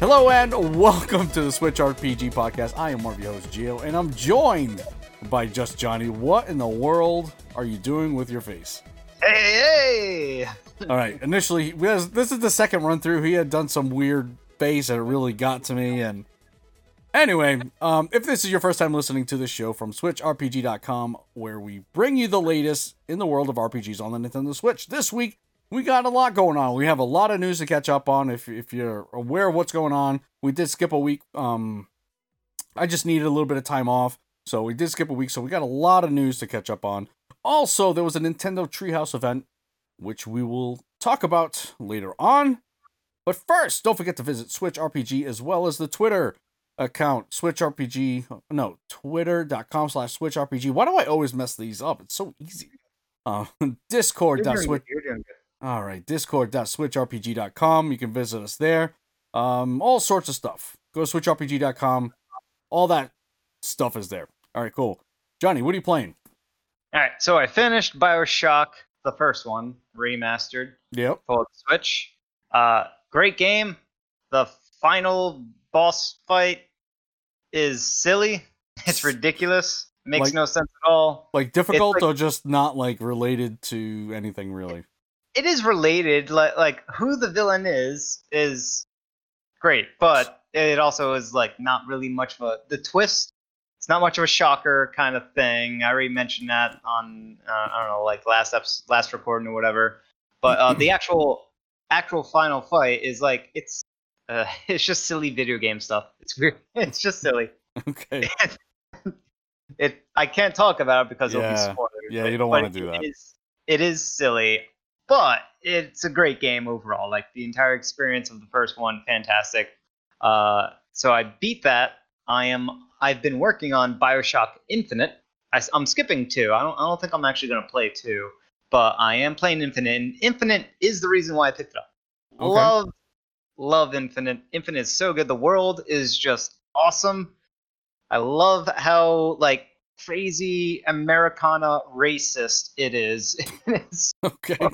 Hello and welcome to the Switch RPG podcast. I am one of your hosts, Geo, and I'm joined by Just Johnny. What in the world are you doing with your face? Hey, hey! All right, initially, this this is the second run through. He had done some weird bass that really got to me, and anyway, um, if this is your first time listening to this show from SwitchRPG.com, where we bring you the latest in the world of RPGs on the Nintendo Switch, this week we got a lot going on. We have a lot of news to catch up on. If if you're aware of what's going on, we did skip a week. Um, I just needed a little bit of time off, so we did skip a week. So we got a lot of news to catch up on. Also, there was a Nintendo Treehouse event, which we will talk about later on. But first, don't forget to visit Switch RPG as well as the Twitter account, Switch RPG. No, twitter.com slash Switch RPG. Why do I always mess these up? It's so easy. Uh, doing. All right, discord.switchrpg.com. You can visit us there. Um, all sorts of stuff. Go to switchrpg.com. All that stuff is there. All right, cool. Johnny, what are you playing? All right, so I finished Bioshock, the first one, remastered Yep. for the Switch. Uh, great game. The final boss fight is silly. It's ridiculous. Makes Like- no sense at all. Like difficult like- or just not like related to anything really? It is related. Like, like who the villain is is great, but it also is like not really much of a the twist. It's not much of a shocker kind of thing. I already mentioned that on uh, I don't know like last last recording or whatever. But uh, the actual actual final fight is like it's uh, it's just silly video game stuff. It's weird. It's just silly. Okay. It I can't talk about it because it'll be Yeah. spoilers. Yeah, you don't wanna do that. that. is- it is silly, but it's a great game overall. Like the entire experience of the first one, fantastic. Uh, so I beat that. I am. I've been working on Bioshock Infinite. I, am skipping two. I don't. I don't think I'm actually going to play two, but I am playing Infinite. And Infinite is the reason why I picked it up. Okay. Love, love Infinite. Infinite is so good. The world is just awesome. I love how like crazy Americana racist it is. it's, Okay.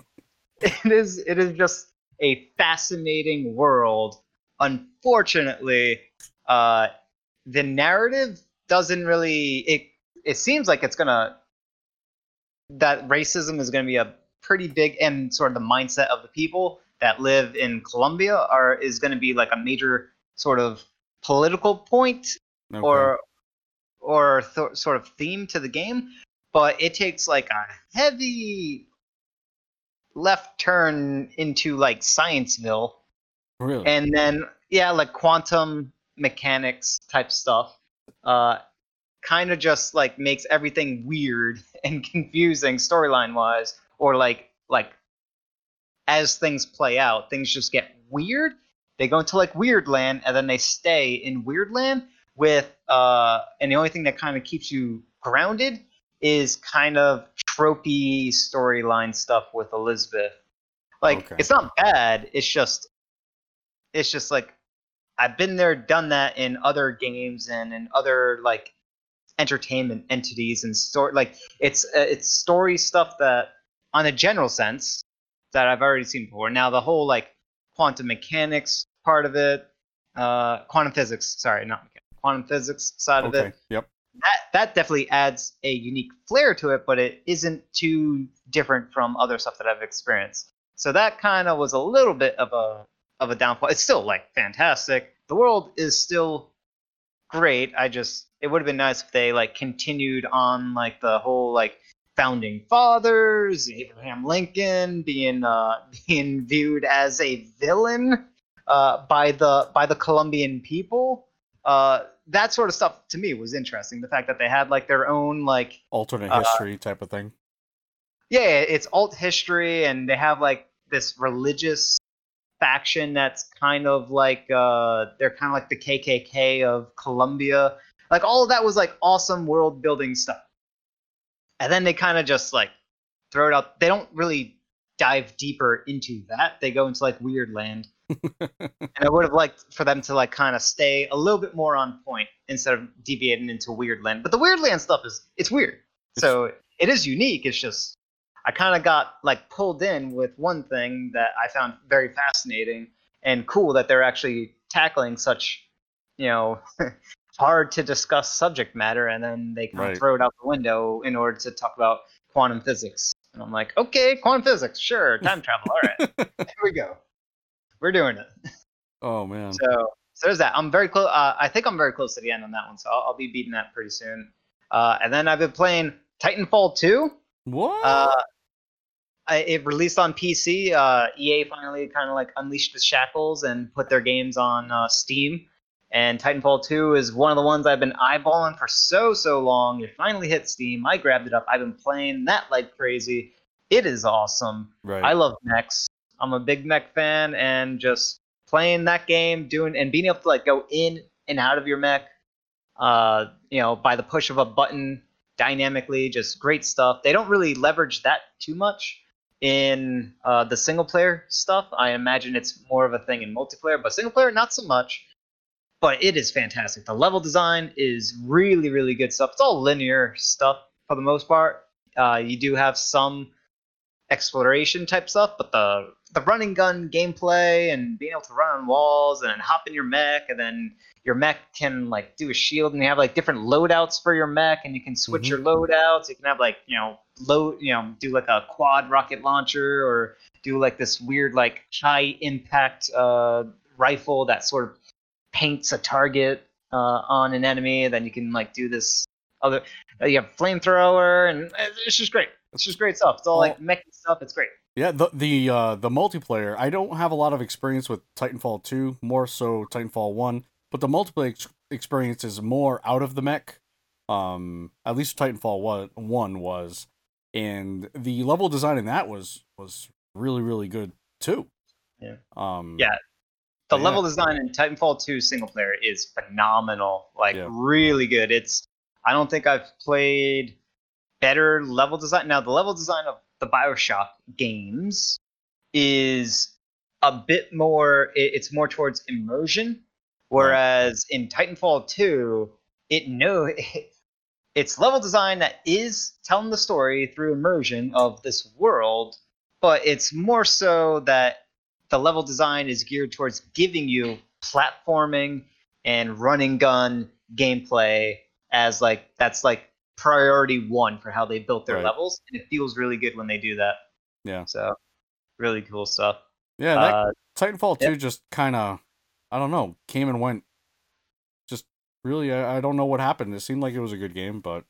it is it is just a fascinating world. Unfortunately, uh, the narrative doesn't really it it seems like it's gonna that racism is gonna be a pretty big and sort of the mindset of the people that live in Columbia are is gonna be like a major sort of political point okay. or or th- sort of theme to the game, but it takes like a heavy left turn into like Scienceville, really? and then yeah, like quantum mechanics type stuff. Uh, kind of just like makes everything weird and confusing storyline wise, or like like as things play out, things just get weird. They go into like weird land, and then they stay in weird land with uh, and the only thing that kind of keeps you grounded is kind of tropey storyline stuff with Elizabeth. Like Okay. it's not bad. It's just it's just like I've been there, done that in other games and in other like entertainment entities and story. Like it's uh, it's story stuff that, on a general sense, that I've already seen before. Now the whole like quantum mechanics part of it, uh, quantum physics. Sorry, not mechanics, quantum physics side of Okay. it. Yep. That that definitely adds a unique flair to it, but it isn't too different from other stuff that I've experienced. So that kind of was a little bit of a of a downfall. It's still like fantastic. The world is still great. I just it would have been nice if they like continued on like the whole like founding fathers, Abraham Lincoln being uh being viewed as a villain uh by the by the Columbian people. Uh that sort of stuff to me was interesting. The fact that they had like their own like Alternate Uh, history type of thing. yeah, it's alt history, and they have like this religious faction that's kind of like uh, they're kind of like the KKK of Columbia. Like all of that was like awesome world building stuff, and then they kind of just like throw it out. They don't really dive deeper into that. They go into like weird land. and I would have liked for them to like kind of stay a little bit more on point instead of deviating into weird land. But the weird land stuff is it's weird. So it is unique. It's just I kind of got like pulled in with one thing that I found very fascinating and cool that they're actually tackling such, you know, hard to discuss subject matter, and then they kind Right. of throw it out the window in order to talk about quantum physics. And I'm like, okay, quantum physics, sure, time travel, all right, here we go, we're doing it. oh man. So, so there's that. I'm very close. Uh, I think I'm very close to the end on that one, so I'll, I'll be beating that pretty soon. Uh, and then I've been playing Titanfall 2. what? Uh, it released on PC. Uh, EA finally kind of like unleashed the shackles and put their games on uh, Steam. And Titanfall 2 is one of the ones I've been eyeballing for so so long. It finally hit Steam. I grabbed it up. I've been playing that like crazy. It is awesome. right. I love mechs. I'm a big mech fan, and just playing that game, doing and being able to like go in and out of your mech, uh, you know, by the push of a button, dynamically, just great stuff. They don't really leverage that too much in uh, the single player stuff. I imagine it's more of a thing in multiplayer, but single player not so much. But it is fantastic. The level design is really, really good stuff. It's all linear stuff for the most part. Uh, you do have some exploration type stuff, but the the running gun gameplay and being able to run on walls and hop in your mech and then your mech can like do a shield and you have like different loadouts for your mech and you can switch Mhm. your loadouts. You can have like, you know, load you know, do like a quad rocket launcher or do like this weird like high impact uh rifle that sort of paints a target uh, on an enemy. Then you can like do this other. Uh, you have flamethrower, and uh, it's just great. It's just great stuff. It's all like mech stuff. It's great. Yeah, the the uh, the multiplayer. I don't have a lot of experience with Titanfall two, more so Titanfall one. But the multiplayer ex- experience is more out of the mech. Um, at least Titanfall one one was, and the level design in that was was really really good too. Yeah. Um. Yeah. The Yeah. level design in Titanfall 2 single player is phenomenal. Like Yeah. really good. It's I don't think I've played better level design. Now the level design of the BioShock games is a bit more it, it's more towards immersion whereas in Titanfall 2 it know it's level design that is telling the story through immersion of this world, but it's more so that the level design is geared towards giving you platforming and running gun gameplay as like that's like priority one for how they built their Right. levels and it feels really good when they do that Yeah. so really cool stuff Yeah. That uh, Titanfall yeah. two just kind of, I don't know, came and went. Really, I, I don't know what happened. It seemed like it was a good game, but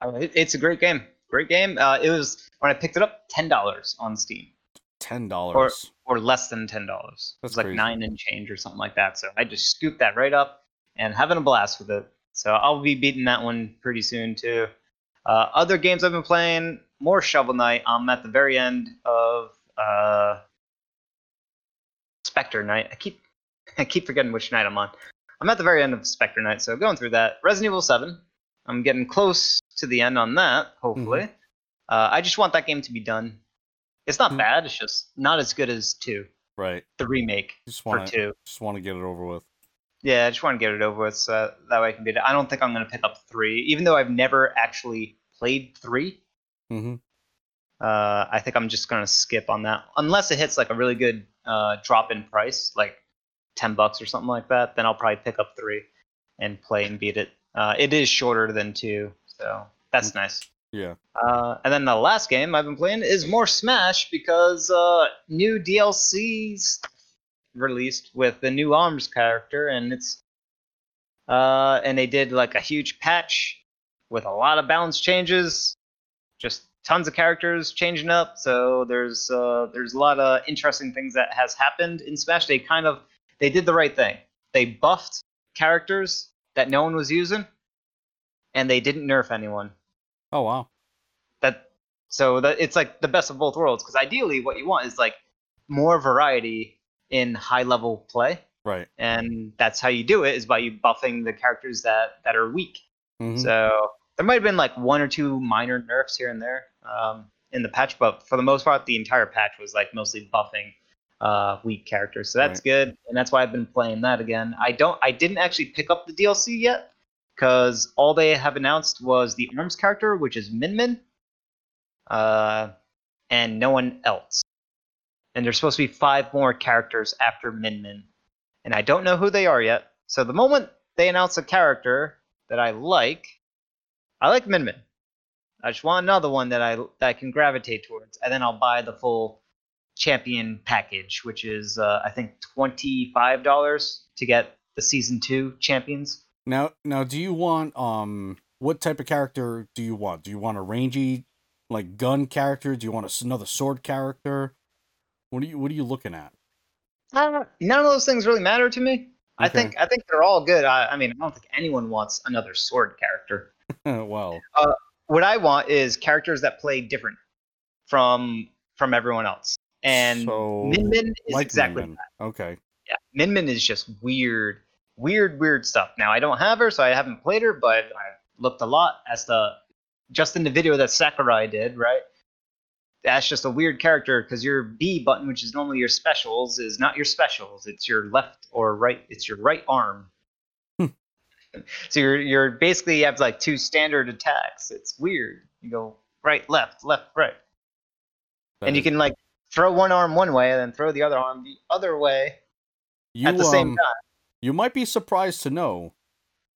uh, it's a great game great game uh, it was when i picked it up $10 on steam ten dollars. or or less than ten dollars. It That's was like crazy. nine and change or something like that. So I just scooped that right up and having a blast with it. So I'll be beating that one pretty soon too. Uh, other games I've been playing, more Shovel Knight. I'm at the very end of uh, Spectre Knight. I keep I keep forgetting which night I'm on. I'm at the very end of Spectre Knight, so going through that. Resident Evil 7. I'm getting close to the end on that, hopefully. Uh, I just want that game to be done. It's not Mm. bad. It's just not as good as two, Right. the remake Just for want to two. just want to get it over with. Yeah, I just want to get it over with so that way I can beat it. I don't think I'm going to pick up three, even though I've never actually played three. Mm-hmm. Uh, I think I'm just going to skip on that unless it hits like a really good uh, drop in price, like ten bucks or something like that. Then I'll probably pick up three and play and beat it. Uh, it is shorter than two, so that's nice. Yeah. Uh, and then the last game I've been playing is more Smash because uh, new DLCs released with the new Arms character, and it's uh, and they did like a huge patch with a lot of balance changes, just tons of characters changing up. So there's uh, there's a lot of interesting things that has happened in Smash. They kind of they did the right thing. They buffed characters that no one was using, and they didn't nerf anyone Oh wow. that so that it's like the best of both worlds because ideally what you want is like more variety in high level play Right. and that's how you do it is by you buffing the characters that that are weak Mhm. so there might have been like one or two minor nerfs here and there um, in the patch, but for the most part, the entire patch was like mostly buffing uh, weak characters. So that's Right. good, and that's why I've been playing that again. I don't, I didn't actually pick up the DLC yet because all they have announced was the Arms character, which is Min Min, uh, and no one else. And there's supposed to be five more characters after Min Min, and I don't know who they are yet. So the moment they announce a character that I like, I like Min Min. I just want another one that I that I can gravitate towards, and then I'll buy the full champion package, which is uh, I think twenty five dollars to get the season two champions. Now, now, do you want um, what type of character do you want? Do you want a rangy, like gun character? Do you want a another sword character? What are you What are you looking at? Uh, none of those things really matter to me. I think I think they're all good. I, I mean, I don't think anyone wants another sword character. well, What I want is characters that play different from from everyone else. And so Min Min is like exactly Min Min. Okay. yeah, Min Min is just weird, weird, weird stuff. Now I don't have her, so I haven't played her, but I looked a lot as the just in the video that Sakurai did, right? That's just a weird character because your B button, which is normally your specials, is not your specials. It's your left or right. It's your right arm. Hmm. so you're you're basically you have like two standard attacks. It's weird. You go right, left, left, right, That and you can like throw one arm one way and then throw the other arm the other way you, at the same um, time. You might be surprised to know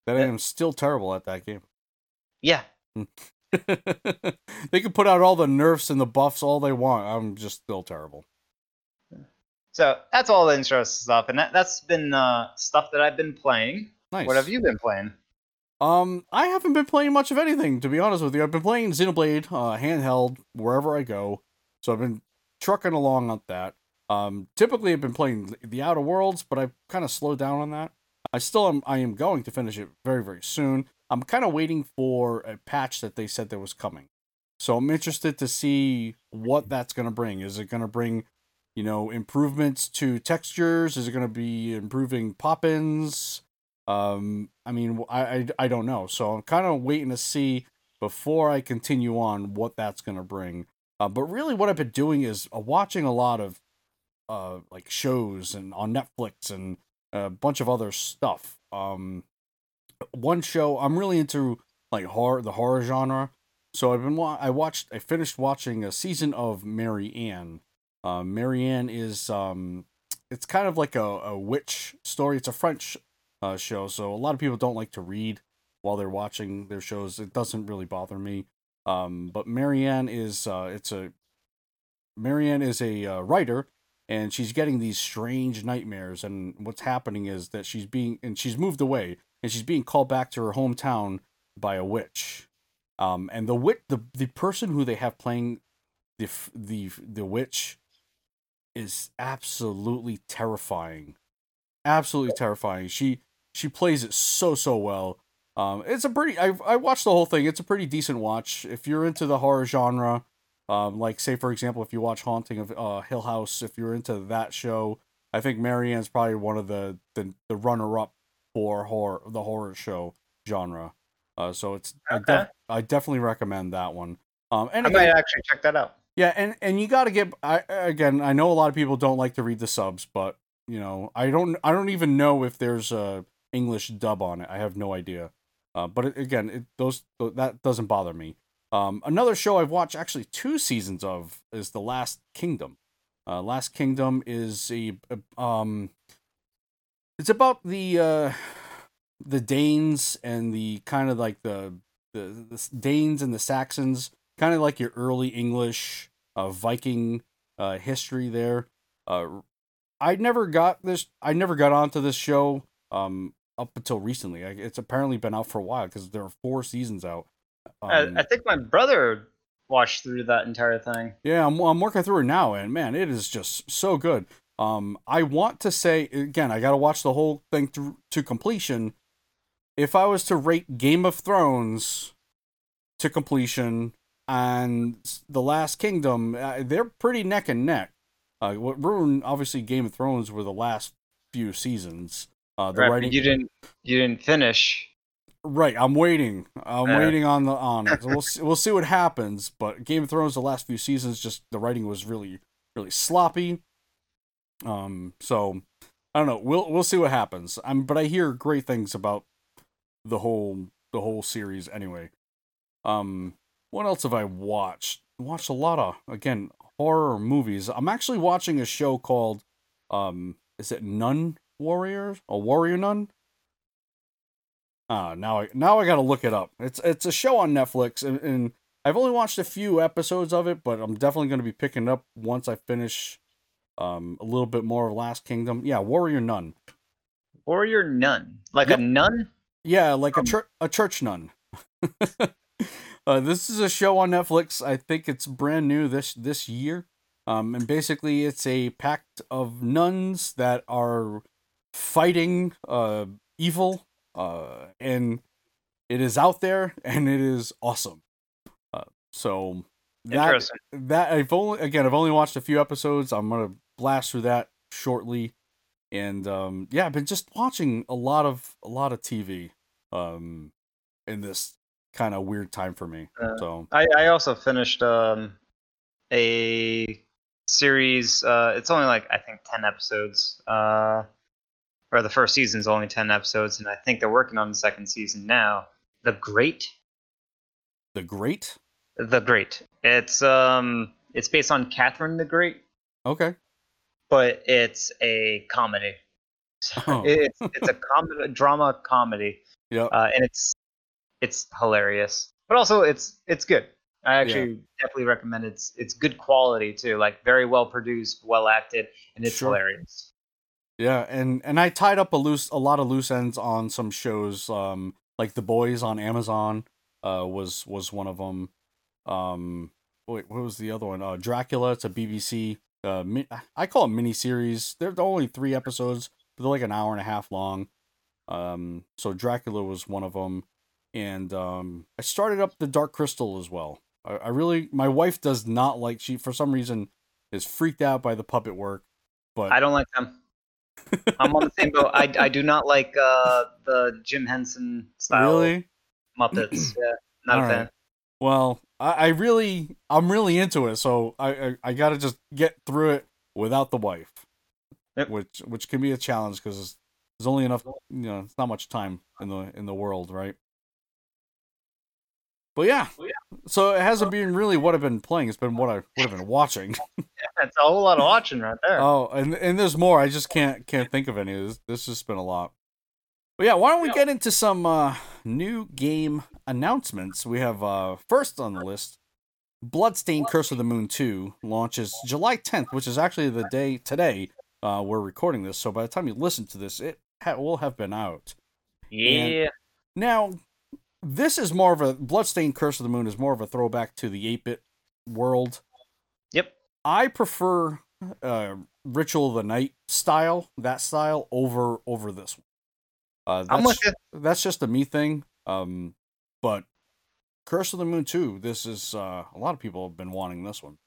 that I am still terrible at that game. Yeah, they can put out all the nerfs and the buffs all they want. I'm just still terrible. So that's all the interesting stuff, and that, that's been uh, stuff that I've been playing. Nice. What have you been playing? Um, I haven't been playing much of anything, to be honest with you. I've been playing Xenoblade uh, handheld wherever I go, so I've been trucking along on that. Um, typically I've been playing the Outer Worlds, but I've kind of slowed down on that. I still am. I am going to finish it very, very soon. I'm kind of waiting for a patch that they said there was coming, so I'm interested to see what that's going to bring. Is it going to bring, you know, improvements to textures? Is it going to be improving pop-ins? Um, I mean, I, I, I don't know. So I'm kind of waiting to see before I continue on what that's going to bring. Uh, but really, what I've been doing is uh, watching a lot of uh, like shows and on Netflix and a bunch of other stuff. Um, one show I'm really into like horror, the horror genre. So I've been wa- I watched I finished watching a season of Marianne. Uh, Marianne is um, it's kind of like a, a witch story. It's a French uh, show, so a lot of people don't like to read while they're watching their shows. It doesn't really bother me. Um, but Marianne is uh, it's a Marianne is a uh, writer, and she's getting these strange nightmares. And what's happening is that she's being and she's moved away, and she's being called back to her hometown by a witch. Um, and the wit the the person who they have playing the the the witch is absolutely terrifying absolutely terrifying she she plays it so so well um it's a pretty i i watched the whole thing it's a pretty decent watch if you're into the horror genre um like say for example if you watch haunting of uh hill house if you're into that show i think marianne's probably one of the the, the runner up for horror the horror show genre uh so it's I, def- I definitely recommend that one um and I again- might actually check that out. yeah, and and you got to get I again, I know a lot of people don't like to read the subs, but you know, I don't I don't even know if there's a English dub on it. I have no idea. Uh, but it, again, it, those that doesn't bother me. Um, another show I've watched actually two seasons of is The Last Kingdom. Uh, Last Kingdom is a, a um, it's about the uh, the Danes and the kind of like the the, the Danes and the Saxons, kind of like your early English uh, Viking uh, history there. Uh, I never got this. I never got onto this show um, up until recently. It's apparently been out for a while because there are four seasons out. Um, I, I think my brother watched through that entire thing. yeah, I'm, I'm working through it now, and man, it is just so good. Um, I want to say again, I got to watch the whole thing through to completion. If I was to rate Game of Thrones to completion and The Last Kingdom, uh, they're pretty neck and neck. Uh, what ruined obviously Game of Thrones were the last few seasons. Uh, the Right, writing, you didn't you didn't finish Right, I'm waiting. I'm Yeah. waiting on the on it. We'll see, we'll see what happens. But Game of Thrones, the last few seasons, just the writing was really really sloppy. Um, so I don't know. We'll we'll see what happens. Um, but I hear great things about the whole the whole series anyway. Um, what else have I watched? Watched a lot of again horror movies. I'm actually watching a show called um, is it Nun Warriors? A Warrior Nun? Ah, now I now I gotta look it up. It's it's a show on Netflix, and, and I've only watched a few episodes of it, but I'm definitely gonna be picking it up once I finish um a little bit more of Last Kingdom. Yeah, Warrior Nun. Warrior nun, like Yep. a nun. Yeah, like a Um, church a church nun. uh, this is a show on Netflix. I think it's brand new this this year. Um, and basically, it's a pact of nuns that are fighting uh evil. Uh, and it is out there, and it is awesome. Uh, so that that I've only again I've only watched a few episodes. I'm gonna blast through that shortly, and um, yeah, I've been just watching a lot of a lot of TV um, in this kind of weird time for me. Uh, so I, I also finished um, a series. Uh, it's only like I think ten episodes. Uh, or the first season's only ten episodes, and I think they're working on the second season now. The Great, the Great. The Great. It's um, it's based on Catherine the Great, Okay. but it's a comedy. Oh. It's it's a comedy, drama comedy, Yeah. uh, and it's it's hilarious, but also it's it's good. I actually definitely recommend it. It's it's good quality too, like very well produced, well acted, and it's Sure. hilarious. Yeah, and and I tied up a loose a lot of loose ends on some shows, um, like The Boys on Amazon, uh, was was one of them. Um, wait, what was the other one? Uh, Dracula. It's a BBC. Uh, mi- I call it mini series. They're only three episodes, but they're like an hour and a half long. Um, so Dracula was one of them, and um, I started up the Dark Crystal as well. I, I really, my wife does not like she for some reason is freaked out by the puppet work, but I don't like them. I'm on the same boat. I, I do not like uh, the Jim Henson style really. Muppets. Yeah, not All a fan. right. Well, I, I really, I'm really into it, so I, I, I got to just get through it without the wife, Yep. which, which can be a challenge because there's only enough, you know, it's not much time in the in the world, right? But yeah, Well, yeah. so it hasn't been really what I've been playing. It's been what I what I've been watching. That's a whole lot of watching right there. Oh, and and there's more. I just can't can't think of any. This this has been a lot. But yeah, why don't we Yeah. get into some uh, new game announcements? We have uh, first on the list, Bloodstained: Curse of the Moon 2 launches July 10th, which is actually the day today uh, we're recording this. So by the time you listen to this, it ha- will have been out. yeah. Now, this is more of a Bloodstained: Curse of the Moon is more of a throwback to the 8-bit world. Yep. I prefer uh, Ritual of the Night style, that style over over this one. Uh, that's, that's just a me thing. Um, but Curse of the Moon 2, this is uh, a lot of people have been wanting this one.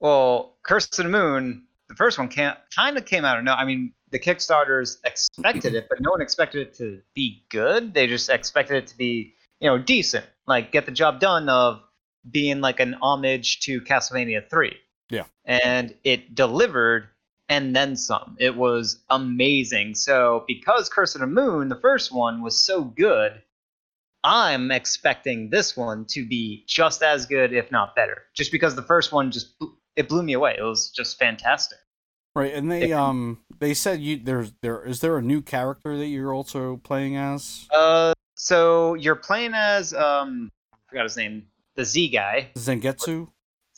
Well, Curse of the Moon, the first one can't kind of came out of no. I mean, the Kickstarters expected it, but no one expected it to be good. They just expected it to be, you know, decent, like get the job done of being like an homage to Castlevania 3. Yeah. And it delivered and then some. It was amazing. So, because Curse of the Moon, the first one was so good, I'm expecting this one to be just as good, if not better. Just because the first one just it blew me away. It was just fantastic. Right, and they um they said you there's there is there a new character that you're also playing as? Uh, so you're playing as um, I forgot his name, the Z guy, Zengetsu?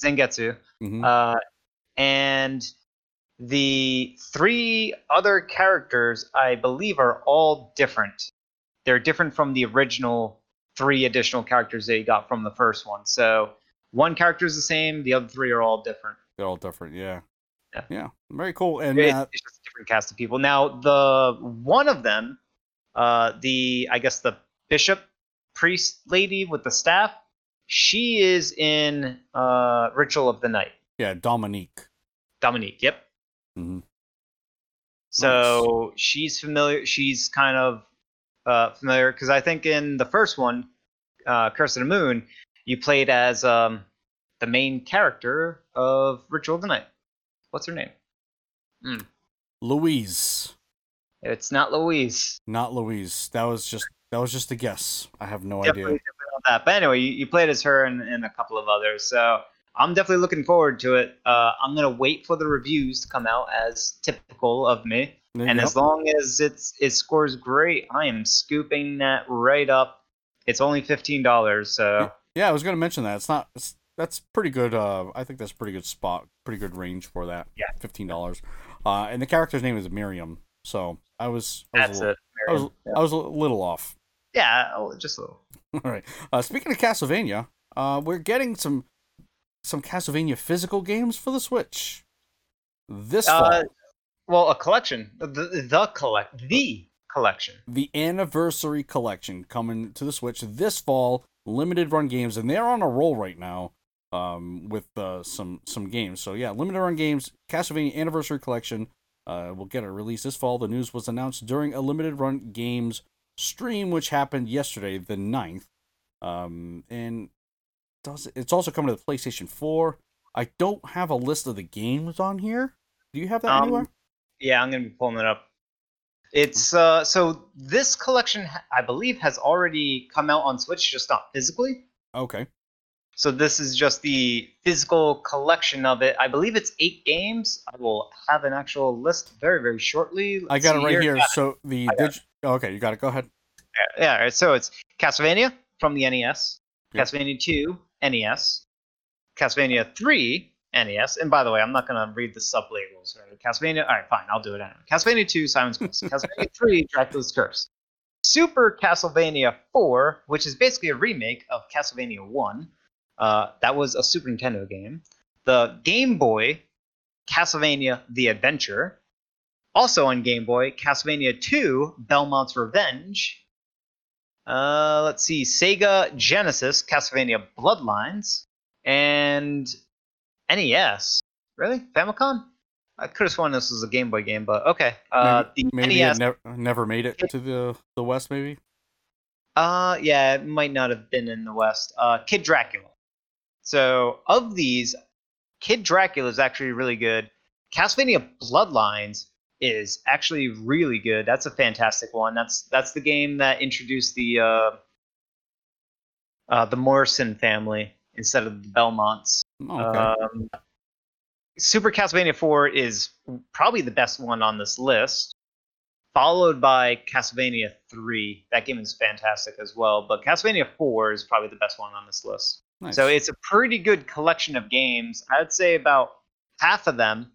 Zengetsu, hmm uh, and the three other characters I believe are all different. They're different from the original three additional characters that you got from the first one. So one character is the same, the other three are all different. They're all different, yeah. Yeah. Yeah, very cool. And It- uh, it's just a different cast of people. Now, the one of them, uh, the I guess the bishop priest lady with the staff, she is in uh, Ritual of the Night. yeah, Dominique. Dominique. Yep. hmm So she's familiar. She's kind of uh, familiar because I think in the first one, uh, Curse of the Moon, you played as um, the main character of Ritual of the Night. What's her name? Louise, It's not Louise. not Louise. That was just that was just a guess. I have no Definitely idea. that. But anyway, you, you played as her and, and a couple of others. So I'm definitely looking forward to it. Uh, I'm gonna wait for the reviews to come out as typical of me. And as long as it's it scores great, I am scooping that right up. It's only fifteen dollars, so Yeah, I was gonna mention that. It's not. It's, that's pretty good. Uh, I think that's a pretty good spot. Pretty good range for that. Yeah. fifteen dollars. Uh, and the character's name is Miriam. So I was. I was that's a little, it. I was. Yeah, I was a little off. Yeah oh, just a little. All right. Uh, speaking of Castlevania, uh, we're getting some some Castlevania physical games for the Switch this fall. Uh, well, a collection, the the collect the collection. the anniversary collection coming to the Switch this fall. Limited run games, and they're on a roll right now um, with uh, some some games. So yeah, limited run games, Castlevania Anniversary Collection uh, will get a release this fall. The news was announced during a limited run games stream, which happened yesterday, the 9th. Um, and does it's also coming to the PlayStation 4. I don't have a list of the games on here. Do you have that Um, anywhere? Yeah, I'm gonna be pulling it up. It's uh, so this collection, I believe, has already come out on Switch, just not physically. Okay. So this is just the physical collection of it. I believe it's eight games. I will have an actual list very, very shortly. I Let's got it right here. Got So the I dig- oh, okay, you got it. Go ahead. Yeah, all right, so it's Castlevania from the NES, Yep. Castlevania 2 NES, Castlevania 3 NES, and by the way, I'm not gonna read the sub labels. Right? Castlevania. All right, fine, I'll do it anyway. Castlevania 2 Simon's Quest, Castlevania 3 Dracula's Curse, Super Castlevania 4, which is basically a remake of Castlevania 1. Uh, that was a Super Nintendo game. The Game Boy Castlevania The Adventure. Also on Game Boy, Castlevania 2 Belmont's Revenge. Uh, let's see, Sega Genesis Castlevania Bloodlines. And NES. Really? Famicom? I could have sworn this was a Game Boy game, but okay. Uh, the Maybe NES. it never never made it to the the West. Maybe. Uh, yeah, it might not have been in the West. Uh, Kid Dracula. So of these, Kid Dracula is actually really good. Castlevania Bloodlines is actually really good. That's a fantastic one. That's that's the game that introduced the uh, uh, the Morrison family instead of the Belmonts. Oh, okay. Um, Super Castlevania 4 is probably the best one on this list, followed by Castlevania 3. That game is fantastic as well, but Castlevania 4 is probably the best one on this list. nice. So it's a pretty good collection of games. I'd say about half of them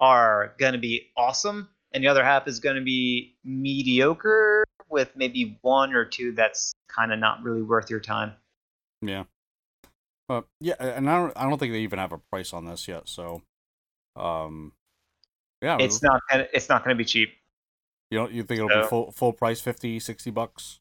are going to be awesome, and the other half is going to be mediocre, with maybe one or two that's kind of not really worth your time. yeah. But yeah, and I don't I don't think they even have a price on this yet. So, um, yeah. It's not gonna, it's not going to be cheap. you don't you think it'll be full full price 50, 60 bucks?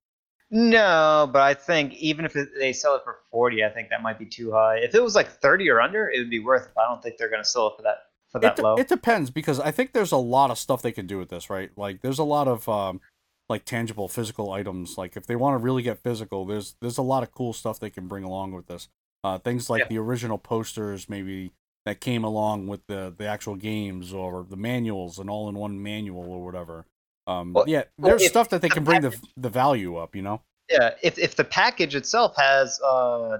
No, but I think even if it, they sell it for 40, I think that might be too high. If it was like 30 or under, it would be worth it. But I don't think they're going to sell it for that for It, that de- low. it depends because I think there's a lot of stuff they can do with this, right? Like there's a lot of um like tangible physical items. Like if they want to really get physical, there's there's a lot of cool stuff they can bring along with this. Uh, things like Yeah. the original posters, maybe that came along with the the actual games or the manuals, an all in one manual or whatever. Um, Well- yeah, there's if stuff that they the can bring the the value up. You know. yeah, if if the package itself has uh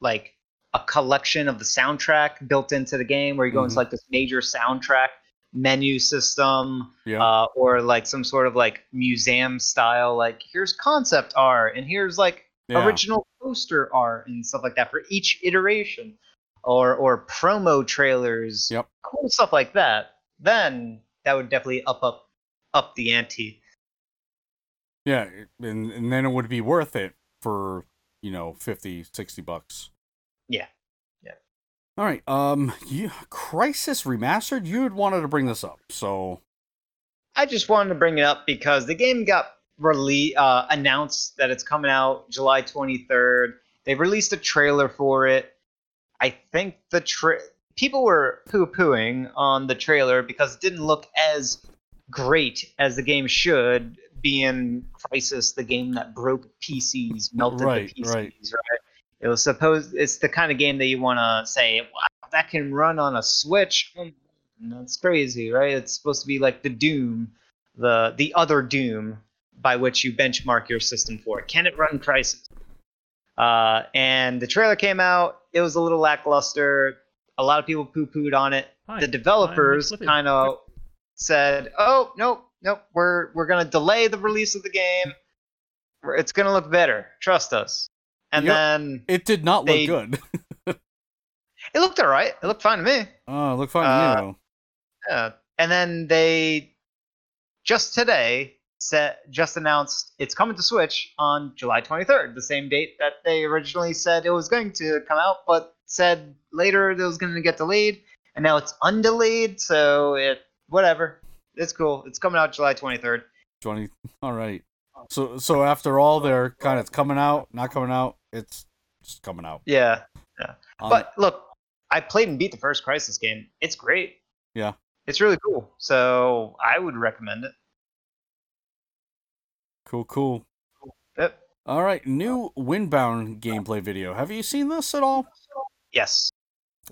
like a collection of the soundtrack built into the game, where you go Mhm. into like this major soundtrack menu system, Yeah. uh, or like some sort of like museum style, like here's concept art and here's like yeah. original poster art and stuff like that for each iteration or or promo trailers Yep. cool stuff like that then that would definitely up up up the ante Yeah, and and then it would be worth it for, you know, 50, 60 bucks. Yeah. Yeah. All right. Um you Crysis Remastered, you had wanted to bring this up. So, i just wanted to bring it up because the game got rele- uh, announced that it's coming out july 23rd they released a trailer for it i think the tra- people were poo-pooing on the trailer because it didn't look as great as the game should being Crysis, the game that broke PCs, melted Right, the PCs, right. right. It was supposed. It's the kind of game that you want to say, "Wow, that can run on a Switch." Mm, That's crazy, right? It's supposed to be like the Doom, the the other Doom, by which you benchmark your system for. Can it run Crysis? Uh, and the trailer came out. It was a little lackluster. A lot of people poo-pooed on it. Hi, the developers I'm Nick Flippy. kind of said, "Oh, nope, nope. We're we're gonna delay the release of the game. It's gonna look better. Trust us." And Yep. then It did not look good. it looked alright. It looked fine to me. Oh, it looked fine Uh, to you. Yeah. And then they just today set just announced it's coming to Switch on July 23rd, the same date that they originally said it was going to come out, but said later it was going to get delayed, and now it's undelayed. So it whatever, it's cool. It's coming out July 23rd. Twenty. All right. So so after all, they're kind of coming out, not coming out. It's just coming out. Yeah. Um, But look, I played and beat the first Crysis game. It's great. Yeah. It's really cool. So I would recommend it. cool, cool. Yep. All right, new Windbound gameplay video. Have you seen this at all? Yes.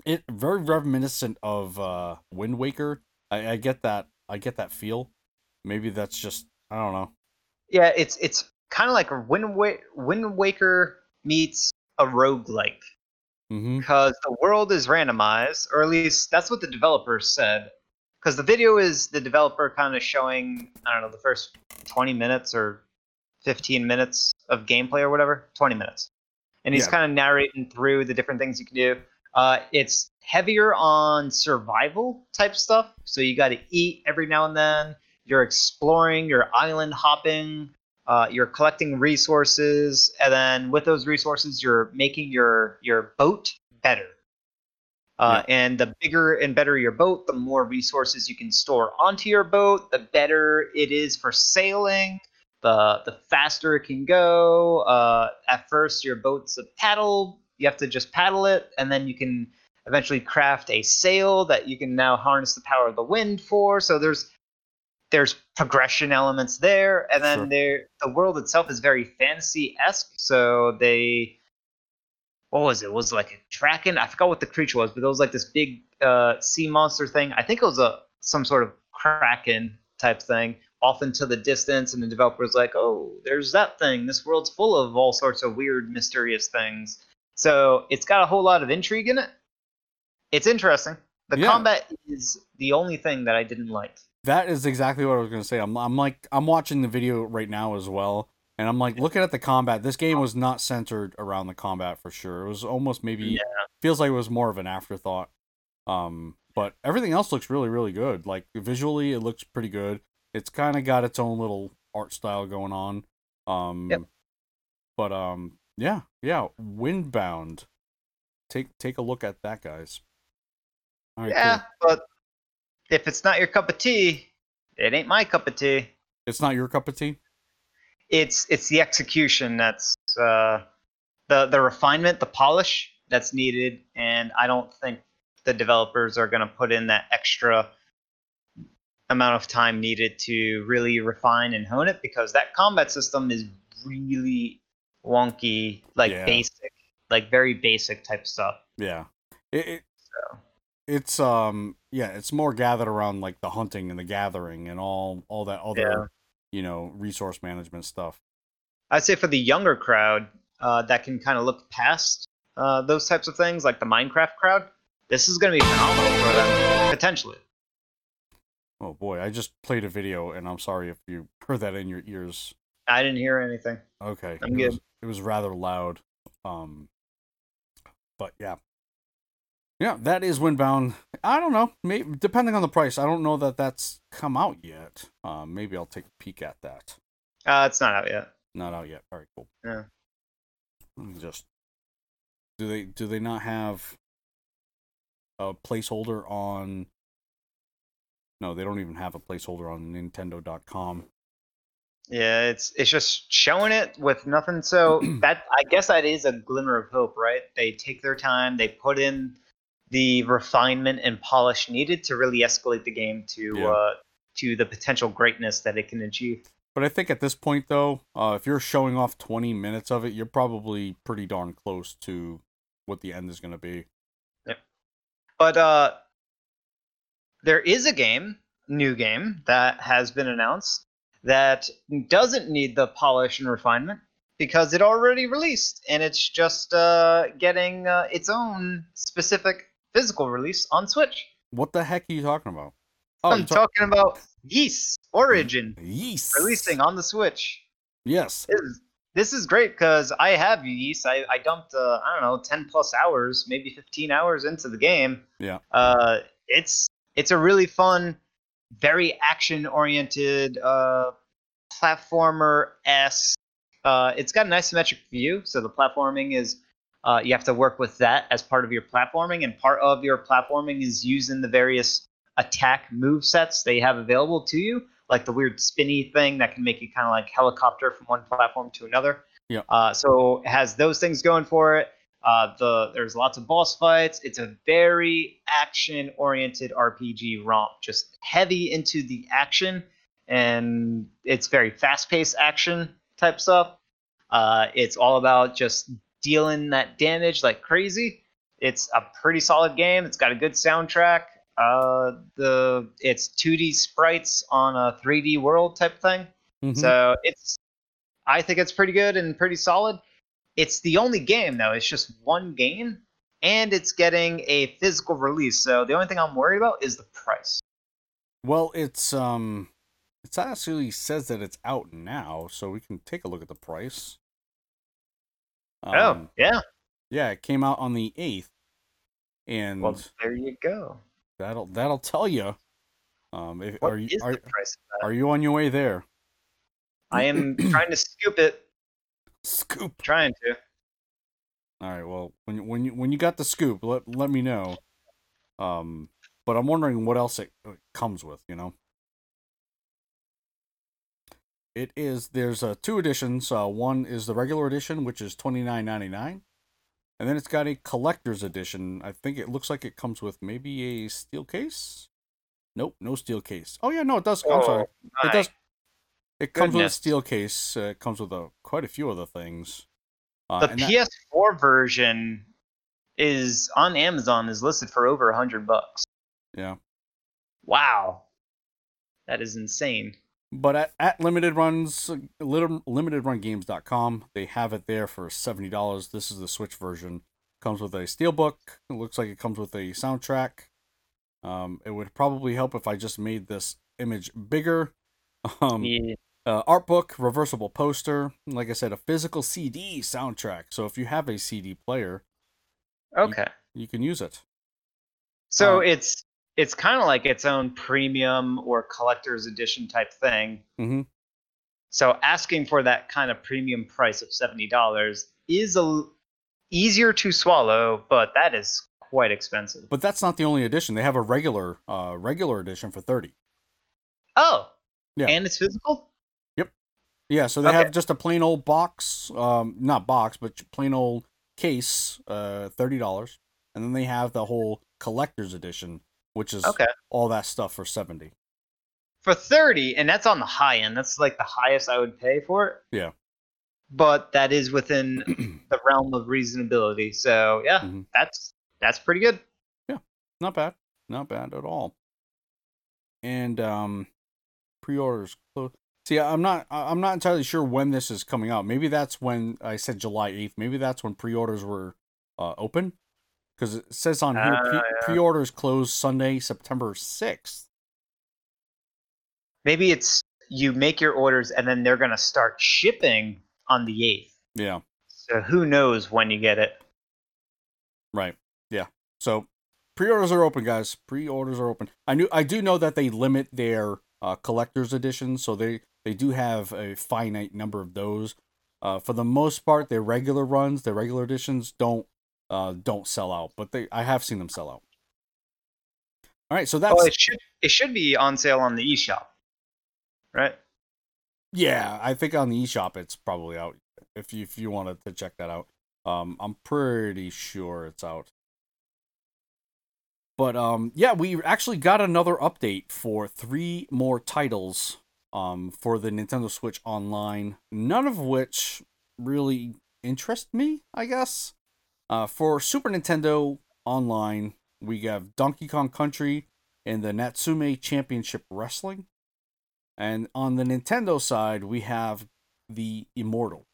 It very reminiscent of uh, Wind Waker. I, I get that. I get that feel. Maybe that's just I don't know. Yeah, it's it's kind of like a Wind, Wa- Wind Waker meets a roguelike Mm-hmm. because the world is randomized, or at least that's what the developers said. Because the video is the developer kind of showing, I don't know, the first 20 minutes or 15 minutes of gameplay or whatever, 20 minutes. And he's Yeah. kind of narrating through the different things you can do. Uh, it's heavier on survival type stuff. So you got to eat every now and then. You're exploring, you're island hopping, uh, you're collecting resources, and then with those resources, you're making your your boat better. Uh, And the bigger and better your boat, the more resources you can store onto your boat, the better it is for sailing. The the faster it can go. Uh, at first, your boat's a paddle. You have to just paddle it, and then you can eventually craft a sail that you can now harness the power of the wind for. So there's there's progression elements there, and then Sure. there the world itself is very fantasy esque. So they what was it? Was like a kraken? I forgot what the creature was, but it was like this big uh, sea monster thing. I think it was a some sort of kraken type thing off into the distance, and the developer was like, "Oh, there's that thing. This world's full of all sorts of weird, mysterious things." So it's got a whole lot of intrigue in it. It's interesting. The Yeah. combat is the only thing that I didn't like. That is exactly what I was gonna say. I'm I'm like I'm watching the video right now as well, and I'm like looking at the combat. This game was not centered around the combat for sure. It was almost maybe Yeah. feels like it was more of an afterthought. Um, but everything else looks really really good. Like visually, it looks pretty good. It's kind of got its own little art style going on. Um, Yep. but um, yeah, yeah, Windbound. Take take a look at that, guys. All right, yeah, cool. but if it's not your cup of tea, it ain't my cup of tea. It's not your cup of tea. it's it's the execution that's uh, the the refinement, the polish that's needed, and I don't think the developers are going to put in that extra amount of time needed to really refine and hone it because that combat system is really wonky, like Yeah. basic, like very basic type stuff. Yeah. It, it So it's um yeah, it's more gathered around like the hunting and the gathering and all all that other Yeah. you know resource management stuff. I'd say for the younger crowd uh, that can kind of look past uh, those types of things, like the Minecraft crowd, this is going to be phenomenal for them potentially. Oh boy, I just played a video and I'm sorry if you heard that in your ears. I didn't hear anything. Okay. I'm it Was, it was rather loud. Um but yeah. Yeah, that is Windbound. I don't know. Maybe depending on the price. I don't know that that's come out yet. Um, maybe I'll take a peek at that. Uh, it's not out yet. Not out yet. All right, cool. Yeah. Let me just do they do they not have a placeholder on No, they don't even have a placeholder on nintendo.com. Yeah, it's it's just showing it with nothing. So that I guess that is a glimmer of hope, right? They take their time. They put in the refinement and polish needed to really escalate the game to Yeah. uh, to the potential greatness that it can achieve. But I think at this point, though, uh, if you're showing off 20 minutes of it, you're probably pretty darn close to what the end is going to be. Yep. But uh, there is a game, new game that has been announced that doesn't need the polish and refinement because it already released and it's just uh, getting uh, its own specific physical release on Switch. What the heck are you talking about? Oh, I'm you're talking about Ys Origin Ys. releasing on the Switch. Yes. This is, this is great because I have Ys. I, I dumped, uh, I don't know, 10 plus hours, maybe 15 hours into the game. Yeah. Uh, it's it's a really fun, very action oriented uh, platformer s. Uh, it's got an isometric view, so the platforming is uh, you have to work with that as part of your platforming, and part of your platforming is using the various attack move sets they have available to you, like the weird spinny thing that can make you kind of like helicopter from one platform to another. Yeah. Uh, so it has those things going for it. Uh, the there's lots of boss fights. It's a very action-oriented RPG romp, just heavy into the action, and it's very fast-paced action type stuff. Uh, it's all about just dealing that damage like crazy. It's a pretty solid game. It's got a good soundtrack. Uh, the it's 2D sprites on a 3D world type thing. Mhm. So it's, I think it's pretty good and pretty solid. It's the only game though. It's just one game, and it's getting a physical release. So the only thing I'm worried about is the price. Well, it's um, it actually says that it's out now, so we can take a look at the price. Oh Um, yeah. yeah, it came out on the eighth, and Well, there you go. that'll that'll tell you. Um, if, What are you is are, the price of that? are you on your way there? I am trying to scoop it. Scoop. Trying to. All right. Well, when you- when you when you got the scoop, let let me know. Um, but I'm wondering what else it, it comes with. You know, it is there's uh, two editions. Uh, one is the regular edition, which is twenty nine ninety nine, and then it's got a collector's edition. I think it looks like it comes with maybe a steel case. Nope, no steel case. Oh yeah, no, it does. I'm sorry. Oh, It does. It comes with a steel case. Uh, it comes with a, quite a few other things. Uh, The PS4 version is on Amazon is listed for over a hundred bucks. yeah. Wow, that is insane. But at, at limited runs, limitedrungames.com, they have it there for seventy dollars. This is the Switch version. Comes with a steelbook. It looks like it comes with a soundtrack. Um, it would probably help if I just made this image bigger. Um, Yeah. uh, art book, reversible poster. Like I said, a physical CD soundtrack. So if you have a CD player, Okay. you can use it. So Um, it's it's kind of like its own premium or collector's edition type thing. hmm So asking for that kind of premium price of seventy dollars is a easier to swallow, but that is quite expensive. But that's not the only edition. They have a regular, uh, regular edition for thirty. Oh, Yeah. and it's physical. Yep. Yeah, so they Okay. have just a plain old box, um, not box, but plain old case, uh, thirty dollars, and then they have the whole collector's edition, which is Okay, all that stuff for seventy. for thirty, and that's on the high end. That's like the highest I would pay for it. Yeah. But that is within the realm of reasonability. So yeah, Mhm. that's that's pretty good. Yeah not bad, not bad at all. And um, pre-orders close. See, I'm not, I'm not entirely sure when this is coming out. Maybe that's when I said July eighth. Maybe that's when pre-orders were uh, open, because it says on here Ah, pre- yeah. pre-orders close Sunday, September sixth. Maybe it's you make your orders and then they're gonna start shipping on the eighth. Yeah. So who knows when you get it? Right. Yeah. So pre-orders are open, guys. Pre-orders are open. I knew I do know that they limit their uh, collector's editions, so they they do have a finite number of those. Uh, for the most part, their regular runs, their regular editions don't uh, don't sell out, but they I have seen them sell out. All right, so that's Well, it should it should be on sale on the eShop, right? yeah. I think on the eShop it's probably out. If you if you wanted to check that out, um, I'm pretty sure it's out. But um, yeah, we actually got another update for three more titles um, for the Nintendo Switch Online, none of which really interest me, I guess. Uh, for Super Nintendo Online, we have Donkey Kong Country and the Natsume Championship Wrestling. And on the Nintendo side, we have the Immortal.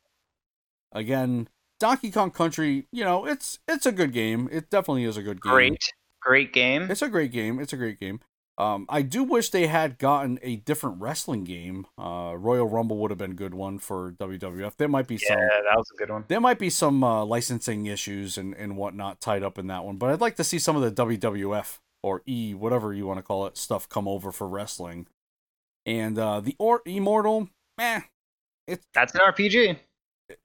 Again, Donkey Kong Country, you know, it's it's a good game. It definitely is a good game. Great, great game. It's a great game. It's a great game. Um, I do wish they had gotten a different wrestling game. Uh, Royal Rumble would have been a good one for WWF. There might be yeah, some. that was a good one. There might be some uh, licensing issues and, and whatnot tied up in that one, but I'd like to see some of the WWF or E, whatever you want to call it, stuff come over for wrestling. And uh, the or- Immortal, eh, it's That's an RPG.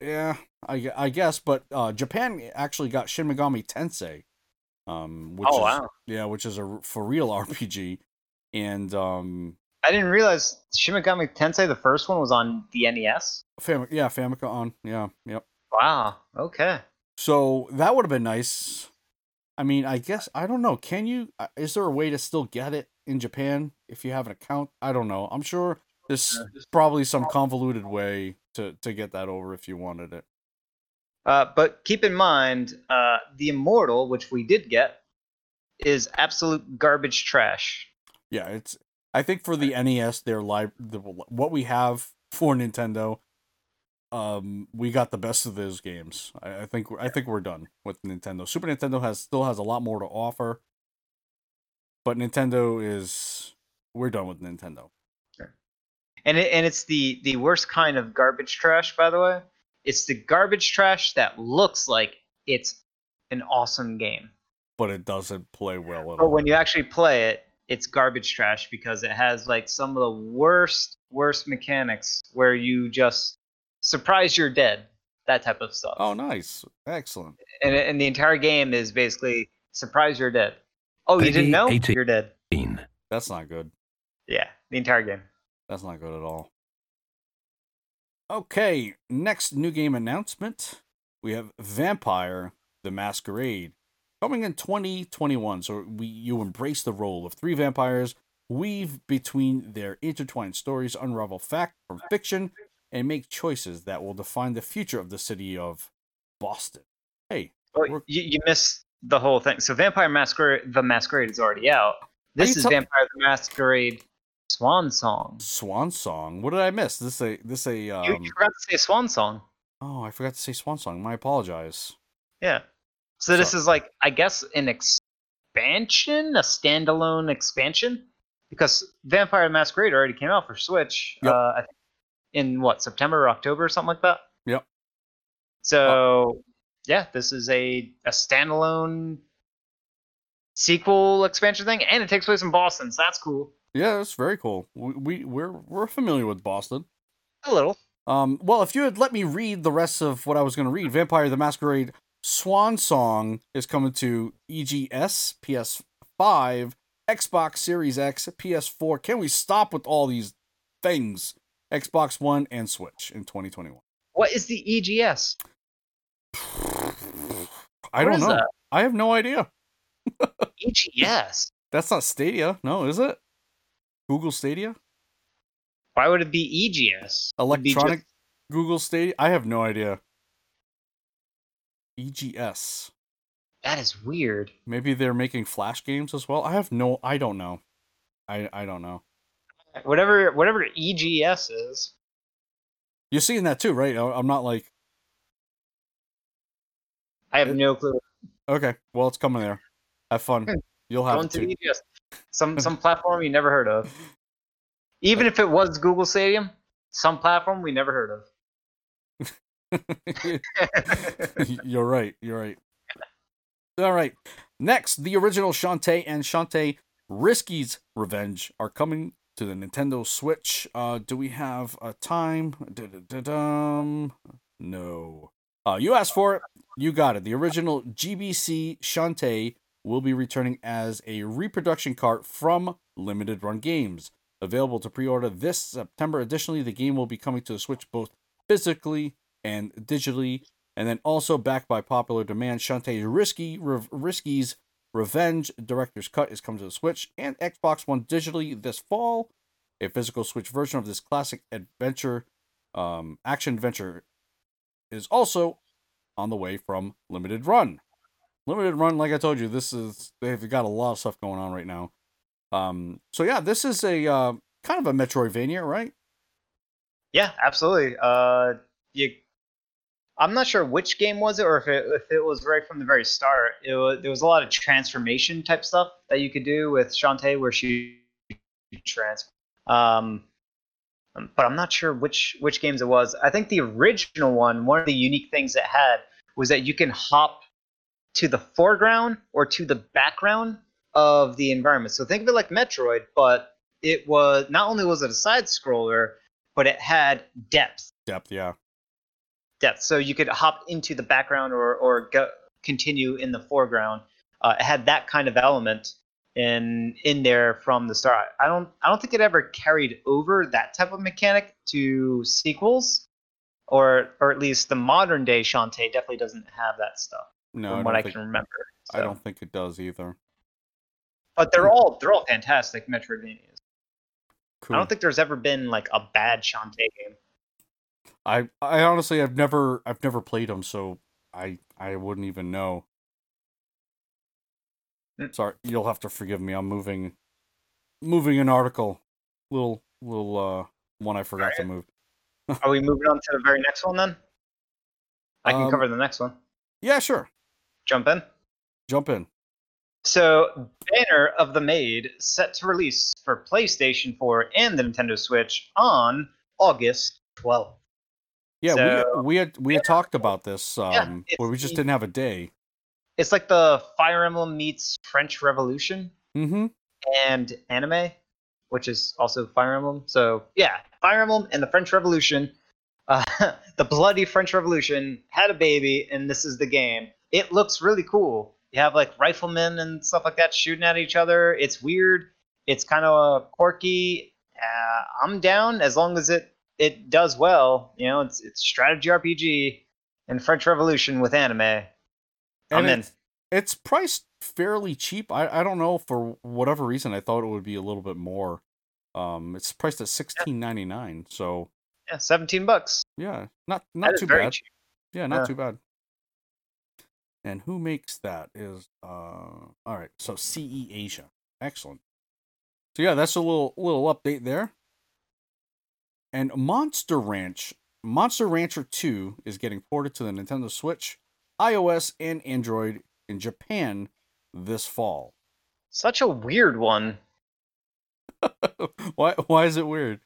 yeah, I, I guess, but uh, Japan actually got Shin Megami Tensei, um, which oh is wow, yeah, which is a for real RPG, and um, I didn't realize Shin Megami Tensei, the first one, was on the NES. Fam- yeah, Famicom, yeah, yep. Wow. Okay. So that would have been nice. I mean, I guess I don't know. Can you? uh, Is there a way to still get it in Japan if you have an account? I don't know. I'm sure there's probably some convoluted way to to get that over if you wanted it. Uh, but keep in mind, uh, the Immortal, which we did get, is absolute garbage trash. Yeah, it's. I think for the NES, their live the what we have for Nintendo, um, we got the best of those games. I, I think I think we're done with Nintendo. Super Nintendo has still has a lot more to offer, but Nintendo is we're done with Nintendo. And it, and it's the the worst kind of garbage trash, by the way. It's the garbage trash that looks like it's an awesome game, But it doesn't play well at but all. when you actually play it, it's garbage trash because it has like some of the worst worst mechanics where you just surprise you're dead, that type of stuff. Oh, nice, excellent. and, and the entire game is basically surprise you're dead. Oh, you Peggy didn't know? 18. You're dead. That's not good. Yeah, the entire game. That's not good at all. Okay, next new game announcement. We have Vampire the Masquerade coming in 2021. So we you embrace the role of three vampires, weave between their intertwined stories, unravel fact from fiction, and make choices that will define the future of the city of Boston. Hey, We're- you, you missed the whole thing. So Vampire Masquerade, the Masquerade is already out. This is Vampire the Masquerade Swan Song. Swan Song. What did I miss? This a this a You, um, you forgot to say Swan Song. Oh, I forgot to say Swan Song. My apologize. Yeah. So this is like, I guess, an expansion, a standalone expansion, because Vampire Masquerade already came out for Switch. Yep. Uh, I think in what September or October or something like that. Yep. So yeah, this is a a standalone sequel expansion thing, and it takes place in Boston, so that's cool. Yeah, that's very cool. We, we we're we're familiar with Boston. A little. Um, well, if you had let me read the rest of what I was going to read, Vampire the Masquerade Swan Song is coming to EGS, PS5, Xbox Series X, PS4. Can we stop with all these things? Xbox One and Switch in 2021. What is the EGS? I What don't know. that? I have no idea. EGS. That's not Stadia, no, is it? Google Stadia? Why would it be EGS? It'd be just- Electronic Google Stadia? I have no idea. EGS. that is weird. Maybe they're making flash games as well. I have no I don't know. I I don't know. Whatever, whatever EGS is. You're seeing that too, right? I'm not like I have It- no clue. okay, well it's coming there. Have fun. Hmm. You'll have Going it to too. EGS. Some some platform you never heard of. Even if it was Google Stadium, some platform we never heard of. you're right. You're right. All right. Next, the original Shantae and Shantae Risky's Revenge are coming to the Nintendo Switch. Uh, do we have a time? Da-da-da-dum. No. Uh, you asked for it. You got it. The original GBC Shantae will be returning as a reproduction cart from Limited Run Games. Available to pre order this September. Additionally, the game will be coming to the Switch both physically and digitally. And then also backed by popular demand, Shantae's Risky Re- Risky's Revenge Director's Cut is coming to the Switch and Xbox One digitally this fall. A physical Switch version of this classic adventure, um, action adventure, is also on the way from Limited Run. Limited Run, like I told you, this is they've got a lot of stuff going on right now. Um, so yeah, this is a uh, kind of a Metroidvania, right? Yeah, absolutely. Uh, you, I'm not sure which game was it, or if it if it was right from the very start. It was there was a lot of transformation type stuff that you could do with Shantae, where she trans. Um, but I'm not sure which which games it was. I think the original one, one of the unique things it had was that you can hop to the foreground or to the background of the environment. So think of it like Metroid, but it was not only was it a side scroller, but it had depth. Depth, yeah. Depth. So you could hop into the background or or go, continue in the foreground. Uh, it had that kind of element in in there from the start. I don't I don't think it ever carried over that type of mechanic to sequels, or or at least the modern day Shantae definitely doesn't have that stuff. No, from I what don't I think, can remember. I don't think it does either. But they're all they're all fantastic Metroidvanias. Cool. I don't think there's ever been like a bad Shantae game. I I honestly I've never I've never played them, so I I wouldn't even know. Mm. Sorry, you'll have to forgive me. I'm moving moving an article. Little little uh one I forgot to move. Are we moving on to the very next one then? I can Um, cover the next one. Yeah, sure. Jump in. Jump in. So, Banner of the Maid set to release for PlayStation 4 and the Nintendo Switch on August 12th. Yeah, So- we we had we had talked about this um it's where we just didn't have a day. It's like the Fire Emblem meets French Revolution Mm-hmm. and anime, which is also Fire Emblem. So, yeah, Fire Emblem and the French Revolution, uh, the bloody French Revolution had a baby, and this is the game. It looks really cool. You have like riflemen and stuff like that shooting at each other. It's weird. It's kind of a quirky. Uh, I'm down as long as it it does well. You know, it's it's strategy RPG and French Revolution with anime. I'm And in. it's, it's priced fairly cheap. I, I don't know for whatever reason I thought it would be a little bit more. Um, it's priced at sixteen ninety nine. So Yeah, 17 bucks. yeah, not not too bad. cheap. Yeah, not Yeah. too bad. And who makes that is uh all right, so CE Asia. Excellent. So yeah, that's a little little update there. And Monster Ranch, Monster Rancher 2 is getting ported to the Nintendo Switch, iOS and Android in Japan this fall. Such a weird one. why why is it weird?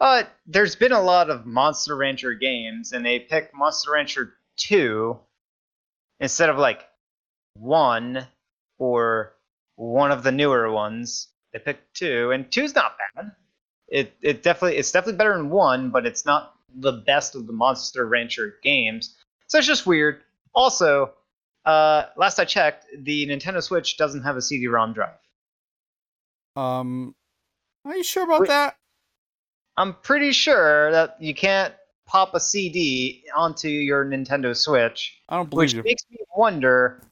Uh, there's been a lot of Monster Rancher games, and they picked Monster Rancher 2 instead of like 1 or one of the newer ones. They picked 2, and two's not bad. It it definitely it's definitely better than 1, but it's not the best of the Monster Rancher games. So it's just weird. Also, uh, last I checked, the Nintendo Switch doesn't have a CD-ROM drive. Um are you sure about Wait. that? I'm pretty sure that you can't pop a CD onto your Nintendo Switch, I don't believe which you. makes me wonder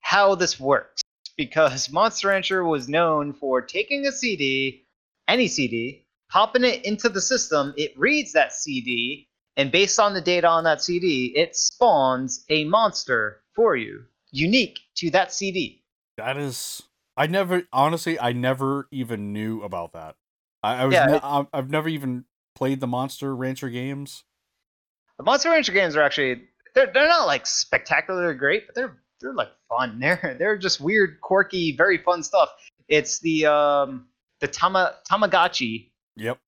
how this works. Because Monster Rancher was known for taking a CD, any CD, popping it into the system, it reads that CD, and based on the data on that CD, it spawns a monster for you, unique to that CD. That is, I never honestly, I never even knew about that. I, I was, Yeah, ne- I've never even played the Monster Rancher games. The Monster Rancher games are actually they're they're not like spectacularly great, but they're they're like fun. They're they're just weird, quirky, very fun stuff. It's the um the Tama Tamagotchi Yep.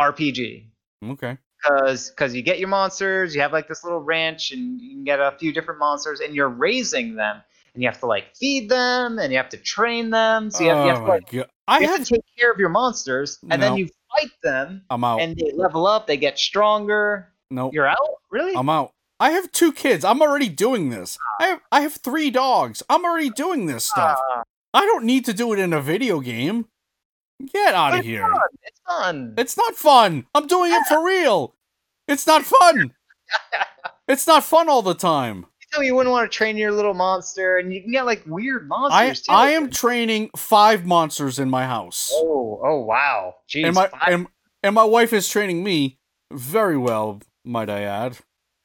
RPG. Okay. Cause, Cause you get your monsters, you have like this little ranch, and you can get a few different monsters, and you're raising them, and you have to like feed them, and you have to train them. So you have, you have oh to, like, god! I have had. to take care of your monsters, and No. then you fight them, I'm out. and they level up, they get stronger. Nope. You're out, really? I'm out. I have two kids. I'm already doing this. I have. I have three dogs. I'm already doing this stuff. Ah. I don't need to do it in a video game. Get out of It's here. fun. It's fun. It's not fun. I'm doing it for real. It's not fun. It's not fun all the time. me you wouldn't want to train your little monster, and you can get like weird I monsters too. I am training five monsters in my house, Oh, oh wow. Jeez. and my and, and my wife is training me very well, might I add.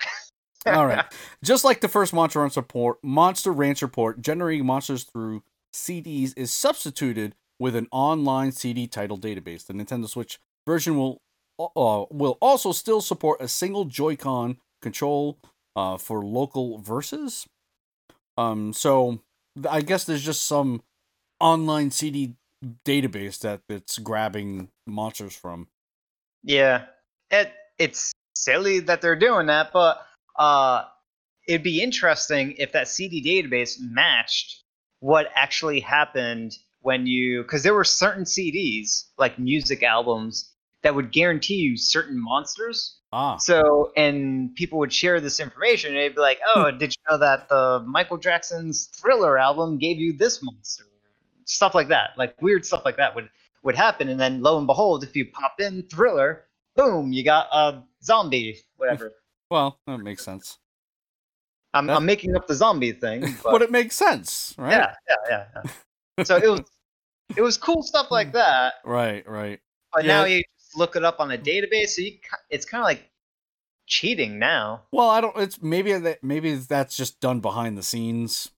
All right, just like the first Monster Rancher port, Monster Rancher port, generating monsters through CDs is substituted with an online CD title database. The Nintendo Switch version will uh, will also still support a single Joy-Con control uh, for local verses. Um, so I guess there's just some online CD database that it's grabbing monsters from. Yeah, it it's silly that they're doing that, but uh, it'd be interesting if that CD database matched what actually happened when you, because there were certain CDs like music albums that would guarantee you certain monsters. Ah, So, and people would share this information, and they'd be like, "Oh, did you know that the Michael Jackson's Thriller album gave you this monster?" Stuff like that, like weird stuff like that would would happen, and then lo and behold, if you pop in Thriller, boom, you got a zombie, whatever. well, that makes sense. I'm, I'm making up the zombie thing, But but it makes sense, right? yeah, yeah, yeah, yeah. So it was it was cool stuff like that, Right, right. but Yeah. now you just look it up on a database, so you it's kind of like cheating now. Well, I don't. It's maybe that maybe that's just done behind the scenes.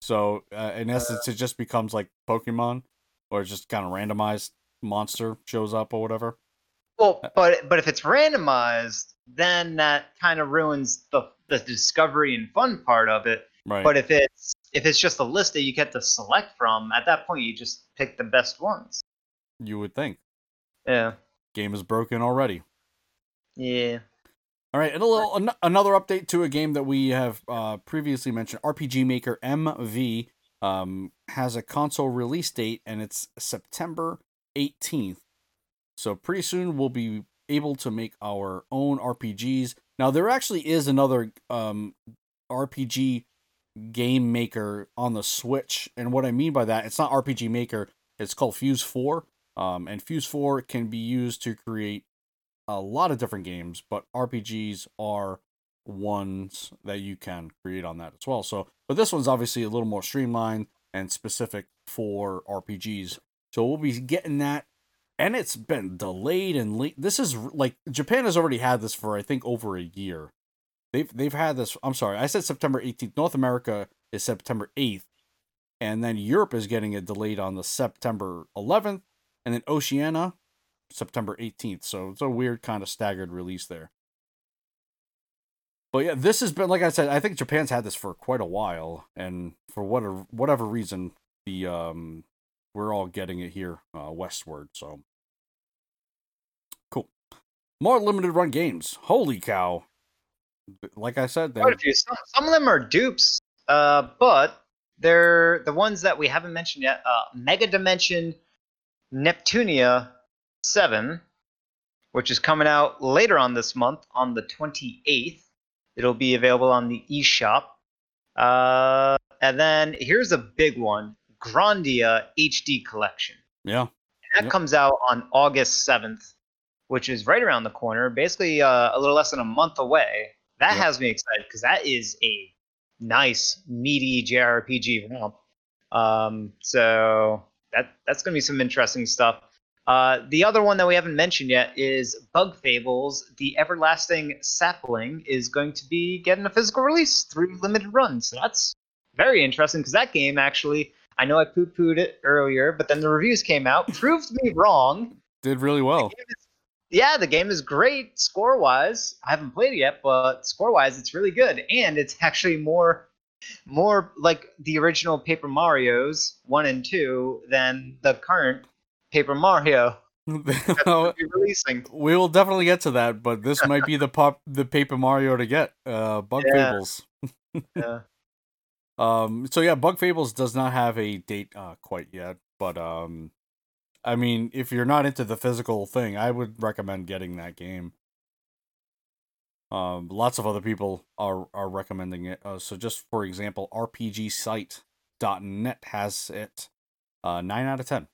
So uh, in essence, it just becomes like Pokemon, or just kind of randomized monster shows up or whatever. Well, but but if it's randomized, then that kind of ruins the the discovery and fun part of it. Right. But if it's if it's just a list that you get to select from, at that point you just pick the best ones. you would think Yeah. game is broken already. Yeah. All right, and a little an- another update to a game that we have uh, previously mentioned. RPG Maker MV um, has a console release date, and it's September 18th. So pretty soon we'll be able to make our own RPGs. Now there actually is another um, RPG game maker on the Switch, and what I mean by that, it's not RPG Maker. It's called FUZE4, um, and FUZE4 can be used to create a lot of different games, but RPGs are ones that you can create on that as well. So, but this one's obviously a little more streamlined and specific for RPGs. So we'll be getting that, and it's been delayed and late. This is like Japan has already had this for I think over a year. They've they've had this. I'm sorry, I said September 18th. North America is September 8th, and then Europe is getting it delayed on the September 11th, and then Oceania September 18th. So it's a weird kind of staggered release there. But yeah, this has been like I said, I think Japan's had this for quite a while and for whatever whatever reason the um we're all getting it here uh, westward, so. More limited run games. Holy cow. Like I said, Quite a few. Some, some of them are dupes, uh, but they're the ones that we haven't mentioned yet. Uh, Mega Dimension Neptunia 7, which is coming out later on this month on the 28th. It'll be available on the eShop. Uh, and then here's a big one Grandia HD Collection. yeah. And that Yep. comes out on August 7th, which is right around the corner, basically uh, a little less than a month away. That Yep. has me excited because that is a nice, meaty JRPG romp. Um, so that that's going to be some interesting stuff. Uh, the other one that we haven't mentioned yet is Bug Fables. The Everlasting Sapling is going to be getting a physical release through limited runs. So that's very interesting because that game actually, I know I poo pooed it earlier, but then the reviews came out, proved me wrong. Did really well. The game is- yeah, the game is great score wise. I haven't played it yet, but score wise, it's really good, and it's actually more, more like the original Paper Mario's one and two than the current Paper Mario releasing. we will definitely get to that, but this might be the pop the Paper Mario to get. Uh Bug Yeah. Fables. Yeah. Um so yeah, Bug Fables does not have a date uh quite yet, but um I mean, if you're not into the physical thing, I would recommend getting that game. Um lots of other people are are recommending it. Uh, so just for example, rpgsite.net has it uh 9 out of 10.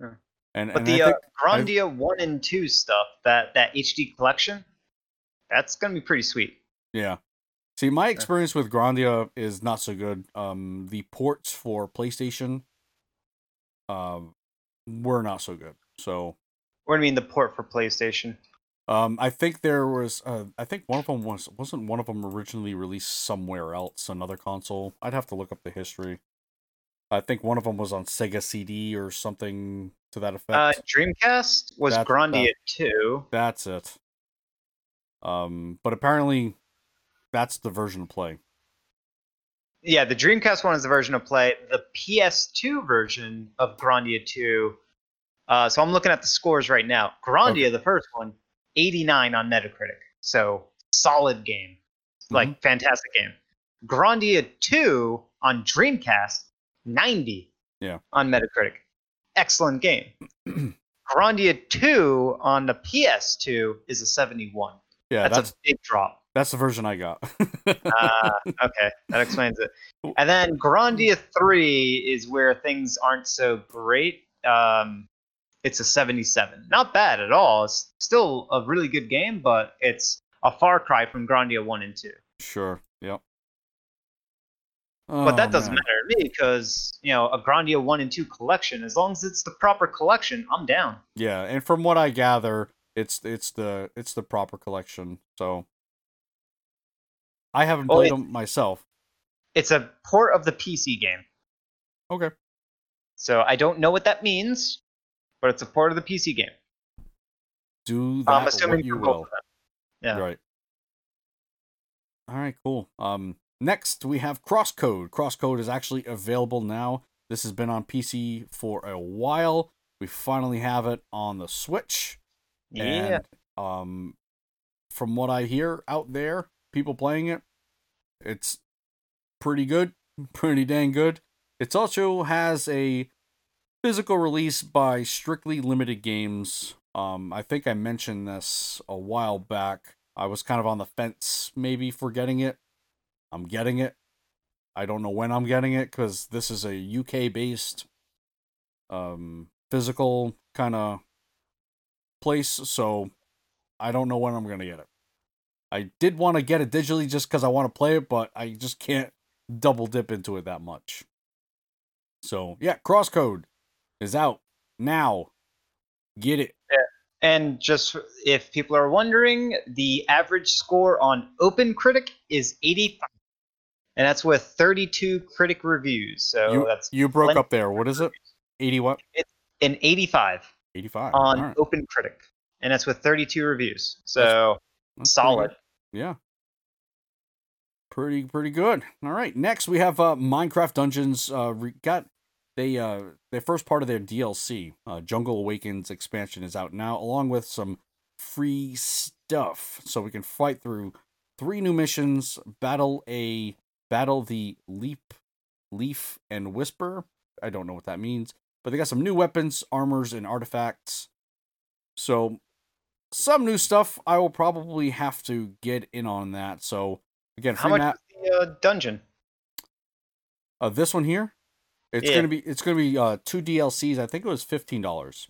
Yeah. And, But and the uh, Grandia one and two stuff, that that HD collection, that's gonna be pretty sweet. Yeah. See, my experience with Grandia is not so good. Um, the ports for PlayStation, um, were not so good. So, What do you mean the port for PlayStation? um, I think there was, uh, I think one of them was wasn't one of them originally released somewhere else, another console. I'd have to look up the history. I think one of them was on Sega CD or something to that effect. Uh, Dreamcast was Grandia that- 2. That's it. Um, but apparently, that's the version of play. Yeah, the Dreamcast one is the version of play. The PS2 version of Grandia 2. Uh, so I'm looking at the scores right now. Grandia, Okay. the first one, 89 on Metacritic. So solid game. Like Mm-hmm. fantastic game. Grandia 2 on Dreamcast, 90 Yeah. on Metacritic. Excellent game. Grandia 2 on the PS2 is a 71. Yeah, that's, that's a big drop. That's the version I got. Uh, okay, that explains it. And then Grandia 3 is where things aren't so great. Um, it's a 77. Not bad at all. It's still a really good game, but it's a far cry from Grandia 1 and 2. sure. Yep. But that Oh, doesn't man. matter to me because, you know, a Grandia 1 and 2 collection, as long as it's the proper collection, I'm down. Yeah, and from what I gather, it's it's the it's the proper collection. So I haven't played it- them myself. It's a port of the PC game. Okay. So I don't know what that means, but it's a port of the PC game. Do that I'm assuming you will. Yeah. Right. All right, cool. Um, next we have Crosscode. Crosscode is actually available now. This has been on PC for a while. We finally have it on the Switch. Yeah. And um, from what I hear out there, people playing it, it's pretty good, pretty dang good. It also has a physical release by Strictly Limited Games. Um, I think I mentioned this a while back. I was kind of on the fence, maybe for getting it. I'm getting it. I don't know when I'm getting it because this is a UK based um, physical kind of place, so I don't know when I'm gonna get it. I did want to get it digitally just because I want to play it, but I just can't double dip into it that much. So yeah, Crosscode is out now. Get it. And just if people are wondering, the average score on OpenCritic is 85. And that's with 32 critic reviews. So you that's you broke up there. What is it? Eighty what? an 85 Eighty five. on OpenCritic. And that's with 32 reviews. So solid. Yeah. Pretty pretty good. All right. Next we have uh Minecraft Dungeons uh re- got they uh their first part of their DLC, uh Jungle Awakens expansion is out now along with some free stuff so we can fight through three new missions, battle a battle the leap leaf and whisper. I don't know what that means, but they got some new weapons, armors and artifacts. So some new stuff. I will probably have to get in on that. So again, How much map. the uh, dungeon? Uh, this one here, it's Yeah. gonna be it's gonna be uh two DLCs. I think it was fifteen dollars.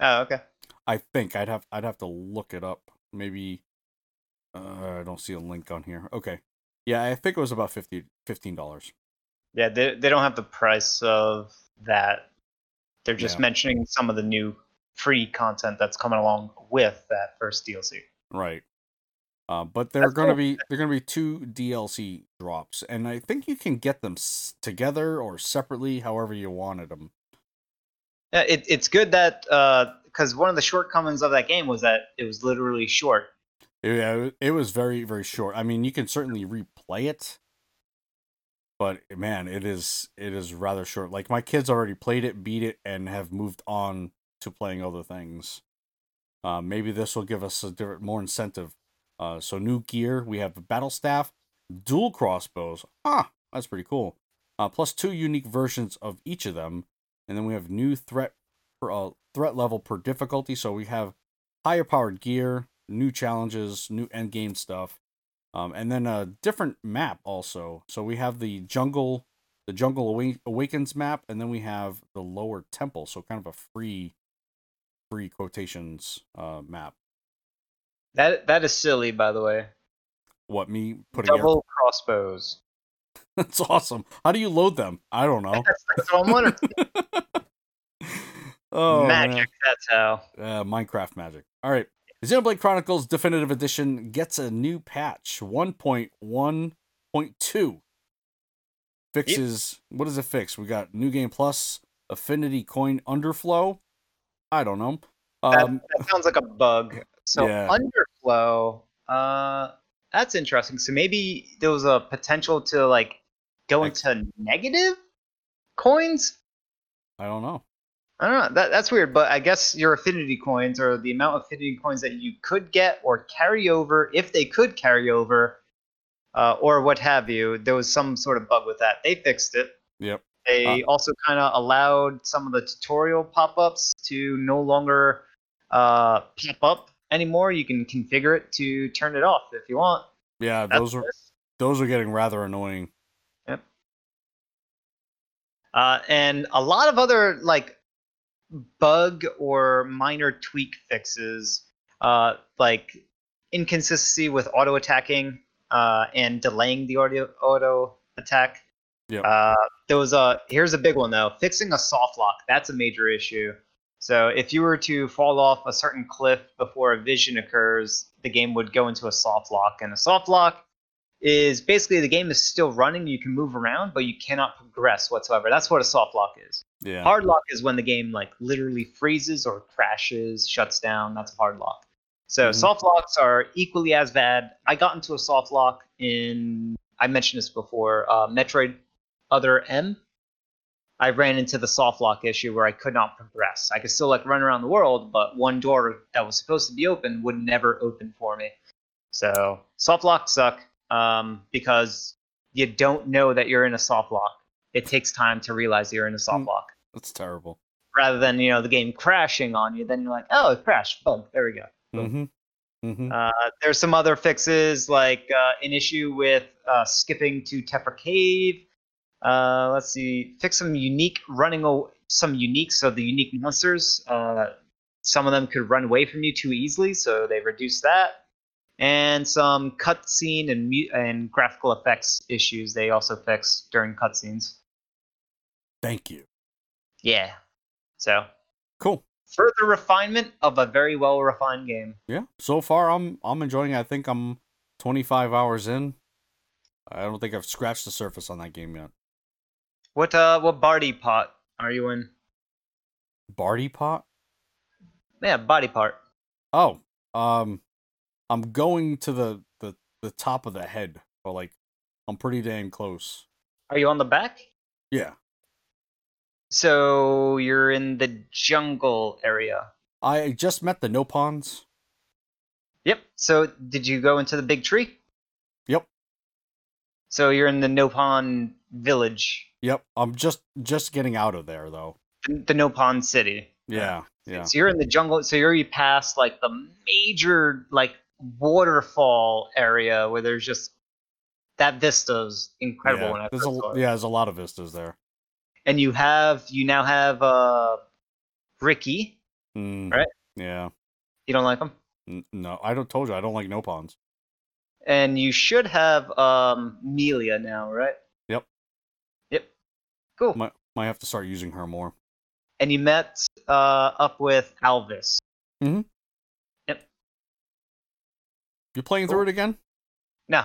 Oh, okay. I think I'd have I'd have to look it up. Maybe uh, I don't see a link on here. Okay, yeah, I think it was about 50 fifteen dollars. Yeah, they, they don't have the price of that. They're just Yeah. mentioning some of the new free content that's coming along with that first DLC. Right. Uh, but they're That's gonna cool. be they're gonna be two DLC drops, and I think you can get them s- together or separately, however you wanted them. Yeah, it, it's good that because one of the shortcomings of that game was that it was literally short. Yeah, it was very very short. I mean, you can certainly replay it, but man, it is it is rather short. Like my kids already played it, beat it, and have moved on to playing other things. Uh, maybe this will give us a different, more incentive. Uh, so new gear, we have battle staff, dual crossbows. Ah, that's pretty cool. Uh, plus two unique versions of each of them, and then we have new threat per uh, threat level per difficulty. So we have higher powered gear, new challenges, new end game stuff, um, and then a different map also. So we have the jungle, the jungle Awa- awakens map, and then we have the lower temple. So kind of a free, free quotations uh, map. That that is silly, by the way. What me putting Double crossbows. That's awesome. How do you load them? I don't know. That's, that's what I'm wondering. oh, Magic. man. That's how. Uh, Minecraft magic. All right. Xenoblade Chronicles Definitive Edition gets a new patch 1.1.2. Fixes, what does it fix? We got New Game Plus, Affinity Coin Underflow. I don't know. That, Um, that sounds like a bug. So Yeah. underflow. Uh, that's interesting. So maybe there was a potential to like go into negative coins. I don't know. I don't know. That, that's weird, but I guess your affinity coins or the amount of affinity coins that you could get or carry over, if they could carry over, uh, or what have you, there was some sort of bug with that. They fixed it. Yep. They also kind of allowed some of the tutorial pop-ups to no longer uh, pop up anymore. You can configure it to turn it off if you want. Yeah, That's those are those are getting rather annoying. Yep. Uh, and a lot of other like bug or minor tweak fixes, uh, like inconsistency with auto attacking uh, and delaying the audio auto attack. Yep. Uh, there was a here's a big one though. Fixing a soft lock that's a major issue. So if you were to fall off a certain cliff before a vision occurs, the game would go into a soft lock, and a soft lock is basically the game is still running. You can move around, but you cannot progress whatsoever. That's what a soft lock is. Yeah. Hard lock is when the game like literally freezes or crashes, shuts down. That's a hard lock. So Mhm. soft locks are equally as bad. I got into a soft lock in I mentioned this before, uh, Metroid Other M. I ran into the soft lock issue where I could not progress. I could still like run around the world, but one door that was supposed to be open would never open for me. So soft locks suck um, because you don't know that you're in a soft lock. It takes time to realize you're in a soft Mm. lock. That's terrible. Rather than you know the game crashing on you, then you're like, oh, it crashed. Boom, there we go. Mm-hmm. Mm-hmm. Uh, there's some other fixes like uh, an issue with uh, skipping to Tephra Cave. Uh, let's see, fix some unique running, some unique, so the unique monsters. Uh, some of them could run away from you too easily, so they reduced that. And some cutscene and mu- and graphical effects issues they also fixed during cutscenes. Thank you. Yeah. So Cool. further refinement of a very well refined game. Yeah. So far, I'm I'm enjoying. it. I think I'm 25 hours in. I don't think I've scratched the surface on that game yet. What uh what Barty pot are you in? Barty pot. Yeah, body part. Oh, um, I'm going to the the the top of the head, or like I'm pretty damn close. Are you on the back? Yeah. So you're in the jungle area. I just met the no Nopons. Yep. So did you go into the big tree? Yep. So you're in the no Nopon village, Yep. I'm just just getting out of there though. the Nopon city. Yeah. Yeah. So you're in the jungle. So you're already past like the major like waterfall area where there's just that vista's incredible. Yeah. There's a yeah. There's a lot of vistas there. And you have you now have uh Riki. Mm, Right. Yeah. You don't like him. N- no, I don't told you I don't like Nopons. And you should have um Melia now, right? Cool. Might might have to start using her more. and you met uh up with Alvis. Mm-hmm. Yep. You playing Cool. through it again? No,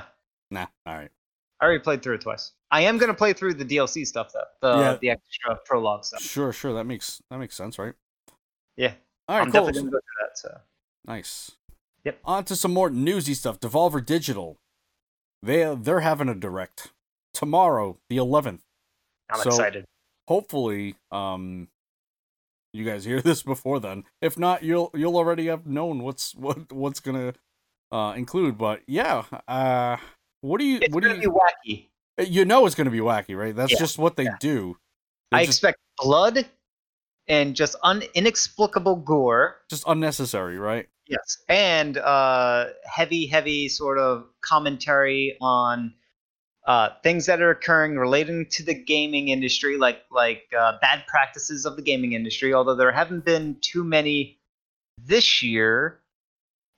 Nah. All right. I already played through it twice. I am gonna play through the DLC stuff though, the Yeah. the extra prologue stuff. Sure. Sure. That makes that makes sense, right? Yeah, All right. I'm cool. definitely gonna go through that. So Nice. Yep. On to some more newsy stuff. Devolver Digital. They they're having a direct tomorrow, the 11th. I'm So- excited. Hopefully, um, you guys hear this before then. If not, you'll you'll already have known what's what what's gonna uh include. But yeah, uh, what do you It's what do you be wacky. you know it's gonna be wacky, right? That's Yeah, just what they yeah. do. They're I just, expect blood and just un- inexplicable gore. just unnecessary, right? Yes, and uh, heavy, heavy sort of commentary on uh, things that are occurring relating to the gaming industry, like like uh, bad practices of the gaming industry. Although there haven't been too many this year,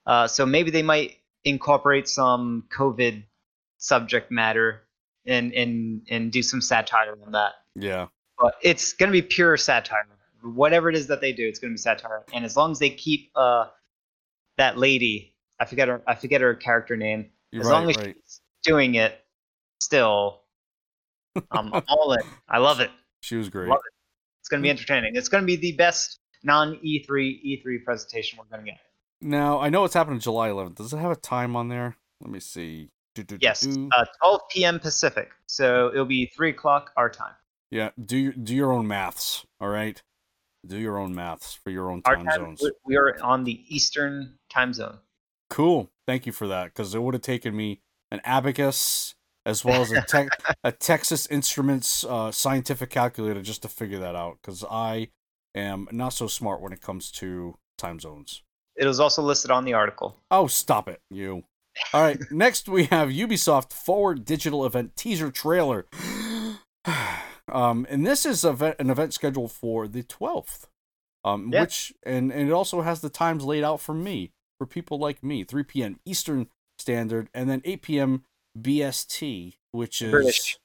uh, so maybe they might incorporate some COVID subject matter and and and do some satire on that. Yeah. But it's gonna be pure satire. Whatever it is that they do, it's gonna be satire. And as long as they keep uh that lady, I forget her I forget her character name. You're as right, long as right. she's doing it still, I'm, I'm all in. I love it. She was great. Love It's gonna be Mm. entertaining. It's gonna be the best non E E3 E3 presentation we're gonna get. Now I know it's happening July 11th. Does it have a time on there? Let me see. Do, do, Yes, do. uh, 12 p.m. Pacific, so it'll be three o'clock our time. yeah. Do your- do your own maths. All right. Do your own maths for your own time, time, zones. we are on the Eastern time zone. Cool. Thank you for that because it would have taken me an abacus as well as a, te- a Texas Instruments uh, scientific calculator just to figure that out because I am not so smart when it comes to time zones. It was also listed on the article. Oh, stop it, you. All right, next we have Ubisoft Forward Digital Event teaser trailer. um, and this is an event scheduled for the 12th. Um, Yeah. which and, and it also has the times laid out for me, for people like me, 3 p.m. Eastern Standard, and then 8 p.m. BST, which is British.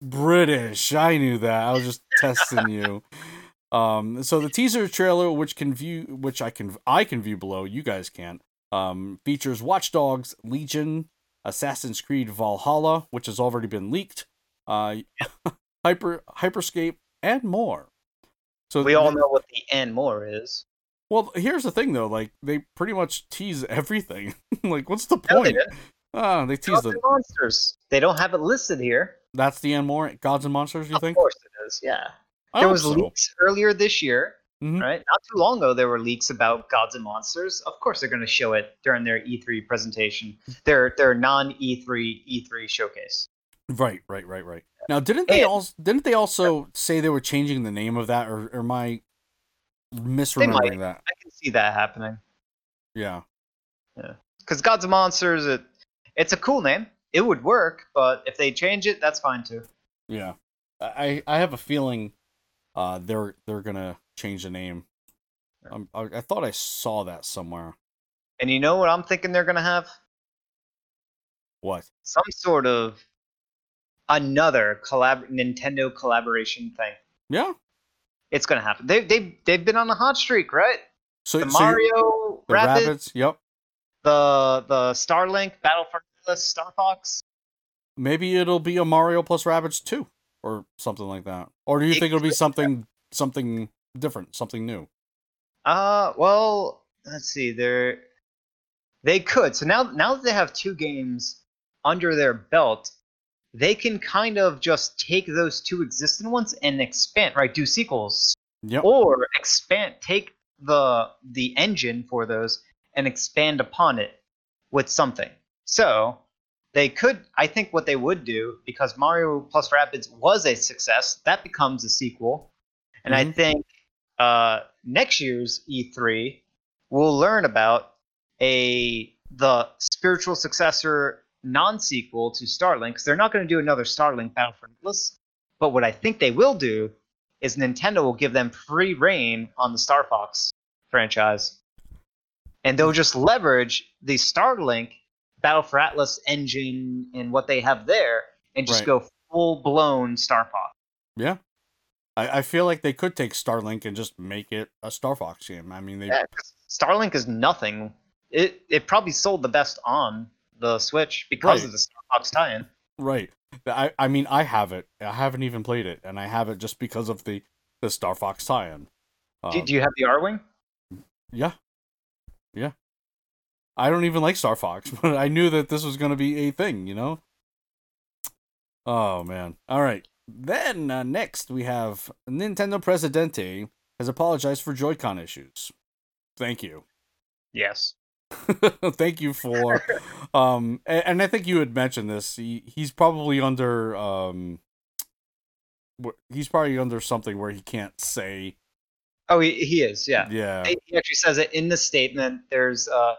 British. I knew that. I was just testing you. Um, so the teaser trailer, which can view, which I can, I can view below. You guys can't. Um, features Watch Dogs, Legion, Assassin's Creed Valhalla, which has already been leaked, uh, Hyper Hyperscape, and more. So We all know what the and more is. Well, here's the thing though. Like they pretty much tease everything. like, what's the point? didn't. Ah, they tease Gods and monsters. They don't have it listed here. That's the end more. Gods and monsters. You of think? Of course it is. Yeah. I there was so. leaks earlier this year, Mhm. right? Not too long ago, there were leaks about gods and monsters. Of course, they're going to show it during their E3 presentation, their their non E E3 E3 showcase. Right, right, right, right. Now, didn't they And- also didn't they also say they were changing the name of that, or, or am I misremembering that? I can see that happening Yeah. Yeah, because gods and monsters, it it's a cool name. It would work, but if they change it, that's fine too. yeah. I I have a feeling, uh, they're they're gonna change the name. Um, I, I thought I saw that somewhere. And you know what I'm thinking they're going to have? What? Some sort of another collab Nintendo collaboration thing. Yeah. It's going to happen. They they they've been on a hot streak, right? So, The so Mario the Rabbids, rabbits. Yep. The the Starlink Battle for Atlas, Star Fox. Maybe it'll be a Mario plus Rabbids too, or something like that. Or do you It think it'll be something something different, something new? Uh, well, let's see. They're they could. So now now that they have two games under their belt, they can kind of just take those two existing ones and expand, right? Do sequels Yep. or expand take the the engine for those and expand upon it with something. So they could I think what they would do because Mario plus Rabbids was a success, that becomes a sequel. And I Mhm. think uh next year's E3 we'll learn about a the spiritual successor non-sequel to Starlink. Because they're not going to do another Starlink Battle for Atlas, but what I think they will do is Nintendo will give them free reign on the Star Fox franchise, and they'll just leverage the Starlink Battle for Atlas engine and what they have there, and just Right. go full blown Star Fox. Yeah. I, I feel like they could take Starlink and just make it a Star Fox game. I mean, they Yeah, Starlink is nothing. It it probably sold the best on the Switch because Right. of the Star Fox tie-in. right. I I mean, I have it. I haven't even played it, and I have it just because of the the Star Fox tie-in. do, Um, do you have the Arwing? yeah, yeah. I don't even like Star Fox, but I knew that this was going to be a thing. You know. Oh man! All right. Then uh, next we have Nintendo Presidente has apologized for Joy-Con issues. Thank you. Yes. Thank you for um and, and I think you had mentioned this. He he's probably under um he's probably under something where he can't say Oh, he, he is. Yeah. yeah. He actually says it in the statement. There's uh,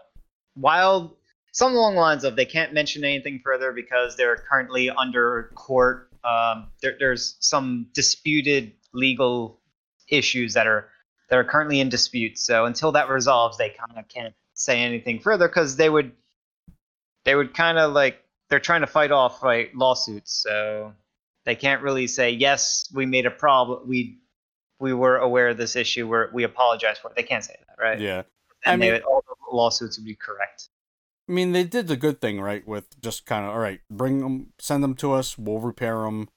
wild, some along the lines of they can't mention anything further because they're currently under court. Um, there, there's some disputed legal issues that are that are currently in dispute. So until that resolves, they kind of can't say anything further because they would they would kind of like they're trying to fight off like lawsuits, so they can't really say yes, we made a problem, we we were aware of this issue, Where we apologize for it. They can't say that, right? Yeah. And I mean- would, all the lawsuits would be correct. I mean, they did the good thing, right? With just kind of, all right, bring them, send them to us, we'll repair them.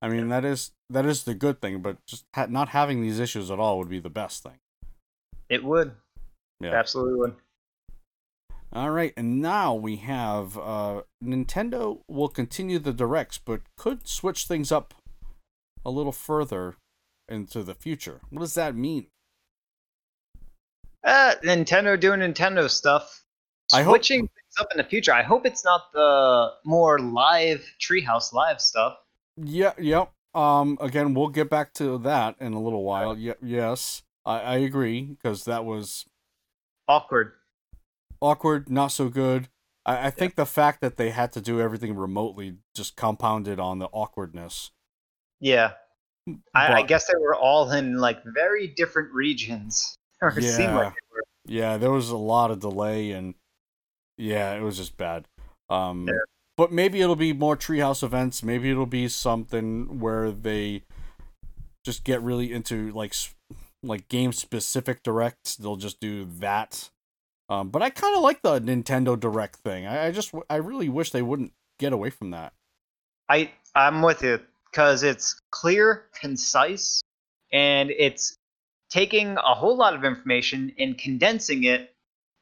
I mean, that is that is the good thing, but just ha- not having these issues at all would be the best thing. It would. Yeah. It absolutely would. All right, and now we have uh, Nintendo will continue the directs, but could switch things up a little further into the future. What does that mean? Uh, Nintendo doing Nintendo stuff. I hope- Switching things up in the future. I hope it's not the more live Treehouse Live stuff. Yeah, yep. Um, again, we'll get back to that in a little while. Yeah, yes, I, I agree because that was Awkward. awkward, not so good. I, I think the fact that they had to do everything remotely just compounded on the awkwardness. Yeah. I, I guess they were all in like very different regions. Or seemed Yeah. like. Yeah, there was a lot of delay and yeah, it was just bad. Um Yeah. but maybe it'll be more treehouse events, maybe it'll be something where they just get really into like like game specific directs. They'll just do that. Um but I kind of like the Nintendo Direct thing. I, I just I really wish they wouldn't get away from that. I I'm with you because it's clear, concise, and it's taking a whole lot of information and condensing it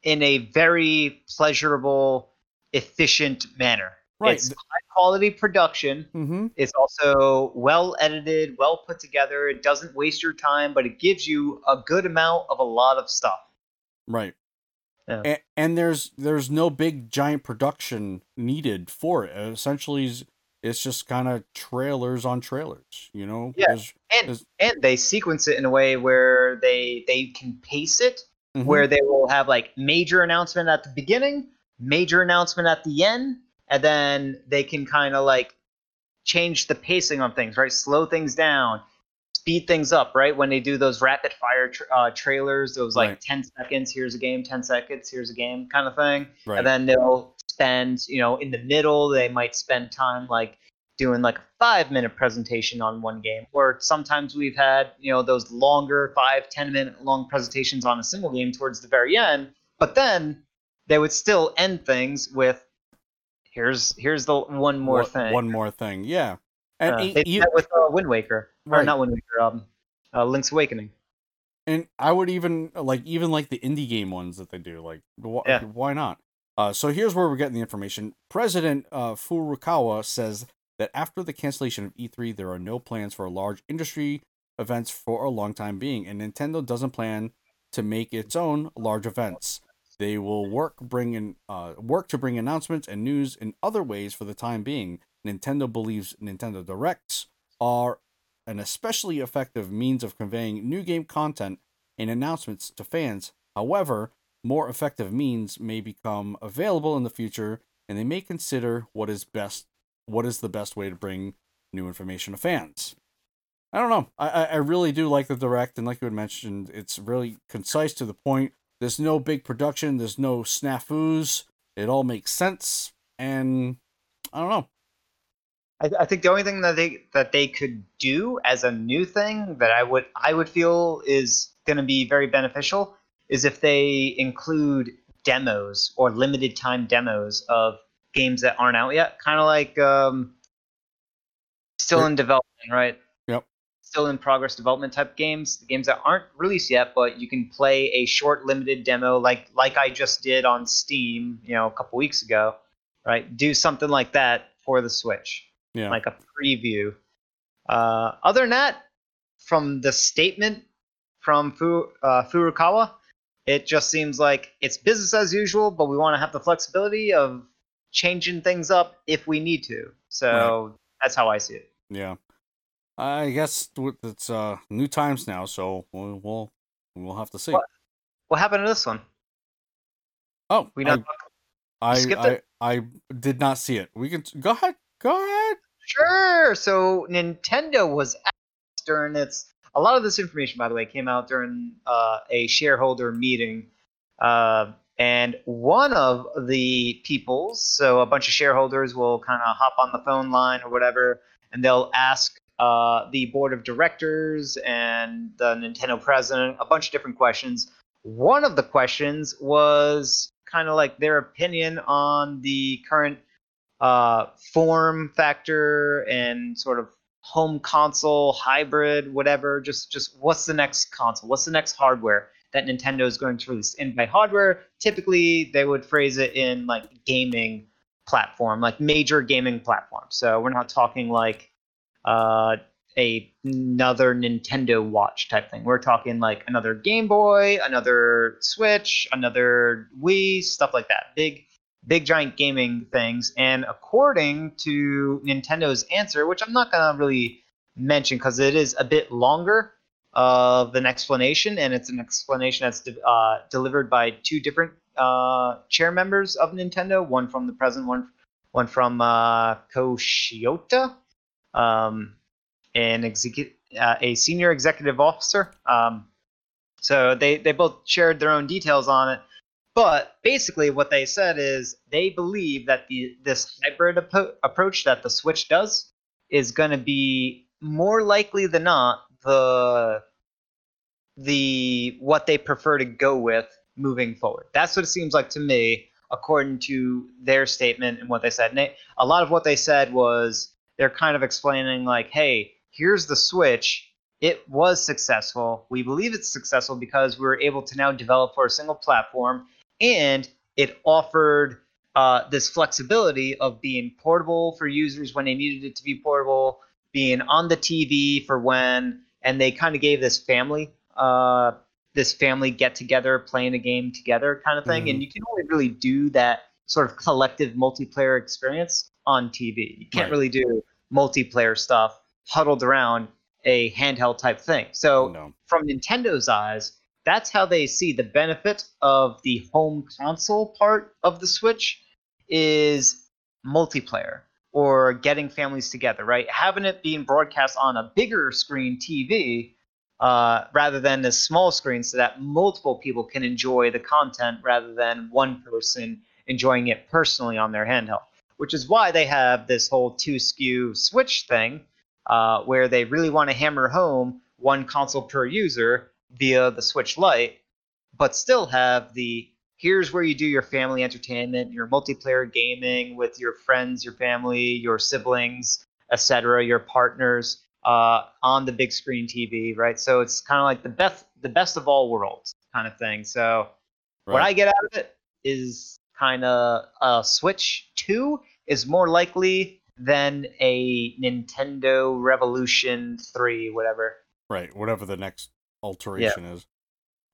in a very pleasurable, efficient manner. Right. It's high quality production. Mhm. It's also well edited, well put together. It doesn't waste your time, but it gives you a good amount of a lot of stuff. Right. Yeah. And, and there's there's no big giant production needed for it. It essentially, it's just kind of trailers on trailers. You know. Yeah. There's- And Is- and they sequence it in a way where they they can pace it Mhm. where they will have like major announcement at the beginning, major announcement at the end, and then they can kind of like change the pacing on things, right? Slow things down, speed things up, right? When they do those rapid fire tra- uh, trailers, those like Right. 10 seconds, here's a game, 10 seconds, here's a game kind of thing. right. And then they'll spend, you know, in the middle, they might spend time like doing like a five minute presentation on one game. Or sometimes we've had, you know, those longer five, ten minute long presentations on a single game towards the very end. But then they would still end things with here's here's the one more One- thing. One more thing. Yeah. And Uh, e- with uh, Wind Waker. Or not Wind Waker, um, uh, Link's Awakening. and I would even like even like the indie game ones that they do. Like, wh- Yeah. why not? Uh, so here's where we're getting the information. President uh, Furukawa says that after the cancellation of E3, there are no plans for large industry events for a long time being, and Nintendo doesn't plan to make its own large events. They will work bring in uh, work to bring announcements and news in other ways for the time being. Nintendo believes Nintendo Directs are an especially effective means of conveying new game content and announcements to fans. However, more effective means may become available in the future, and they may consider what is best what is the best way to bring new information to fans. I don't know. I, I really do like the direct, and like you had mentioned, it's really concise to the point. There's no big production. There's no snafus. It all makes sense, and I don't know. I, I think the only thing that they that they could do as a new thing that I would I would feel is going to be very beneficial is if they include demos or limited time demos of games that aren't out yet, kind of like um, still in development, right? Yep. Still in progress development type games, the games that aren't released yet, but you can play a short limited demo like like I just did on Steam, you know, a couple weeks ago, right? Do something like that for the Switch Yeah. like a preview. Uh, other than that, from the statement from Fu, uh, Furukawa, it just seems like it's business as usual, but we want to have the flexibility of changing things up if we need to. So that's how I see it. Yeah, I guess it's uh new times now, so we'll we'll, we'll have to see. What? What happened to this one? Oh, We I, not I, I, it? I did not see it. We can go ahead. Go ahead. Sure. So Nintendo was asked during its. A lot of this information, by the way, came out during uh, a shareholder meeting, uh, And one of the peoples, so a bunch of shareholders will kind of hop on the phone line or whatever, and they'll ask uh, the board of directors and the Nintendo president a bunch of different questions. One of the questions was kind of like their opinion on the current uh, form factor and sort of home console hybrid whatever just just what's the next console? What's the next hardware that nintendo is going to release? And by hardware typically they would phrase it in like gaming platform like major gaming platform. So we're not talking like uh, a, another nintendo watch type thing. We're talking like another game boy another switch another wii stuff like that. Big big giant gaming things. And according to Nintendo's answer, which I'm not gonna really mention because it is a bit longer of an explanation, and it's an explanation that's de- uh, delivered by two different uh, chair members of Nintendo, one from the present, one one from uh, Ko Shiota, um, an executive, uh, a senior executive officer. Um, so they they both shared their own details on it. But basically, what they said is they believe that the this hybrid ap- approach that the Switch does is going to be more likely than not the the what they prefer to go with moving forward. That's what it seems like to me, according to their statement and what they said. And a lot of what they said was they're kind of explaining like, hey, here's the Switch. It was successful. We believe it's successful because we were able to now develop for a single platform and it offered uh, this flexibility of being portable for users when they needed it to be portable, being on the TV for when, and they kind of gave this family, uh, this family get together, playing a game together kind of thing. Mm-hmm. And you can only really do that sort of collective multiplayer experience on TV. You can't right. really do multiplayer stuff huddled around a handheld type thing. So, no. from Nintendo's eyes, that's how they see the benefit of the home console part of the Switch is multiplayer or getting families together, right? Having it being broadcast on a bigger screen TV uh, rather than a small screen so that multiple people can enjoy the content rather than one person enjoying it personally on their handheld. Which is why they have this whole two SKU switch thing uh, where they really want to hammer home one console per user via the Switch Lite, but still have the here's where you do your family entertainment, your multiplayer gaming with your friends, your family, your siblings, etc., your partners uh, on the big screen TV, right? So it's kind of like the best the best of all worlds kind of thing. So right. what I get out of it is kind of a Switch 2 is more likely than a Nintendo Revolution 3, whatever. Right, whatever the next alteration yeah. is.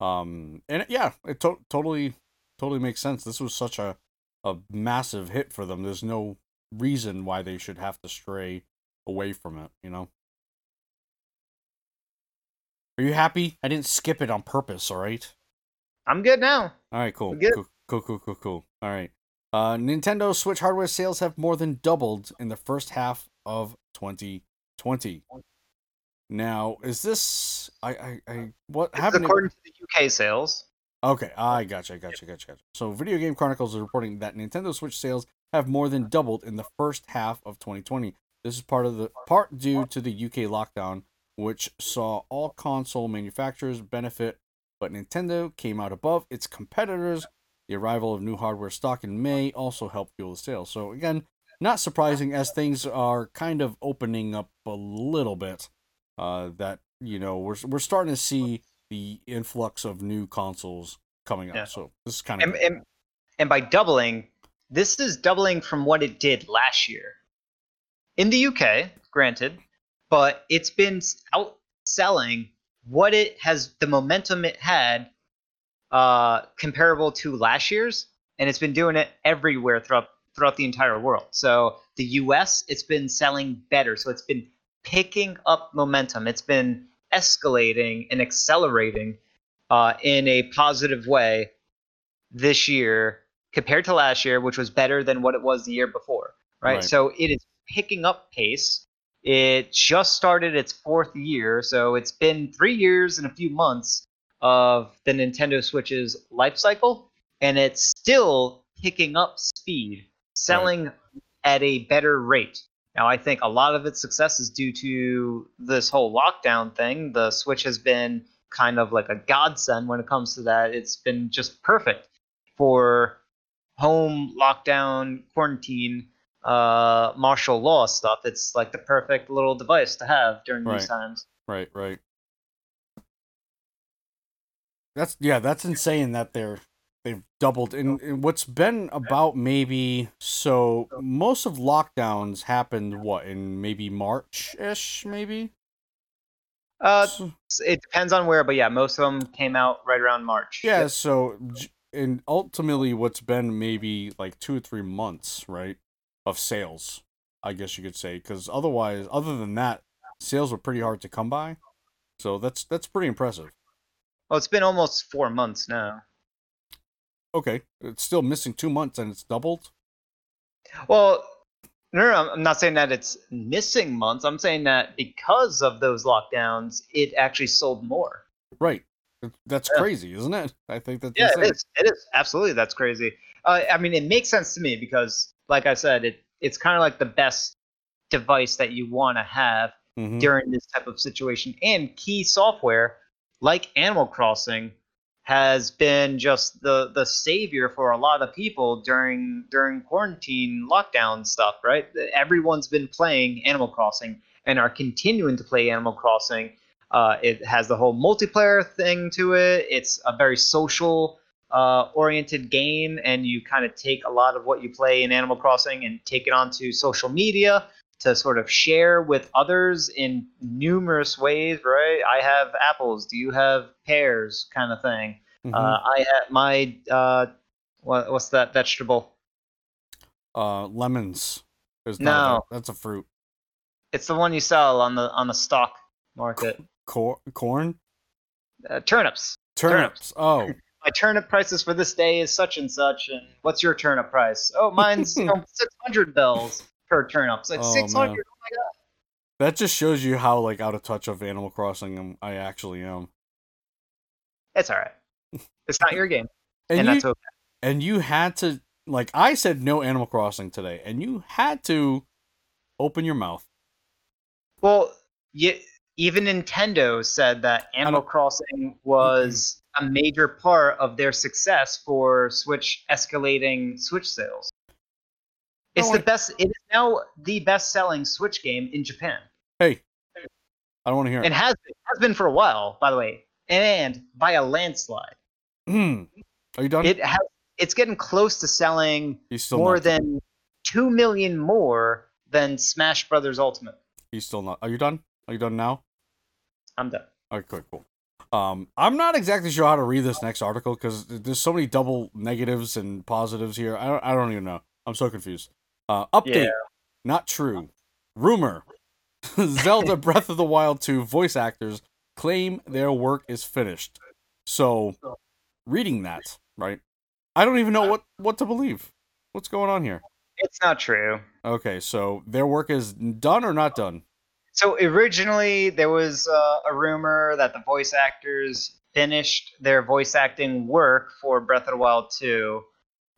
Um, and yeah, it to- totally, totally makes sense. This was such a, a massive hit for them. There's no reason why they should have to stray away from it, you know? Are you happy? I didn't skip it on purpose, all right? I'm good now. All right, cool. Cool, cool, cool, cool, cool. All right. Uh, Nintendo Switch hardware sales have more than doubled in the first half of 2020. Now, is this I I, I what it's happened according to the UK sales? Okay, I gotcha, I gotcha, gotcha, gotcha. So, Video Game Chronicles is reporting that Nintendo Switch sales have more than doubled in the first half of 2020. This is part of the part due to the UK lockdown, which saw all console manufacturers benefit, but Nintendo came out above its competitors. The arrival of new hardware stock in May also helped fuel the sales. So again, not surprising as things are kind of opening up a little bit uh, that you know we're we're starting to see the influx of new consoles coming up. Yeah. So this is kind of and, and, and by doubling, this is doubling from what it did last year in the UK, granted, but it's been outselling what it has the momentum it had uh, comparable to last year's, and it's been doing it everywhere throughout throughout the entire world. So the US, it's been selling better. So it's been picking up momentum. It's been escalating and accelerating uh, in a positive way this year compared to last year, which was better than what it was the year before. Right. right. So it is picking up pace. It just started its fourth year, so it's been three years and a few months of the Nintendo Switch's life cycle, and it's still picking up speed, selling at a better rate. Now, I think a lot of its success is due to this whole lockdown thing. The Switch has been kind of like a godsend when it comes to that. It's been just perfect for home lockdown, quarantine, uh, martial law stuff. It's like the perfect little device to have during Right. these times. Right, right. That's yeah, that's insane that they're they've doubled. And, and what's been about maybe so most of lockdowns happened what in maybe March ish maybe? Uh, it depends on where, but yeah, most of them came out right around March. yeah so and ultimately what's been maybe like two or three months right of sales I guess you could say because otherwise other than that sales were pretty hard to come by. So that's that's pretty impressive. Well, it's been almost four months now. Okay it's still missing two months and it's doubled Well, no, no, I'm- I'm not saying that it's missing months. I'm saying that because of those lockdowns, it actually sold more. Right. That's Yeah. crazy, isn't it? I think that's Yeah, insane. it is. It is absolutely. That's crazy. Uh, I mean, it makes sense to me because, like I said, it it's kind of like the best device that you want to have Mhm. during this type of situation. And key software like Animal Crossing has been just the the savior for a lot of people during during quarantine lockdown stuff, right? Everyone's been playing Animal Crossing and are continuing to play Animal Crossing. Uh, it has the whole multiplayer thing to it. It's a very social uh, oriented game, and you kind of take a lot of what you play in Animal Crossing and take it onto social media to sort of share with others in numerous ways, right? I have apples. Do you have pears? Kind of thing. Mhm. Uh, I have my uh, what, what's that vegetable? uh, lemons. Is No. a- that's a fruit. It's the one you sell on the on the stock market. Cor- corn, Uh, turnips. turnips. Oh, My turnip prices for this day is such and such. And what's your turnip price? Oh, mine's you know, six hundred bells per turnip. It's like Oh, six hundred. man. Oh that just shows you how like out of touch of Animal Crossing I'm- actually am. It's all right. It's not your game, and, And, you that's okay. and you had to like I said no Animal Crossing today, and you had to open your mouth. Well, you, even Nintendo said that Animal Crossing was a major part of their success for Switch escalating Switch sales. It's the best. It is now the best-selling Switch game in Japan, Hey, I don't want to hear and it. has been, has been for a while, by the way, and by a landslide. Hmm. Are you done? It has. It's getting close to selling more not. than two million more than Smash Brothers Ultimate. he's still not. Are you done? Are you done now? I'm done. Okay, cool. Um, I'm not exactly sure how to read this next article because there's so many double negatives and positives here. I don't, I don't even know. I'm so confused. Uh, update. Yeah. Not true. Rumor. Zelda Breath of the Wild 2 voice actors claim their work is finished. So, reading that, right? I don't even know what, what to believe. What's going on here? It's not true. Okay, so their work is done or not done? So originally there was uh, a rumor that the voice actors finished their voice acting work for Breath of the Wild 2.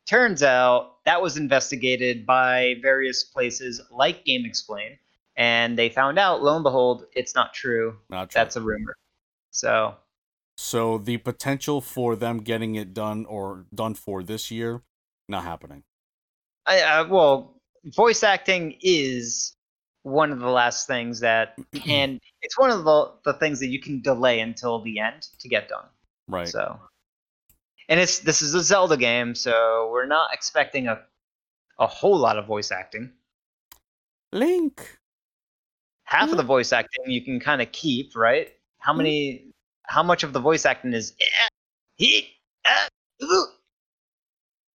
Turns out that was investigated by various places like GameXplain, and they found out, lo and behold, it's not true. Not true. That's a rumor. So So the potential for them getting it done or done for this year, not happening. I, uh, well, voice acting is one of the last things that and It's one of the the things that you can delay until the end to get done. Right. So, and it's this is a Zelda game, so we're not expecting a a whole lot of voice acting. Link. Half of the voice acting you can kind of keep, right? How many? How much of the voice acting is?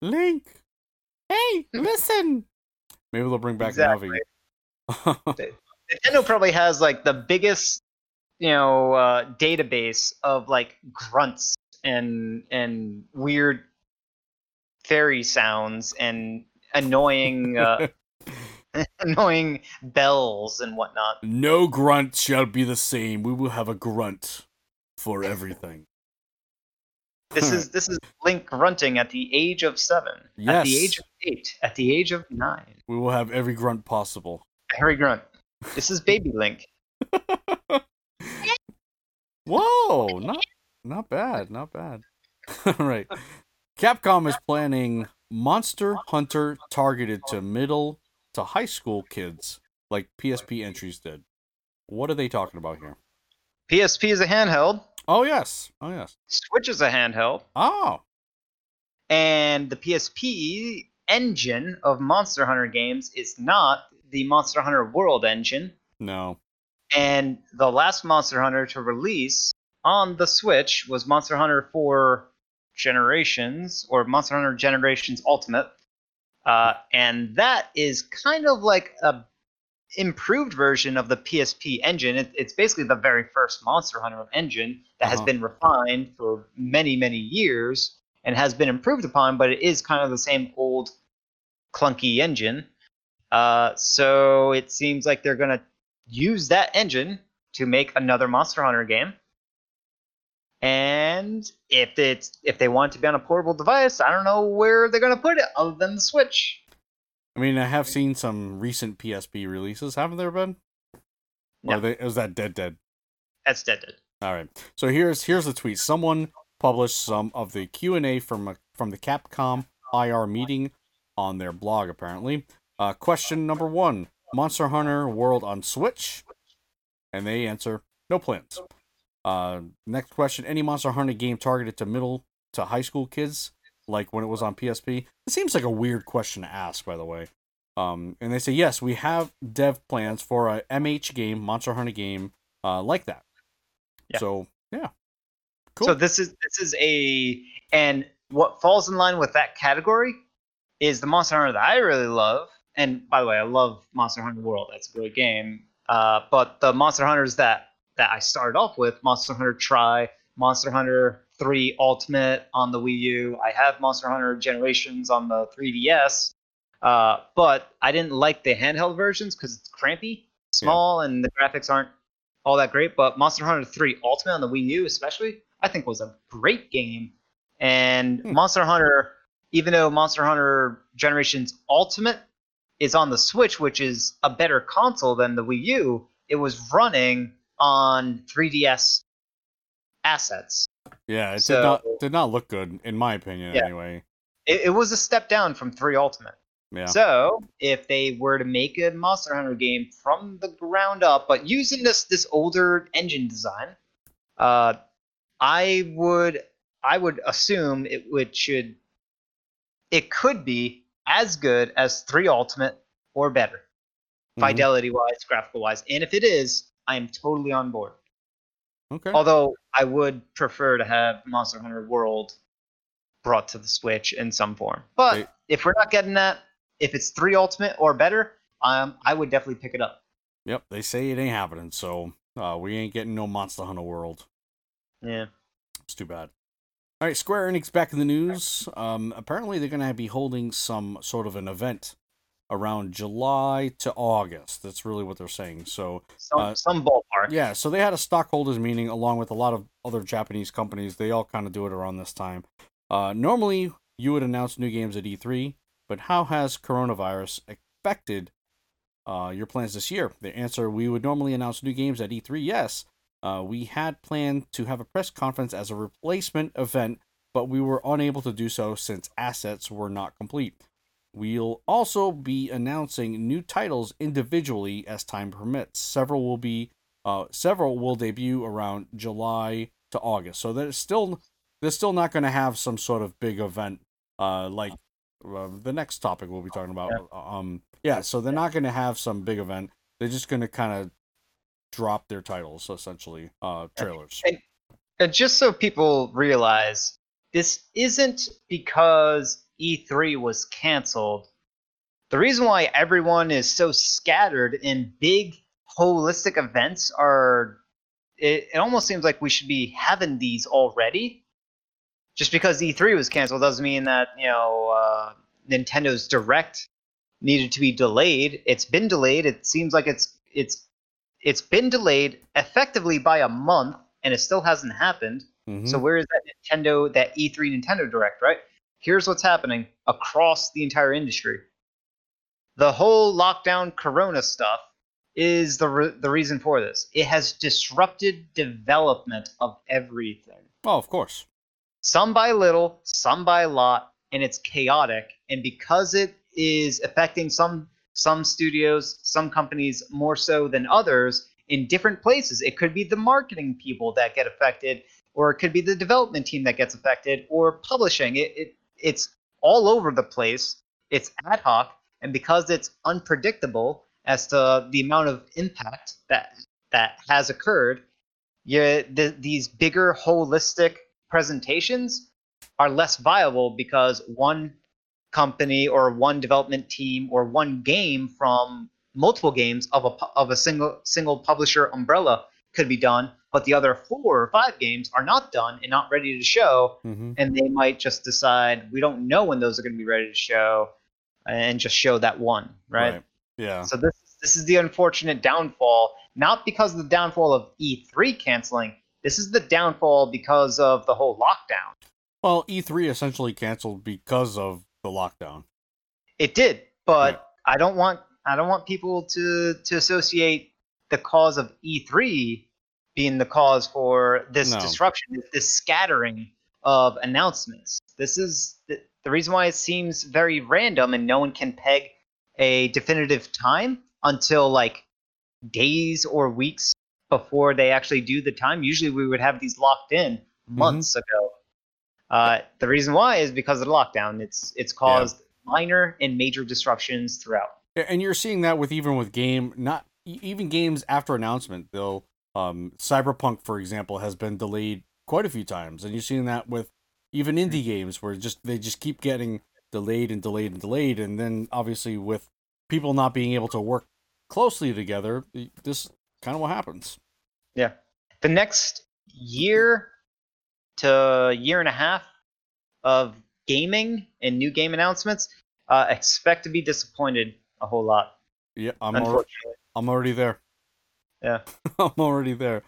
Link. Hey, listen. Maybe they'll bring back Exactly. Navi. Nintendo probably has like the biggest, you know, uh, database of like grunts and and weird fairy sounds and annoying uh, annoying bells and whatnot. no grunt shall be the same. We will have a grunt for everything. This is this is Link grunting at the age of seven, Yes. at the age of eight, at the age of nine. we will have every grunt possible. Harry Grunt. This is Baby Link. Whoa, not not bad, not bad. All right. Capcom is planning Monster Hunter targeted to middle to high school kids like PSP entries did. What are they talking about here? PSP is a handheld. Oh yes. Oh yes. Switch is a handheld. Oh. and the PSP engine of Monster Hunter games is not the Monster Hunter World engine. No. And the last Monster Hunter to release on the Switch was Monster Hunter 4 Generations or Monster Hunter Generations Ultimate. Uh, and that is kind of like a improved version of the PSP engine. It, it's basically the very first Monster Hunter engine that has Uh-huh. been refined for many, many years and has been improved upon, but it is kind of the same old clunky engine. Uh, so it seems like they're going to use that engine to make another Monster Hunter game. And if it's if they want it to be on a portable device, I don't know where they're going to put it other than the Switch. I mean, I have seen some recent PSP releases, haven't there been? Or they, is that dead dead? That's dead. dead. All right. So here's here's the tweet. Someone published some of the Q and A from a, from the Capcom IR meeting on their blog. Apparently, uh, question number one: Monster Hunter World on Switch, and they answer no plans. Uh, next question: Any Monster Hunter game targeted to middle to high school kids, like when it was on PSP? It seems like a weird question to ask, by the way. Um, and they say yes, we have dev plans for a MH game, Monster Hunter game, uh, like that. Yeah. So yeah, cool. So this is this is a and what falls in line with that category is the Monster Hunter that I really love. And by the way, I love Monster Hunter World. That's a great game. Uh, but the Monster Hunters that that I started off with, Monster Hunter Tri, Monster Hunter 3 Ultimate on the Wii U. I have Monster Hunter Generations on the 3DS. Uh, but I didn't like the handheld versions because it's crampy, small, and the graphics aren't all that great. But Monster Hunter 3 Ultimate on the Wii U, especially, I think was a great game. And Hmm. Monster Hunter, even though Monster Hunter Generations Ultimate is on the Switch, which is a better console than the Wii U, it was running on 3DS assets. yeah, it so- did not did not look good in my opinion. Yeah. Anyway, It, it was a step down from 3 Ultimate. yeah. So, if they were to make a Monster Hunter game from the ground up, but using this this older engine design, uh, I would I would assume it would should it could be as good as three Ultimate or better, Mhm. fidelity wise, graphical wise, and if it is, I am totally on board. Okay. Although I would prefer to have Monster Hunter World brought to the Switch in some form. But Wait. if we're not getting that, if it's three Ultimate or better, um, I would definitely pick it up. Yep. They say it ain't happening, so uh, we ain't getting no Monster Hunter World. Yeah. It's too bad. All right, Square Enix back in the news. Um, apparently, they're going to be holding some sort of an event around July to August. That's really what they're saying. So, Some Uh, some ballpark. yeah, so they had a stockholders meeting along with a lot of other Japanese companies. They all kind of do it around this time. Uh, normally, you would announce new games at E3, but how has coronavirus affected uh, your plans this year? The answer: We would normally announce new games at E3. Yes, uh, we had planned to have a press conference as a replacement event, but we were unable to do so since assets were not complete. We'll also be announcing new titles individually as time permits. Several will be uh, several will debut around July to August. So there's still they're still not going to have some sort of big event uh, like uh, the next topic we'll be talking about. Um, yeah, so they're not going to have some big event. They're just going to kind of drop their titles essentially, uh, trailers. And just so people realize, this isn't because E3 was canceled. The reason why everyone is so scattered and big holistic events are, it, it almost seems like we should be having these already. Just because E3 was canceled doesn't mean that, you know, uh, Nintendo's Direct needed to be delayed. It's been delayed. It seems like it's it's it's been delayed effectively by a month and it still hasn't happened. Mhm. So where is that Nintendo, that E3 Nintendo Direct, right? Here's what's happening across the entire industry. The whole lockdown Corona stuff is the re- the reason for this. It has disrupted development of everything. oh, of course. Some by little, some by lot, and it's chaotic. And because it is affecting some some studios, some companies more so than others in different places. It could be the marketing people that get affected, or it could be the development team that gets affected, or publishing. It, it it's all over the place. It's ad hoc, and because it's unpredictable as to the amount of impact that that has occurred, you, the, these bigger holistic presentations are less viable because one company or one development team or one game from multiple games of a of a single single publisher umbrella could be done, but the other four or five games are not done and not ready to show, hmm and they might just decide we don't know when those are going to be ready to show, and just show that one, right? Yeah. So this this is the unfortunate downfall, not because of the downfall of E3 canceling. This is the downfall because of the whole lockdown. Well, E3 essentially canceled because of the lockdown. It did, but I don't want I don't want people to to associate the cause of E3 being the cause for this No. disruption, this scattering of announcements. This is the, the reason why it seems very random and no one can peg a definitive time until like days or weeks before they actually do the time. Usually we would have these locked in months ago. Uh, the reason why is because of the lockdown. It's it's caused minor and major disruptions throughout. And you're seeing that with even with game not even games after announcement they'll um cyberpunk for example has been delayed quite a few times and you've seen that with even indie games where just they just keep getting delayed and delayed and delayed and then obviously with people not being able to work closely together this kind of what happens Yeah. The next year to year and a half of gaming and new game announcements, uh, expect to be disappointed a whole lot. yeah i'm al- unfortunately. i'm already there Yeah. i'm already there.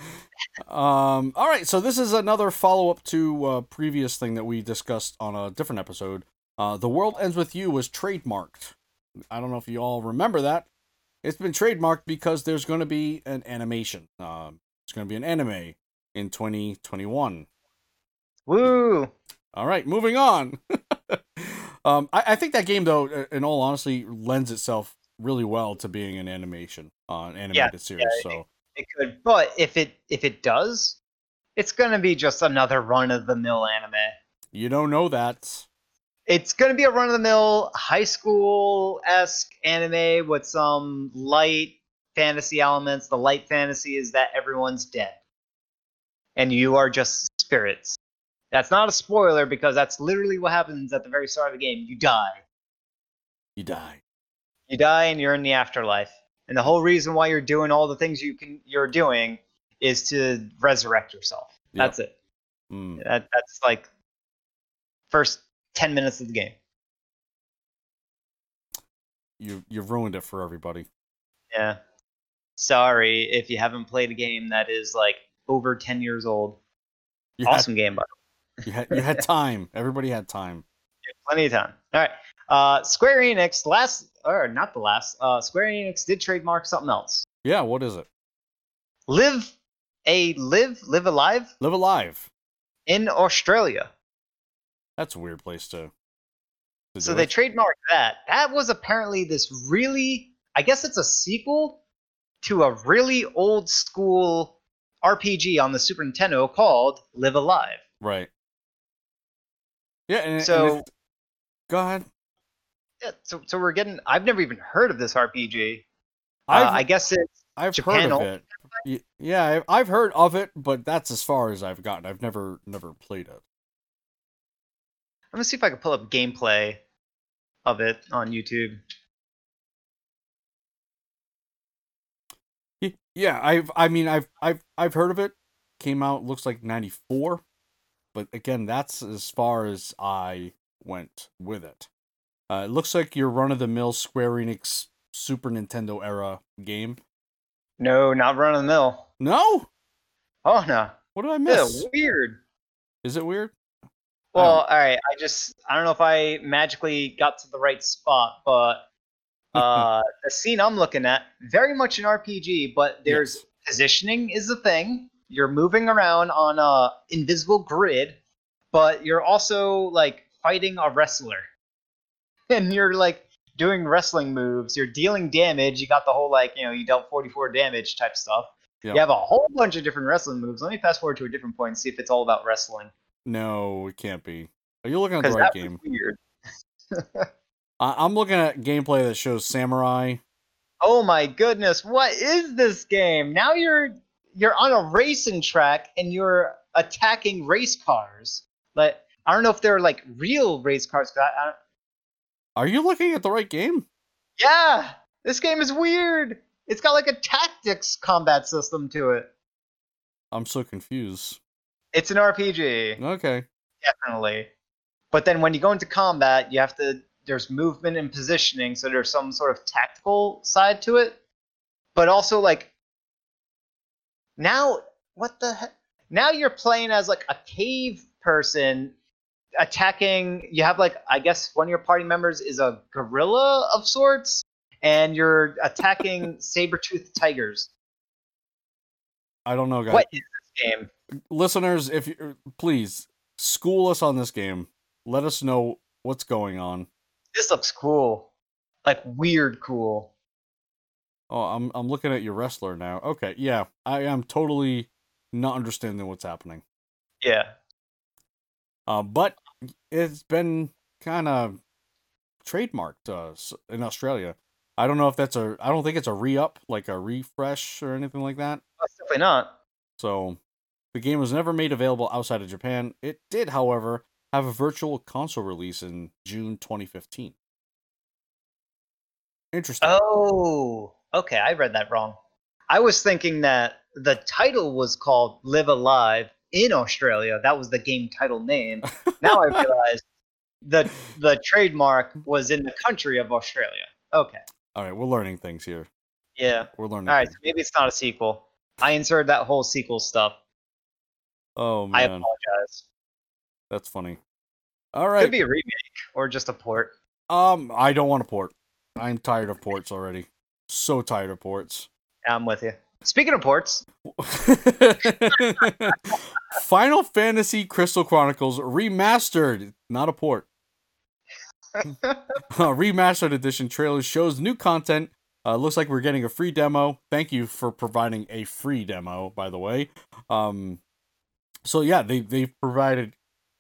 Um all right so this is another follow-up to uh previous thing that we discussed on a different episode. Uh the world ends with you was trademarked. I don't know if you all remember that. It's been trademarked because there's going to be an animation. Um it's going to be an anime in 2021 Woo! all right moving on. Um I, I think that game though uh, in all honesty lends itself really well to being an animation uh, an animated series yeah, so It could, but if it if it does, it's gonna be just another run of the mill anime. you don't know that It's gonna be a run of the mill high school esque anime with some light fantasy elements. The light fantasy is that everyone's dead, and you are just spirits. That's not a spoiler because that's literally what happens at the very start of the game. You die. you die You die, and you're in the afterlife. And the whole reason why you're doing all the things you can you're doing is to resurrect yourself. Yep. That's it. Mm. That that's like first ten minutes of the game. you you've ruined it for everybody. Yeah. Sorry if you haven't played a game that is like over ten years old. You awesome game, by had you had you had time. Everybody had time. plenty of time. All right. Uh, Square Enix last or not the last. Uh, Square Enix did trademark something else. Yeah, what is it? Live a live live alive Live Alive. in Australia. That's a weird place to. to So they it. trademarked that. That was apparently this really, I guess it's a sequel to a really old school RPG on the Super Nintendo called Live Alive. right. Yeah, and, and So- if- go ahead. Yeah, so, so we're getting. I've never even heard of this RPG. Uh, I've guess it's I've Japan heard of it. Yeah, I've, I've heard of it, but that's as far as I've gotten. I've never never played it. I'm gonna see if I can pull up gameplay of it on YouTube. Yeah, I've I mean I've I've I've heard of it. Came out looks like 94. But again, that's as far as I went with it. Uh, it looks like your run of the mill Square Enix Super Nintendo era game. No, not run of the mill. No? Oh no, What did I yeah, miss? weird. Is it weird? Well, all right. I just I don't know if I magically got to the right spot, but uh, the scene I'm looking at very much an RPG, but there's Yes. positioning is a thing. You're moving around on a invisible grid, but you're also like fighting a wrestler, and you're like doing wrestling moves. You're dealing damage. You got the whole like you know you dealt 44 damage type stuff. Yeah. You have a whole bunch of different wrestling moves. Let me fast forward to a different point and see if it's all about wrestling. No, it can't be. Are you looking at the right game? weird. I- I'm looking at gameplay that shows samurai. Oh my goodness, what is this game? Now you're you're on a racing track and you're attacking race cars. Like I don't know if they're like real race cars. I, I don't, Are you looking at the right game? yeah, this game is weird. It's got like a tactics combat system to it. I'm so confused. It's an RPG, Okay. definitely. But then when you go into combat, you have to there's movement and positioning, so there's some sort of tactical side to it. But also like now what the heck? Now you're playing as like a cave person attacking you have like I guess one of your party members is a gorilla of sorts and you're attacking saber-toothed tigers. I don't know, guys. What is this game? Listeners, if you please school us on this game. Let us know what's going on. This looks cool. Like weird cool. Oh, I'm I'm looking at your wrestler now. Okay, yeah, I am totally not understanding what's happening. Yeah. Uh, but it's been kind of trademarked uh, in Australia. I don't know if that's a. I don't think it's a re up, like a refresh or anything like that. That's definitely not. So, the game was never made available outside of Japan. It did, however, have a virtual console release in June 2015. Interesting. Oh, okay. I read that wrong. I was thinking that the title was called Live A Live in Australia. That was the game title name. Now I realize the the trademark was in the country of Australia. Okay. All right, we're learning things here. Yeah. We're learning. All right. So maybe it's not a sequel. I inserted that whole sequel stuff. Oh man, I apologize. that's funny. All right, Could be a remake or just a port. Um, I don't want a port. I'm tired of ports already. So tired of ports. Yeah, I'm with you. Speaking of ports, Final Fantasy Crystal Chronicles remastered, not a port. remastered edition trailer shows new content. Uh, looks like we're getting a free demo. Thank you for providing a free demo, by the way. Um, so yeah, they they've provided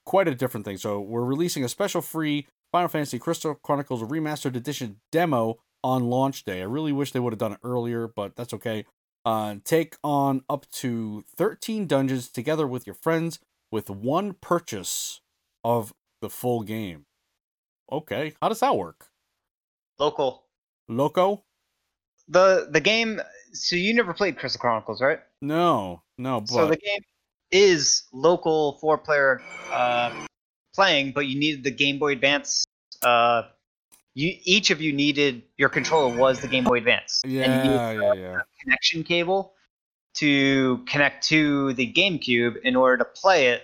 quite a different thing. So we're releasing a special free Final Fantasy Crystal Chronicles Remastered Edition demo on launch day. I really wish they would have done it earlier, but that's okay. Uh, take on up to 13 dungeons together with your friends with one purchase of the full game. Okay, how does that work? local. Loco? The the game. So you never played Crystal Chronicles, right? No, no, but So the game is local four player uh, playing, but you needed the Game Boy Advance. Uh, you each of you needed your controller was the Game Boy Advance, and you needed yeah, yeah, yeah. a connection cable to connect to the GameCube in order to play it.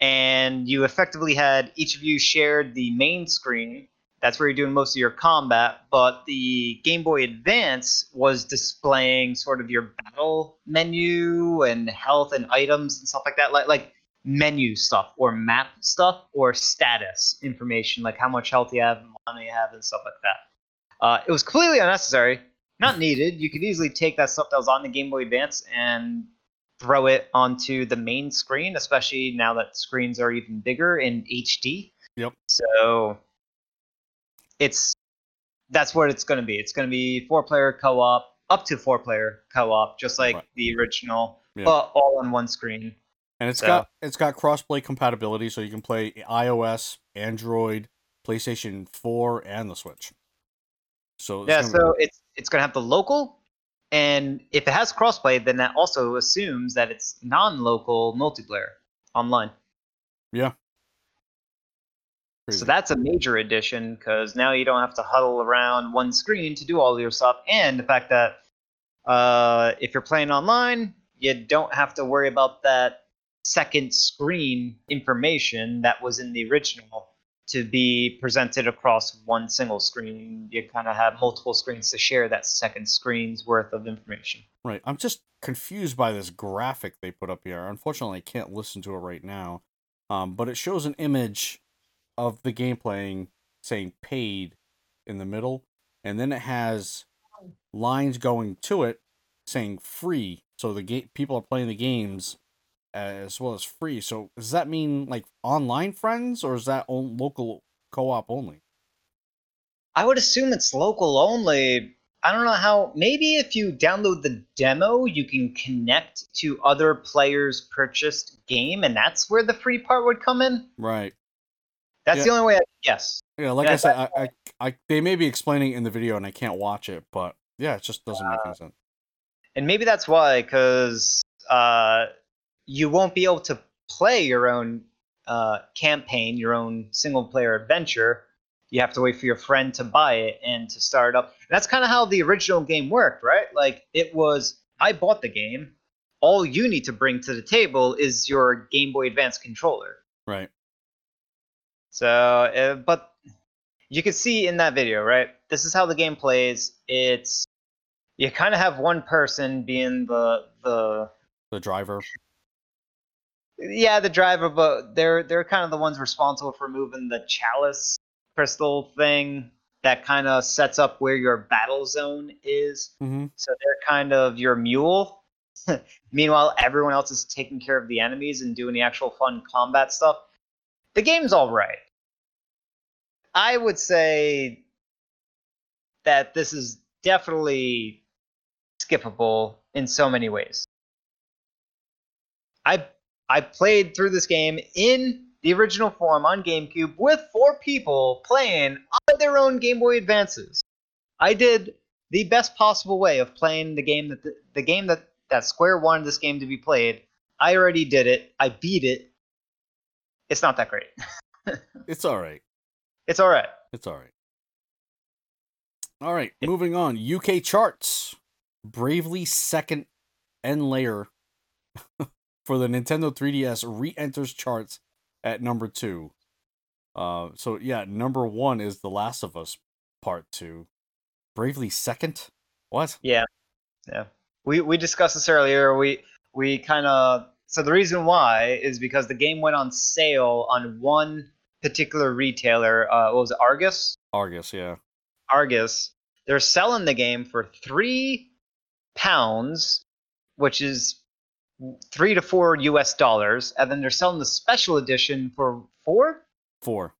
And you effectively had each of you shared the main screen. That's where you're doing most of your combat, but the Game Boy Advance was displaying sort of your battle menu and health and items and stuff like that, like like menu stuff or map stuff or status information, like how much health you have and mana you have and stuff like that. Uh, it was completely unnecessary, not needed. You could easily take that stuff that was on the Game Boy Advance and throw it onto the main screen, especially now that screens are even bigger in HD. Yep. So it's that's what it's going to be. It's going to be four player co op, up to four player co op, just like Right. the original, Yeah. but all on one screen. And it's So- got it's got crossplay compatibility, so you can play iOS, Android, PlayStation 4, and the Switch. So Yeah, gonna- so it's it's going to have the local, and if it has crossplay, then that also assumes that it's non-local multiplayer online. yeah. So that's a major addition because now you don't have to huddle around one screen to do all your stuff, and the fact that uh, if you're playing online, you don't have to worry about that second screen information that was in the original to be presented across one single screen. You kind of have multiple screens to share that second screen's worth of information. Right. I'm just confused by this graphic they put up here. Unfortunately, I can't listen to it right now. Um, but it shows an image of the game playing saying paid in the middle, and then it has lines going to it saying free. So the game people are playing the games as well as free. So does that mean like online friends or is that on local co-op only? I would assume it's local only. I don't know how. Maybe if you download the demo, you can connect to other players' purchased game, and that's where the free part would come in. Right. That's Yeah. the only way. I guess. Yeah, like I said, I, I, I, they may be explaining in the video and I can't watch it, but yeah, it just doesn't make any sense. and maybe that's why because uh, you won't be able to play your own uh, campaign your own single player adventure you have to wait for your friend to buy it and to start up and that's kind of how the original game worked right like it was i bought the game all you need to bring to the table is your game boy advance controller Right. so, uh, but you can see in that video, right? This is how the game plays. It's you kind of have one person being the the The driver. Yeah the driver, but they're they're kind of the ones responsible for moving the chalice crystal thing that kind of sets up where your battle zone is. Mm-hmm. So they're kind of your mule. Meanwhile, everyone else is taking care of the enemies and doing the actual fun combat stuff. The game's all right. I would say that this is definitely skippable in so many ways. I I played through this game in the original form on GameCube with four people playing on their own Game Boy Advances. I did the best possible way of playing the game that the, the game that that Square wanted this game to be played. I already did it. I beat it. It's not that great. It's all right. It's all right. It's all right. All right, moving on. UK charts. Bravely Second End Layer for the Nintendo 3DS re-enters charts at number two. Uh, so yeah, number one is The Last of Us Part Two. Bravely second. What? Yeah, yeah. We we discussed this earlier. We we kind of so the reason why is because the game went on sale on one particular retailer. Uh, what was it? Argos. Argos. Yeah. Argos. They're selling the game for three pounds, which is three to four U.S. dollars, and then they're selling the special edition for four, Four.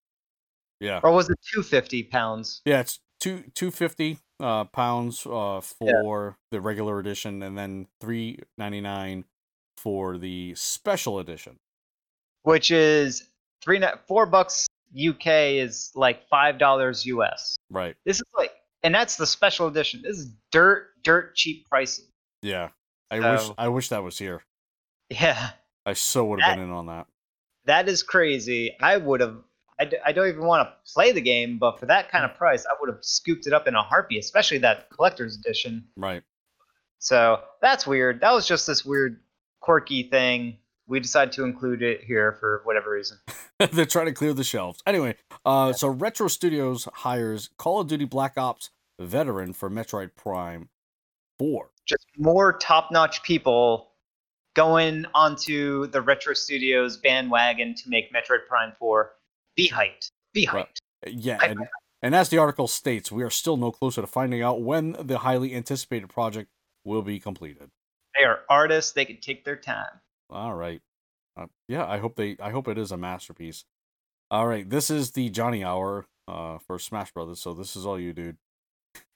Yeah. or was it two fifty pounds? Yeah. It's two two fifty uh pounds uh for the regular edition, and then three ninety nine for the special edition. Which is three four bucks UK is like five dollars US. Right. This is like, and that's the special edition. This is dirt, dirt cheap pricing. Yeah. I wish I wish that was here. Yeah, I so would have been in on that. that is crazy. I would have. I, d- I don't even want to play the game, but for that kind of price, I would have scooped it up in a heartbeat, especially that collector's edition. Right. So that's weird. That was just this weird, quirky thing. We decided to include it here for whatever reason. They're trying to clear the shelves. Anyway, uh so Retro Studios hires Call of Duty Black Ops veteran for Metroid Prime 4. just more top-notch people going onto the Retro Studios bandwagon to make Metroid Prime 4. Be hyped. Be hyped. Right. Yeah, and, and as the article states, we are still no closer to finding out when the highly anticipated project will be completed. They are artists. They can take their time. All right. Uh, yeah, I hope they I hope it is a masterpiece. All right, this is the Johnny hour uh for Smash Brothers, so this is all you dude.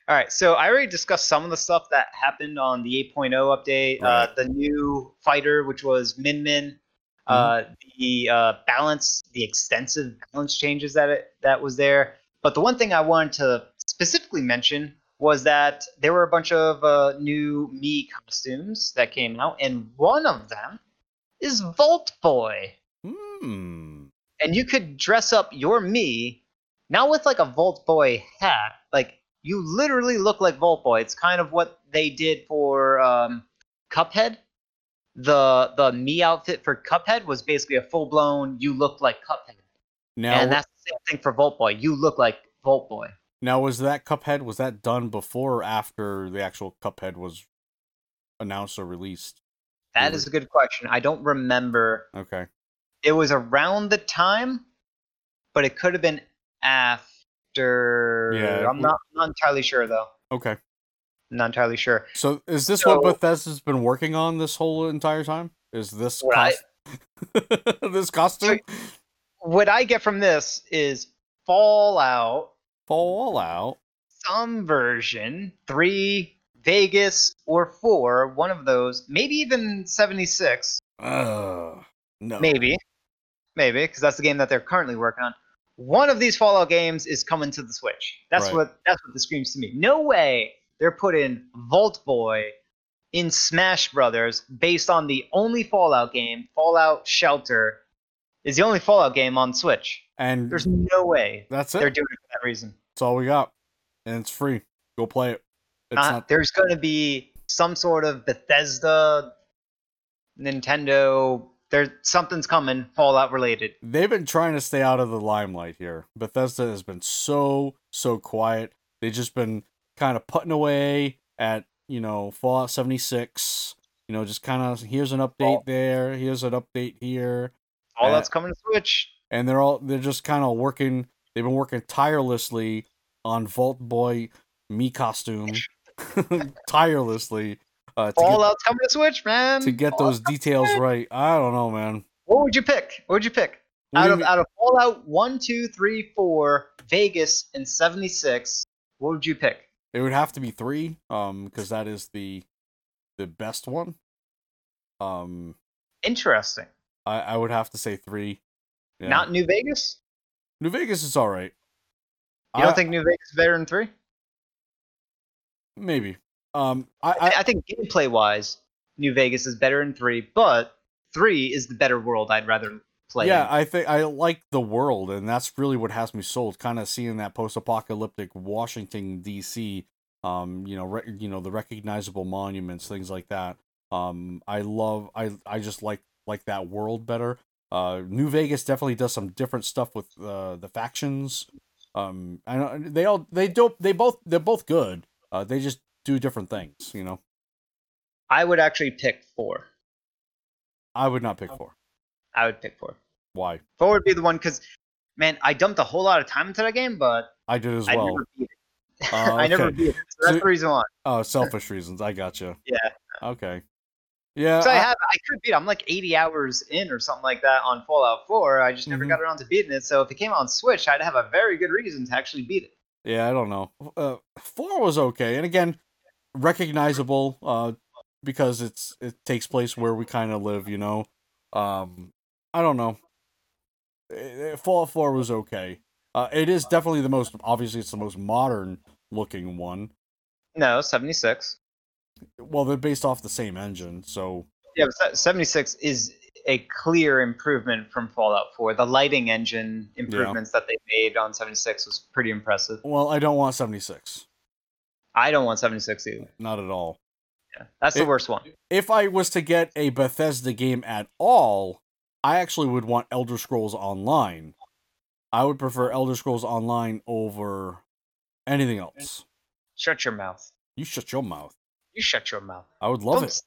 All right, so I already discussed some of the stuff that happened on the 8.0 update. Uh, the new fighter, which was Min Min, uh, the uh, balance, the extensive balance changes that it, that was there. But the one thing I wanted to specifically mention was that there were a bunch of uh, new Me costumes that came out, and one of them is Vault Boy Hmm. and you could dress up your me not with like a Vault Boy hat, like you literally look like Vault It's kind of what they did for um, Cuphead. the the me outfit for Cuphead was basically a full blown you look like Cuphead, Now, and that's the same thing for Vault Boy. You look like Vault Boy. now was that Cuphead? Was that done before or after the actual Cuphead was announced or released? That Really? is a good question. I don't remember. Okay. It was around the time, but it could have been Yeah, I'm not not entirely sure though. Okay. not entirely sure. So is this So- what Bethesda's been working on this whole entire time? Is this What I- this costume What I get from this is Fallout, Fallout? some version, three, Vegas, or four, one of those, maybe even 76, Ugh, no. maybe, maybe, because that's the game that they're currently working on. One of these Fallout games is coming to the Switch. That's Right. what that's what this screams to me. No way they're putting Vault Boy in Smash Brothers based on the only Fallout game, Fallout Shelter, is the only Fallout game on Switch. And There's no way that's it. they're doing it for that reason. That's all we got, and it's free. Go play it. It's Not- not. there's going to be some sort of Bethesda, Nintendo. There's something's coming Fallout related. They've been trying to stay out of the limelight here. Bethesda has been so so quiet. They've just been kind of putting away at you know Fallout seventy six. You know, just kind of here's an update Fall- there, here's an update here, All that's coming to Switch. and they're all they're just kind of working. They've been working tirelessly on Vault Boy me costume, tirelessly uh, to get, coming to Switch, man. to get Fallout's those details right. I don't know, man. What would you pick? What would you pick? What out of mean- out of Fallout 1, 2, 3, 4, Vegas, and 76, what would you pick? It would have to be three, um, because that is the the best one. Um, Interesting. I, I would have to say three. Yeah. Not New Vegas? New Vegas is all right. You don't I- think New Vegas is better than 3? maybe? Um, I, I, I think gameplay wise, New Vegas is better in 3, but 3 is the better world I'd rather play. yeah. I think I like the world, and that's really what has me sold. Kind of seeing that post-apocalyptic Washington D.C. Um, you know, re- you know the recognizable monuments, things like that. Um, I love, I, I just like like that world better. Uh, New Vegas definitely does some different stuff with uh, the factions. Um, I know they all they do they both they're both good. Uh, they just do different things. You know, I would actually pick 4. I would not pick four. I would pick 4. Why? 4 would be the one because, man, I dumped a whole lot of time into that game, but I did as I well. never beat it. Uh, I never okay. beat it. So that's So- the reason why. Oh, selfish reasons. I got gotcha. Yeah. Okay. Yeah. So I I- have, I could beat. it. I'm like 80 hours in or something like that on Fallout 4. I just never Mhm. got around to beating it. So if it came out on Switch, I'd have a very good reason to actually beat it. Yeah, I don't know. Uh, four was okay, and again, recognizable. Uh, because it's it takes place where we kind of live. You know. Um, I don't know. Fallout Four was okay. Uh, it is definitely the most obviously it's the most modern looking one. No, 76. Well, they're based off the same engine, so Yeah, but 76 is a clear improvement from Fallout 4. The lighting engine improvements that they made on 76 was pretty impressive. well, I don't want seventy six. I don't want 76 either. Not at all. Yeah, that's the worst one. if I was to get a Bethesda game at all, I actually would want Elder Scrolls Online. I would prefer Elder Scrolls Online over anything else. Shut your mouth. You shut your mouth. You shut your mouth. I would love don't, it.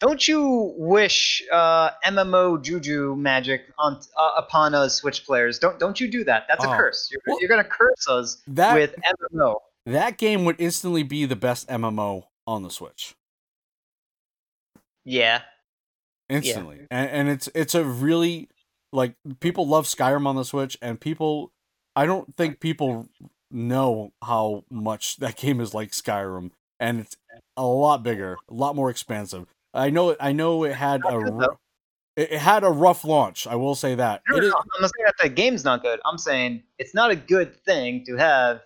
Don't you wish uh, MMO juju magic on uh, upon us Switch players? Don't don't you do that? That's Oh. a curse. You're, Well, you're gonna curse us That with MMO. That game would instantly be the best MMO on the Switch. Yeah. Instantly. And and it's it's a really like people love Skyrim on the Switch and people I don't think people know how much that game is like Skyrim and it's a lot bigger, a lot more expansive. I know I know it had a Not good, ru- though. it had a rough launch. I will say that. No, is, I'm not saying that the game's not good. I'm saying it's not a good thing to have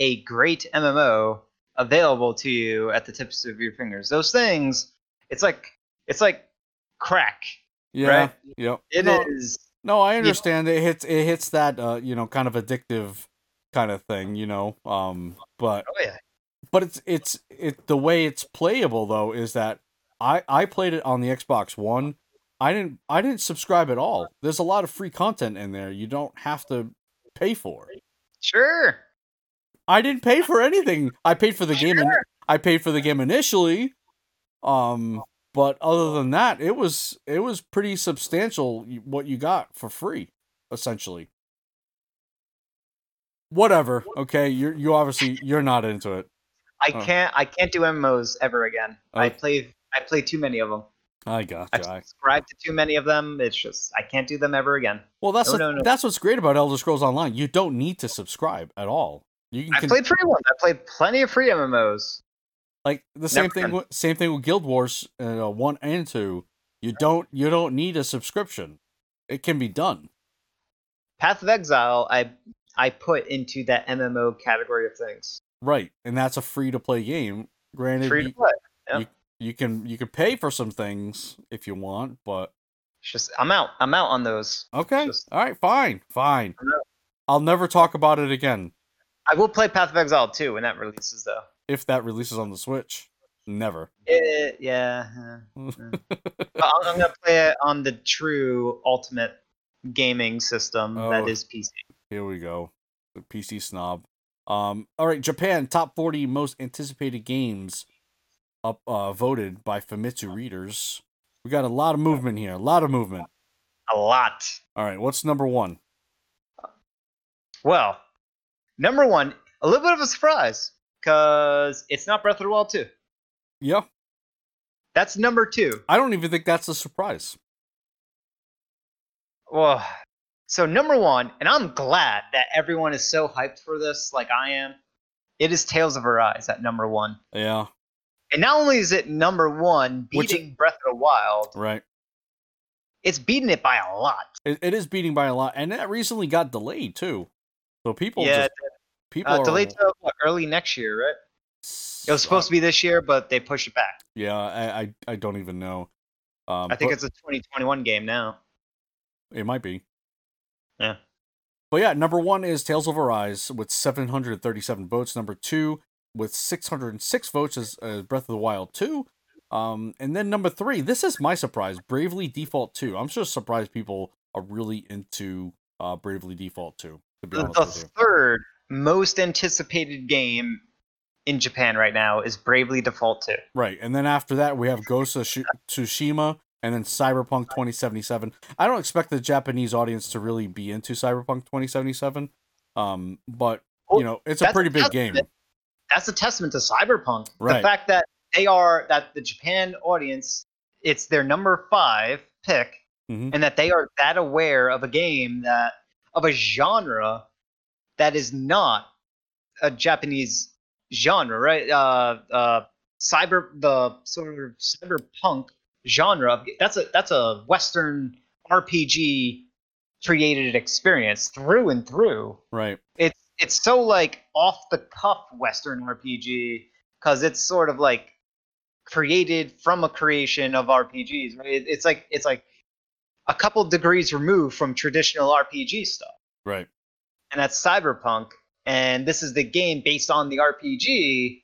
a great MMO available to you at the tips of your fingers. Those things, it's like it's like crack. yeah. right? Yep. It is. no, no, I understand. It hits it hits that uh, you know, kind of addictive kind of thing, you know. Um but Oh yeah. but it's it's it the way it's playable though is that I I played it on the Xbox One. I didn't I didn't subscribe at all. There's a lot of free content in there. You don't have to pay for. Sure. I didn't pay for anything. I paid for the game and I paid for the game initially. Um but other than that, it was it was pretty substantial what you got for free essentially. Whatever. Okay, you you obviously you're not into it. I Oh. can't. I can't do MMOs ever again. I play. I played too many of them. I got I've subscribed to too many of them. It's just I can't do them ever again. Well, that's No, the- no, no. that's what's great about Elder Scrolls Online. You don't need to subscribe at all. You I played free ones. I played plenty of free MMOs. like the same Never thing. With, same thing with Guild Wars uh, one and two. You don't you don't need a subscription. It can be done. Path of Exile, I I put into that MMO category of things. Right, and that's a free to play game. Granted, Free to you, play. yeah. you can you can pay for some things if you want, but It's just I'm out. I'm out on those. okay, Just- all right, fine, fine. I'll never talk about it again I will play Path of Exile too when that releases though. if that releases on the Switch. Never. Eh, yeah. I'm gonna play it on the true Ultimate gaming system Oh. that is PC. Here we go. The PC snob. Um. All right, Japan top forty most anticipated games, up uh, voted by Famitsu readers. We got a lot of movement here. A lot of movement. A lot. All right, what's number one? Well, number one, a little bit of a surprise because it's not Breath of the Wild 2. Yeah, That's number two. I don't even think that's a surprise. Well, so number one, and I'm glad that everyone is so hyped for this, like I am. It is Tales of Arise at number one, Yeah, and not only is it number one, Which- beating Breath of the Wild, right. it's beating it by a lot. It, it is beating by a lot, and that recently got delayed too. So people yeah, just people uh, are delayed to what, early next year, right? It was supposed to be this year, but they pushed it back. Yeah, I I, I don't even know. Um, I think but it's a 2021 game now. it might be. Yeah. But yeah, number one is Tales of Arise with 737 votes. Number two with 606 votes is uh, Breath of the Wild 2. Um, and then number three, this is my surprise, Bravely Default 2. I'm just surprised people are really into uh, Bravely Default 2. To be The, honest the with you. third most anticipated game in Japan right now is Bravely Default 2. Right, and then after that we have Ghost of Shi- Tsushima, and then Cyberpunk 2077. I don't expect the Japanese audience to really be into Cyberpunk 2077, um, but you know it's a pretty big game. That's a testament to Cyberpunk. Right. The fact that they are that the Japan audience, it's their number five pick, Mhm. and that they are that aware of a game that of a genre that is not a Japanese genre, right? Uh, uh, cyber the sort of cyberpunk genre. That's a that's a Western RPG created experience through and through Right, it's it's so like off the cuff Western RPG because it's sort of like created from a creation of RPGs. Right? It- It's like it's like a couple degrees removed from traditional RPG stuff, right, and that's Cyberpunk. And this is the game based on the RPG,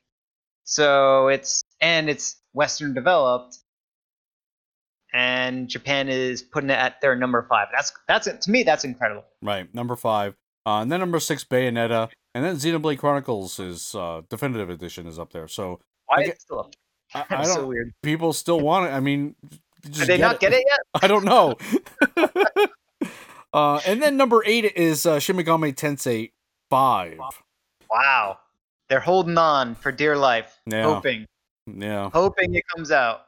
so it's and it's Western developed. And Japan is putting it at their number five. That's that's to me that's incredible. right. Number five, uh, and then number six, Bayonetta, and then Xenoblade Chronicles is uh, definitive edition is up there. So Why it's still up? I, I don't. so weird. people still want it. I mean, Did they not get it yet? I don't know. uh, and then number eight is uh, Shin Megami Tensei Five. Wow. They're holding on for dear life, Yeah. hoping, Yeah, hoping it comes out.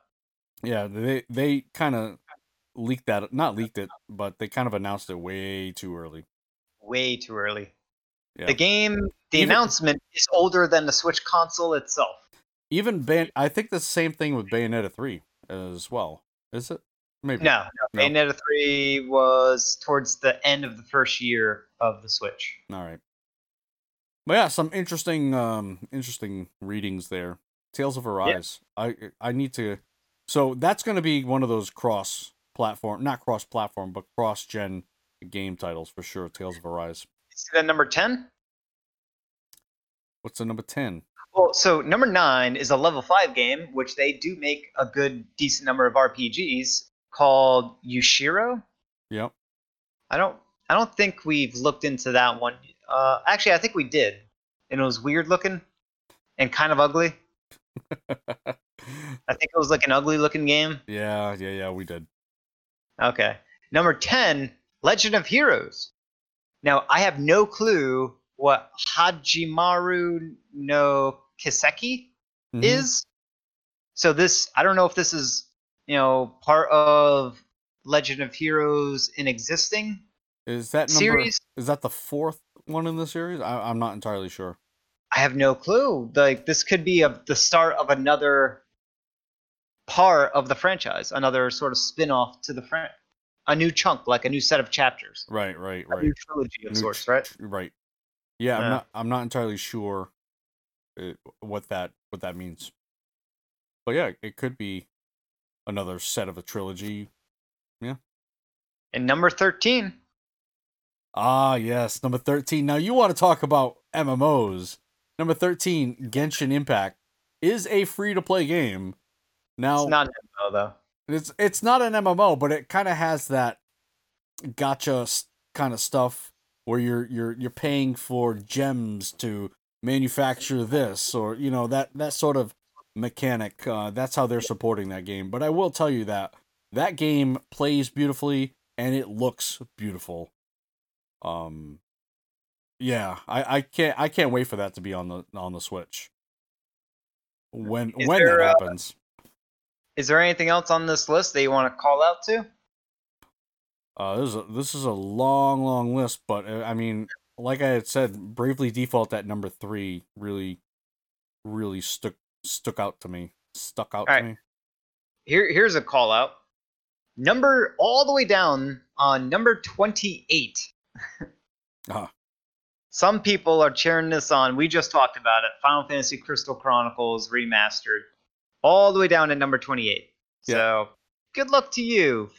yeah. They they kind of leaked that, not leaked it, but they kind of announced it way too early. Way too early. Yeah. The game, the Even- announcement is older than the Switch console itself. Even Bayon- I think the same thing with Bayonetta three as well. Is it? Maybe. No, No. Bayonetta 3 was towards the end of the first year of the Switch. All right. But yeah, some interesting, um, interesting readings there. Tales of Arise. I I need to. So that's going to be one of those cross platform, not cross platform, but cross gen game titles for sure. Tales of Arise. See that number 10? What's the number ten? Well, so number nine is a level five game, which they do make a good, decent number of RPGs called Yushiro. Yep. I don't, I don't think we've looked into that one. Uh, actually, I think we did, and it was weird looking and kind of ugly. I think it was like an ugly looking game. yeah, yeah, yeah. We did. Okay. Number 10, Legend of Heroes. Now, I have no clue what Hajimaru no Kiseki Mhm. is. So this, I don't know if this is, you know, part of Legend of Heroes in existing Is that number? series. Is that the fourth one in the series? I, I'm not entirely sure. I have no clue. Like this could be a, the start of another part of the franchise, another sort of spin-off to the fran a new chunk, like a new set of chapters, Right, right, a right. new trilogy of New sorts, tr- right? Right. Yeah, I'm not. I'm not entirely sure uh, what that what that means. But yeah, it could be another set of a trilogy. Yeah. And number thirteen, Ah, yes, number thirteen. Now you want to talk about MMOs? Number thirteen, Genshin Impact is a free to play game. Now it's not an MMO though. It's it's not an MMO, but it kind of has that gotcha kind of stuff where you're you're you're paying for gems to manufacture this or you know that that sort of mechanic. Uh, that's how they're supporting that game. But I will tell you that that game plays beautifully and it looks beautiful. Um, yeah, I I can't I can't wait for that to be on the on the Switch. When Is when there, that uh, happens. Is there anything else on this list that you want to call out to? Uh, this is a, this is a long, long list, but uh, I mean, like I had said, Bravely Default at number three really, really stuck stuck out to me. Stuck out to Alright. me. Here, here's a call out. Number all the way down on number twenty-eight. Ah, Some people are cheering this on. We just talked about it. Final Fantasy Crystal Chronicles remastered, all the way down at number twenty-eight. Yeah. So, good luck to you,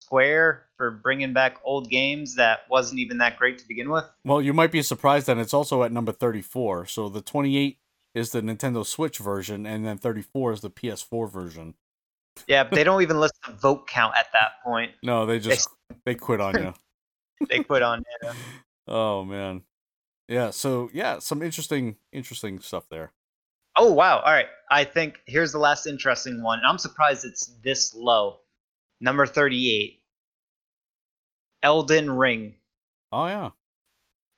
Square, for bringing back old games that wasn't even that great to begin with. well, you might be surprised that it's also at number thirty-four. So the twenty-eight is the Nintendo Switch version, and then thirty-four is the PS4 version. Yeah, but they don't even list the vote count at that point. No, they just they quit on you. They quit on. you. Oh man, yeah. So yeah, some interesting interesting stuff there. Oh wow! All right, I think here's the last interesting one. I'm surprised it's this low. Number thirty-eight. Elden Ring, Oh yeah.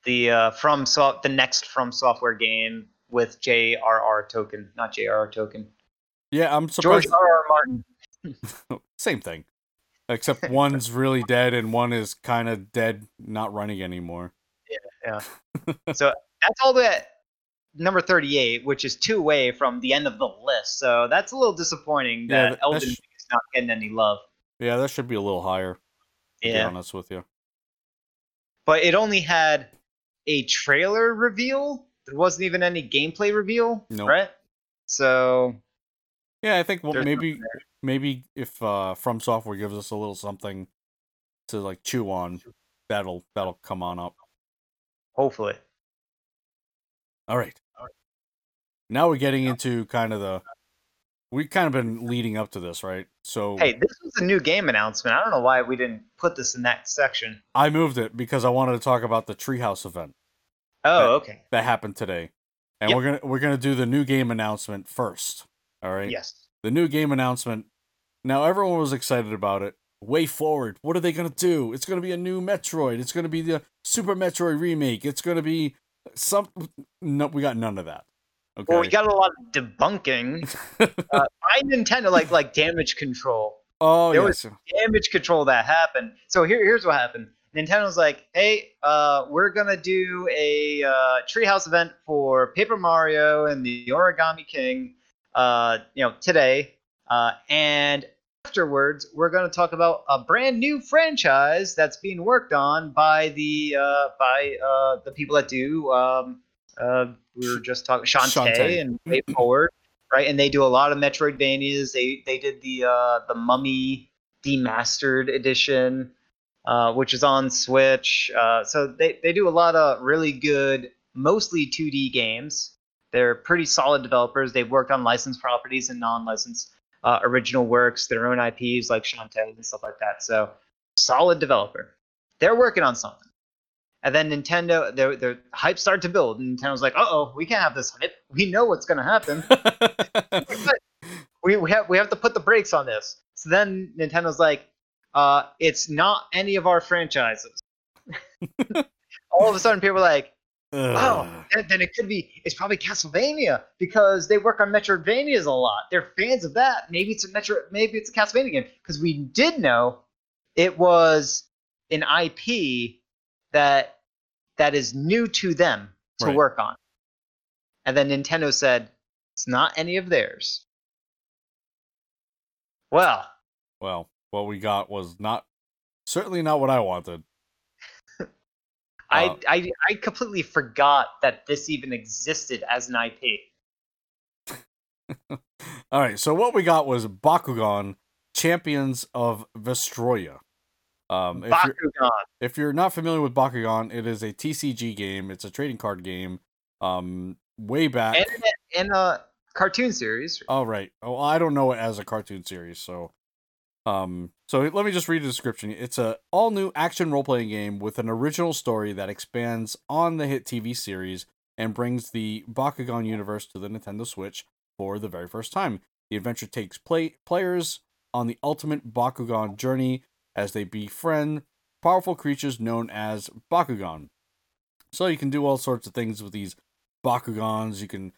the uh, from so- the next From Software game with J.R.R. Tolkien, not J.R.R. Tolkien. Yeah, I'm George surprised. R.R. Martin. Same thing. Except one's really dead and one is kind of dead, not running anymore. Yeah, yeah. so that's all that number thirty-eight, which is two away from the end of the list. So that's a little disappointing Yeah, that that- Elden Ring is not getting any love. Yeah, that should be a little higher, to be Yeah. honest with you. but it only had a trailer reveal. There wasn't even any gameplay reveal, Nope. right? So Yeah, I think well, maybe maybe if uh From Software gives us a little something to like chew on, that'll that'll come on up. hopefully. All right. Now we're getting into kind of the we've kind of been leading up to this, right? So Hey, this was a new game announcement. I don't know why we didn't put this in that section. I moved it because I wanted to talk about the Treehouse event Oh, okay. that happened today. And Yep. we're gonna we're gonna do the new game announcement first. All right. Yes. the new game announcement. Now everyone was excited about it. Way forward. What are they gonna do? It's gonna be a new Metroid. It's gonna be the Super Metroid remake. It's gonna be some. No, we got none of that. Okay. Well, we got a lot of debunking uh, by Nintendo, like like damage control, oh there yes. was- damage control that happened. So here, here's what happened. Nintendo's like, hey, uh, we're gonna do a uh, Treehouse event for Paper Mario and the Origami King, uh, you know, today, uh, and afterwards we're gonna talk about a brand new franchise that's being worked on by the uh, by uh, the people that do. Um, uh, we were just talking Shantae, Shantae. and Way Forward, right? And they do a lot of Metroidvanias. They they did the uh, the Mummy demastered edition, uh, which is on Switch. Uh, so they, they do a lot of really good, mostly 2D games. They're pretty solid developers. They've worked on licensed properties and non-licensed uh, original works, their own IPs like Shantae and stuff like that. So solid developer. They're working on something. And then Nintendo, their their hype started to build. And Nintendo's like, "Uh oh, we can't have this hype. We know what's gonna happen. we we have we have to put the brakes on this." So then Nintendo's like, uh, "It's not any of our franchises." All of a sudden, people are like, "Oh, then, then it could be. It's probably Castlevania because they work on Metroidvanias a lot. They're fans of that. Maybe it's a Metro. Maybe it's a Castlevania game because we did know it was an IP that that is new to them to Right. work on. And then Nintendo said it's not any of theirs. Well, Well, what we got was not certainly not what I wanted. I, Uh, I I completely forgot that this even existed as an IP. All right, so what we got was Bakugan Champions of Vestroia. Um, if you're, if you're not familiar with Bakugan, it is a TCG game. It's a trading card game. Um, way back. And, and a cartoon series. Oh right. Oh, I don't know it as a cartoon series, so um so let me just read the description. It's a all new action role playing game with an original story that expands on the hit TV series and brings the Bakugan universe to the Nintendo Switch for the very first time. The adventure takes play players on the ultimate Bakugan journey as they befriend powerful creatures known as Bakugan. So you can do all sorts of things with these Bakugans. You can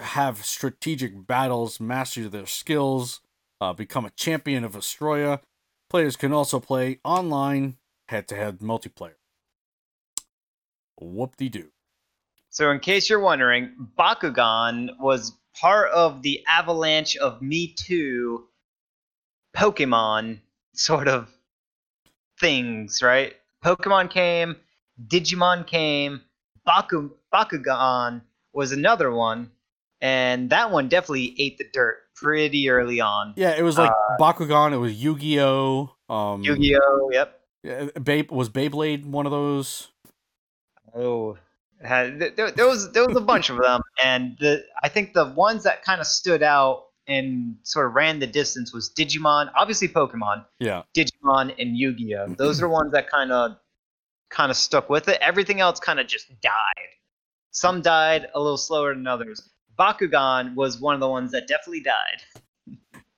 have strategic battles, master their skills, uh, become a champion of Vestroia. Players can also play online head to head multiplayer. Whoop de doo. So, in case you're wondering, Bakugan was part of the avalanche of Me Too Pokemon sort of things, right? Pokemon came, Digimon came, Baku, Bakugan was another one, and that one definitely ate the dirt pretty early on. Yeah, it was like Bakugan, it was Yu Gi Oh! Um, Yu Gi Oh! Yep. yeah, was Beyblade one of those? Oh, had, th- there, there was there was a bunch of them, and the I think the ones that kind of stood out and sort of ran the distance was Digimon, obviously Pokemon, Yeah. Digimon, and Yu-Gi-Oh. Those are ones that kind of kind of stuck with it. Everything else kind of just died. Some died a little slower than others. Bakugan was one of the ones that definitely died.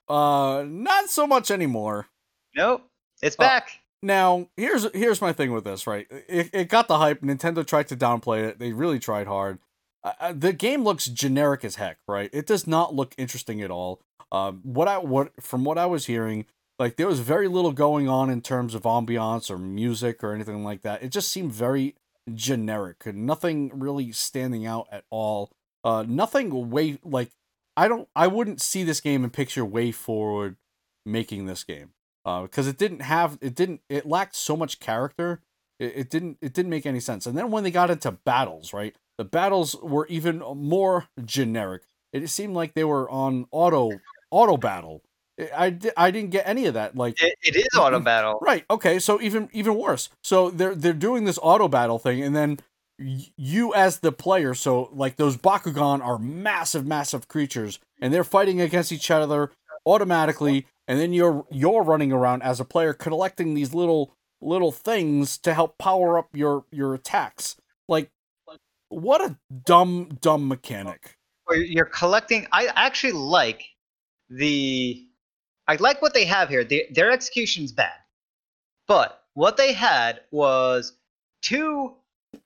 Uh, not so much anymore. Nope, it's Oh. back. Now, here's here's my thing with this, right? It, it got the hype. Nintendo tried to downplay it. They really tried hard. Uh, Uh, the game looks generic as heck, right? It does not look interesting at all. Um, what I what from what I was hearing, like there was very little going on in terms of ambiance or music or anything like that. It just seemed very generic. Nothing really standing out at all. Uh, nothing way like I don't. I wouldn't see this game and picture Way Forward making this game because it didn't have it didn't it lacked so much character it, it didn't it didn't make any sense and then when they got into battles right the battles were even more generic it seemed like they were on auto auto battle I- I, didn't get any of that like It, it is auto battle. Right. Okay. So even even worse. So they're they're doing this auto battle thing, and then you as the player, so like those Bakugan are massive, massive creatures, and they're fighting against each other automatically, and then you're you're running around as a player collecting these little little things to help power up your your attacks. Like, what a dumb dumb mechanic. you're collecting. I actually like the. I like what they have here. The, their execution's bad, but what they had was two,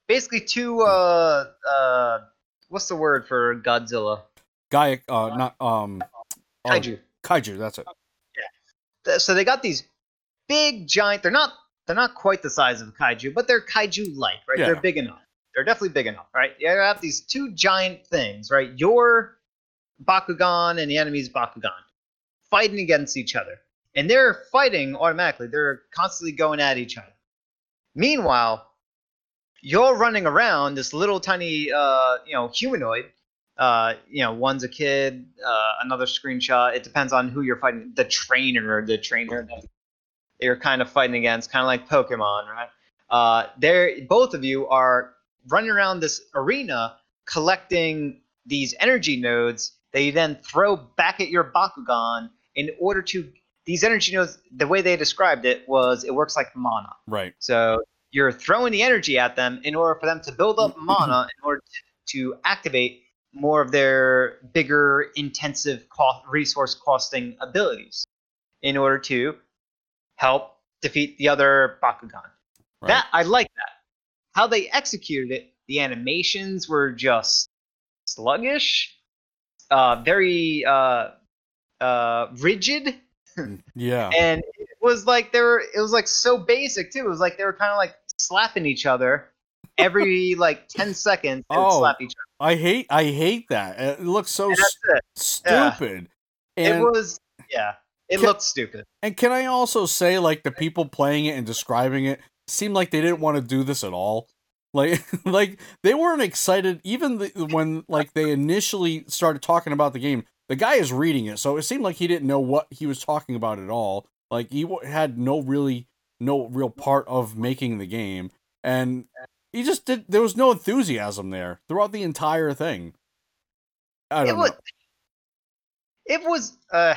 basically two. Uh, uh, what's the word for Godzilla? Gaia, uh, not um, oh, Kaiju. Kaiju. That's it. Th- So they got these big giant. They're not. They're not quite the size of kaiju, but they're kaiju-like, right? Yeah. They're big enough. They're definitely big enough, right? You have these two giant things, right? Your Bakugan and the enemy's Bakugan fighting against each other, and they're fighting automatically. They're constantly going at each other. Meanwhile, you're running around this little tiny, uh, you know, humanoid. Uh, you know, one's a kid, uh, another screenshot. It depends on who you're fighting. The trainer, the trainer that you're kind of fighting against, kind of like Pokemon, right? Uh, they're both of you are running around this arena, collecting these energy nodes that you then throw back at your Bakugan in order to these energy nodes the way they described it was it works like mana. Right. So you're throwing the energy at them in order for them to build up mana in order to, to activate more of their bigger intensive cost, resource costing abilities in order to help defeat the other Bakugan. Right. That I like that. How they executed it, the animations were just sluggish, uh, very uh, uh, rigid, yeah. and was like they were. It was like so basic too. It was like they were kind of like slapping each other every like ten seconds. Oh, slap each other. I hate I hate that. It looks so And it. s- Yeah. stupid. It was yeah. It Ca- looked stupid. and can I also say like the people playing it and describing it seemed like they didn't want to do this at all. Like like they weren't excited even the, when like they initially started talking about the game. The guy is reading it, so it seemed like he didn't know what he was talking about at all. Like he had no really no real part of making the game and he just did there was no enthusiasm there throughout the entire thing. I don't was. know. It was. Uh,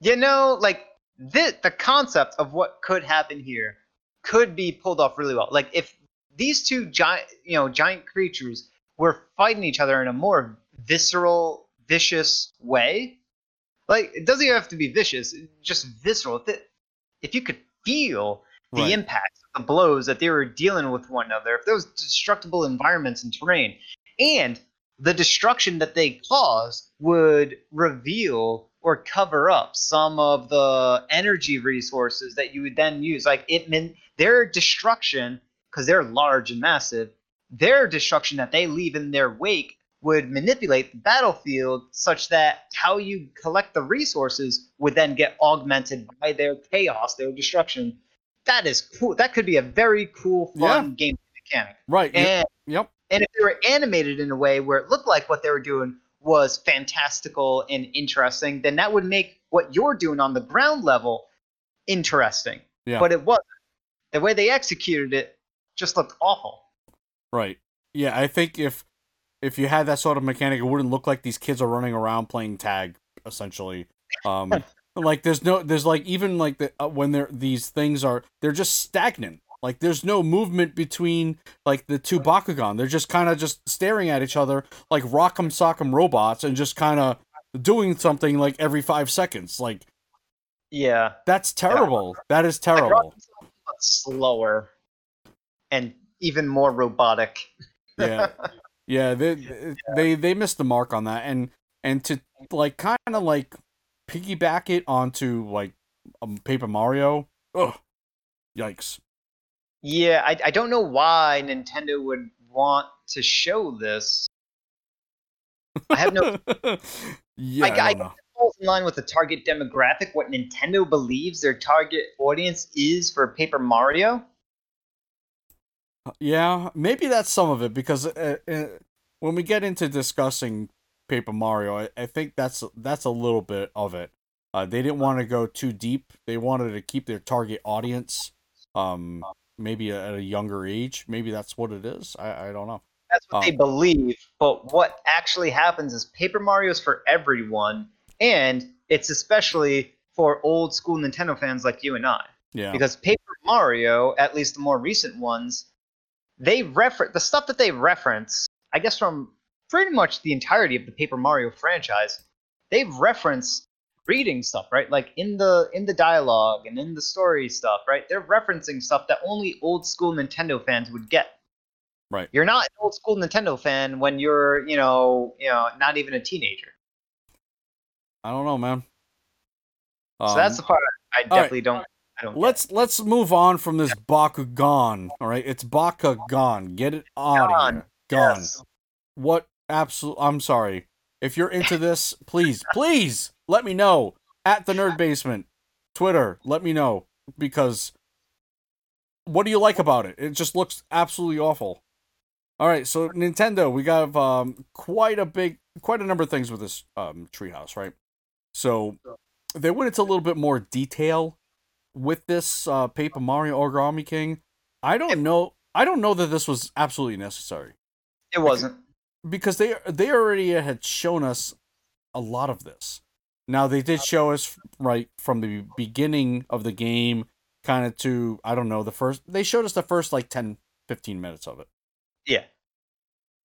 you know, like the the concept of what could happen here could be pulled off really well. Like if these two giant, you know, giant creatures were fighting each other in a more visceral, vicious way. Like it doesn't even have to be vicious, just visceral. If, it, if you could feel the Right. impacts the blows that they were dealing with one another, if was destructible environments and terrain, and the destruction that they caused would reveal or cover up some of the energy resources that you would then use. Like it meant their destruction, because they're large and massive, their destruction that they leave in their wake would manipulate the battlefield such that how you collect the resources would then get augmented by their chaos, their destruction. That is cool. That could be a very cool, fun game mechanic. Right. yep, And Yep. and if they were animated in a way where it looked like what they were doing was fantastical and interesting, then that would make what you're doing on the ground level interesting. Yeah. But it wasn't. The way they executed it just looked awful. Right. Yeah, I think if if you had that sort of mechanic, it wouldn't look like these kids are running around playing tag. Essentially, um, like there's no, there's like even like the uh, when they're these things are they're just stagnant. Like there's no movement between like the two Bakugan. They're just kind of just staring at each other like rock'em sock'em robots and just kind of doing something like every five seconds. Like Yeah. that's terrible. That is terrible. Slower and even more robotic. yeah yeah they they they missed the mark on that and and to like kind of like piggyback it onto like um, paper mario ugh yikes Yeah, I, I don't know why Nintendo would want to show this. I have no yeah I- I, I- don't know. falls in line with the target demographic, what Nintendo believes their target audience is for Paper Mario. Yeah maybe that's some of it because uh, uh, when we get into discussing paper mario I, I think that's that's a little bit of it uh, they didn't want to go too deep they wanted to keep their target audience um maybe at a younger age maybe that's what it is i, I don't know That's what Oh. they believe. But what actually happens is Paper Mario's for everyone, and it's especially for old school Nintendo fans like you and I. yeah Because Paper Mario, at least the more recent ones, they refer the stuff that they reference, I guess from pretty much the entirety of the Paper Mario franchise, they reference reading stuff, right? Like in the in the dialogue and in the story stuff, right? They're referencing stuff that only old school Nintendo fans would get. Right. You're not an old school Nintendo fan when you're, you know, you know, not even a teenager. I don't know, man. so that's Um, the part I definitely don't don't. Let's let's move on from this Bakugan. All right, it's Bakugan. Get it out of Gone. here. Gone. Yes. What absolute? I'm sorry. If you're into this, please, please let me know at the Nerd Basement, Twitter. Let me know because what do you like about it? It just looks absolutely awful. All right, so Nintendo, we got um quite a big, quite a number of things with this um treehouse, right? So they went into a little bit more detail with this uh, Paper Mario Origami King. I don't know. I don't know that this was absolutely necessary. It wasn't. because they they already had shown us a lot of this. Now they did show us right from the beginning of the game kind of to I don't know, the first they showed us the first like 10 15 minutes of it. Yeah.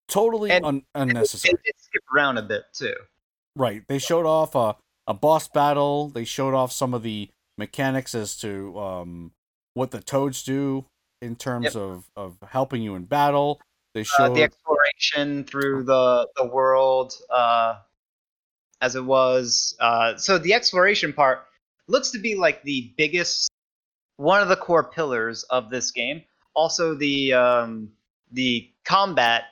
Totally And- un- They unnecessary. did skip around a bit too. Right. They showed off a a boss battle. They showed off some of the mechanics as to um what the toads do in terms Yep. of of helping you in battle. They Uh, the exploration through the the world uh, as it was. Uh, so the exploration part looks to be like the biggest, one of the core pillars of this game. Also, the um, the combat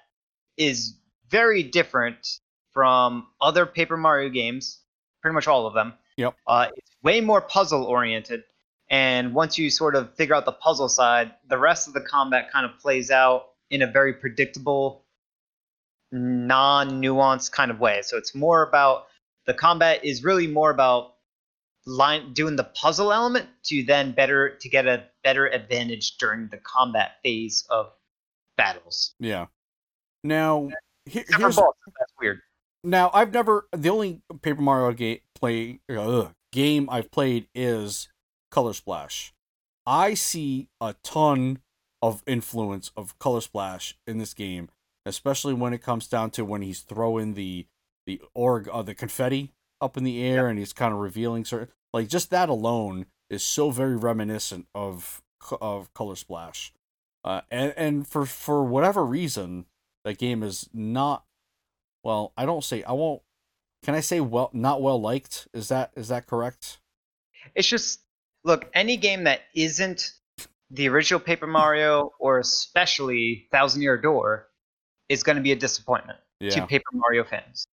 is very different from other Paper Mario games. Pretty much all of them. Yep. Uh, it's way more puzzle oriented. And once you sort of figure out the puzzle side, the rest of the combat kind of plays out in a very predictable, non nuanced kind of way. So it's more about the combat is really more about line doing the puzzle element to then better to get a better advantage during the combat phase of battles. yeah. Now he- Except for here's bosses, that's weird. Now I've never the only Paper Mario game play ugh, game I've played is Color Splash. I see a ton of influence of Color Splash in this game, especially when it comes down to when he's throwing the the org uh, the confetti up in the air and he's kind of revealing certain like just that alone is so very reminiscent of of Color Splash. Uh, and and for for whatever reason, that game is not well, I don't say I won't. Can I say well not well liked? Is that is that correct? It's just look, any game that isn't the original Paper Mario or especially Thousand Year Door is going to be a disappointment to Paper Mario fans.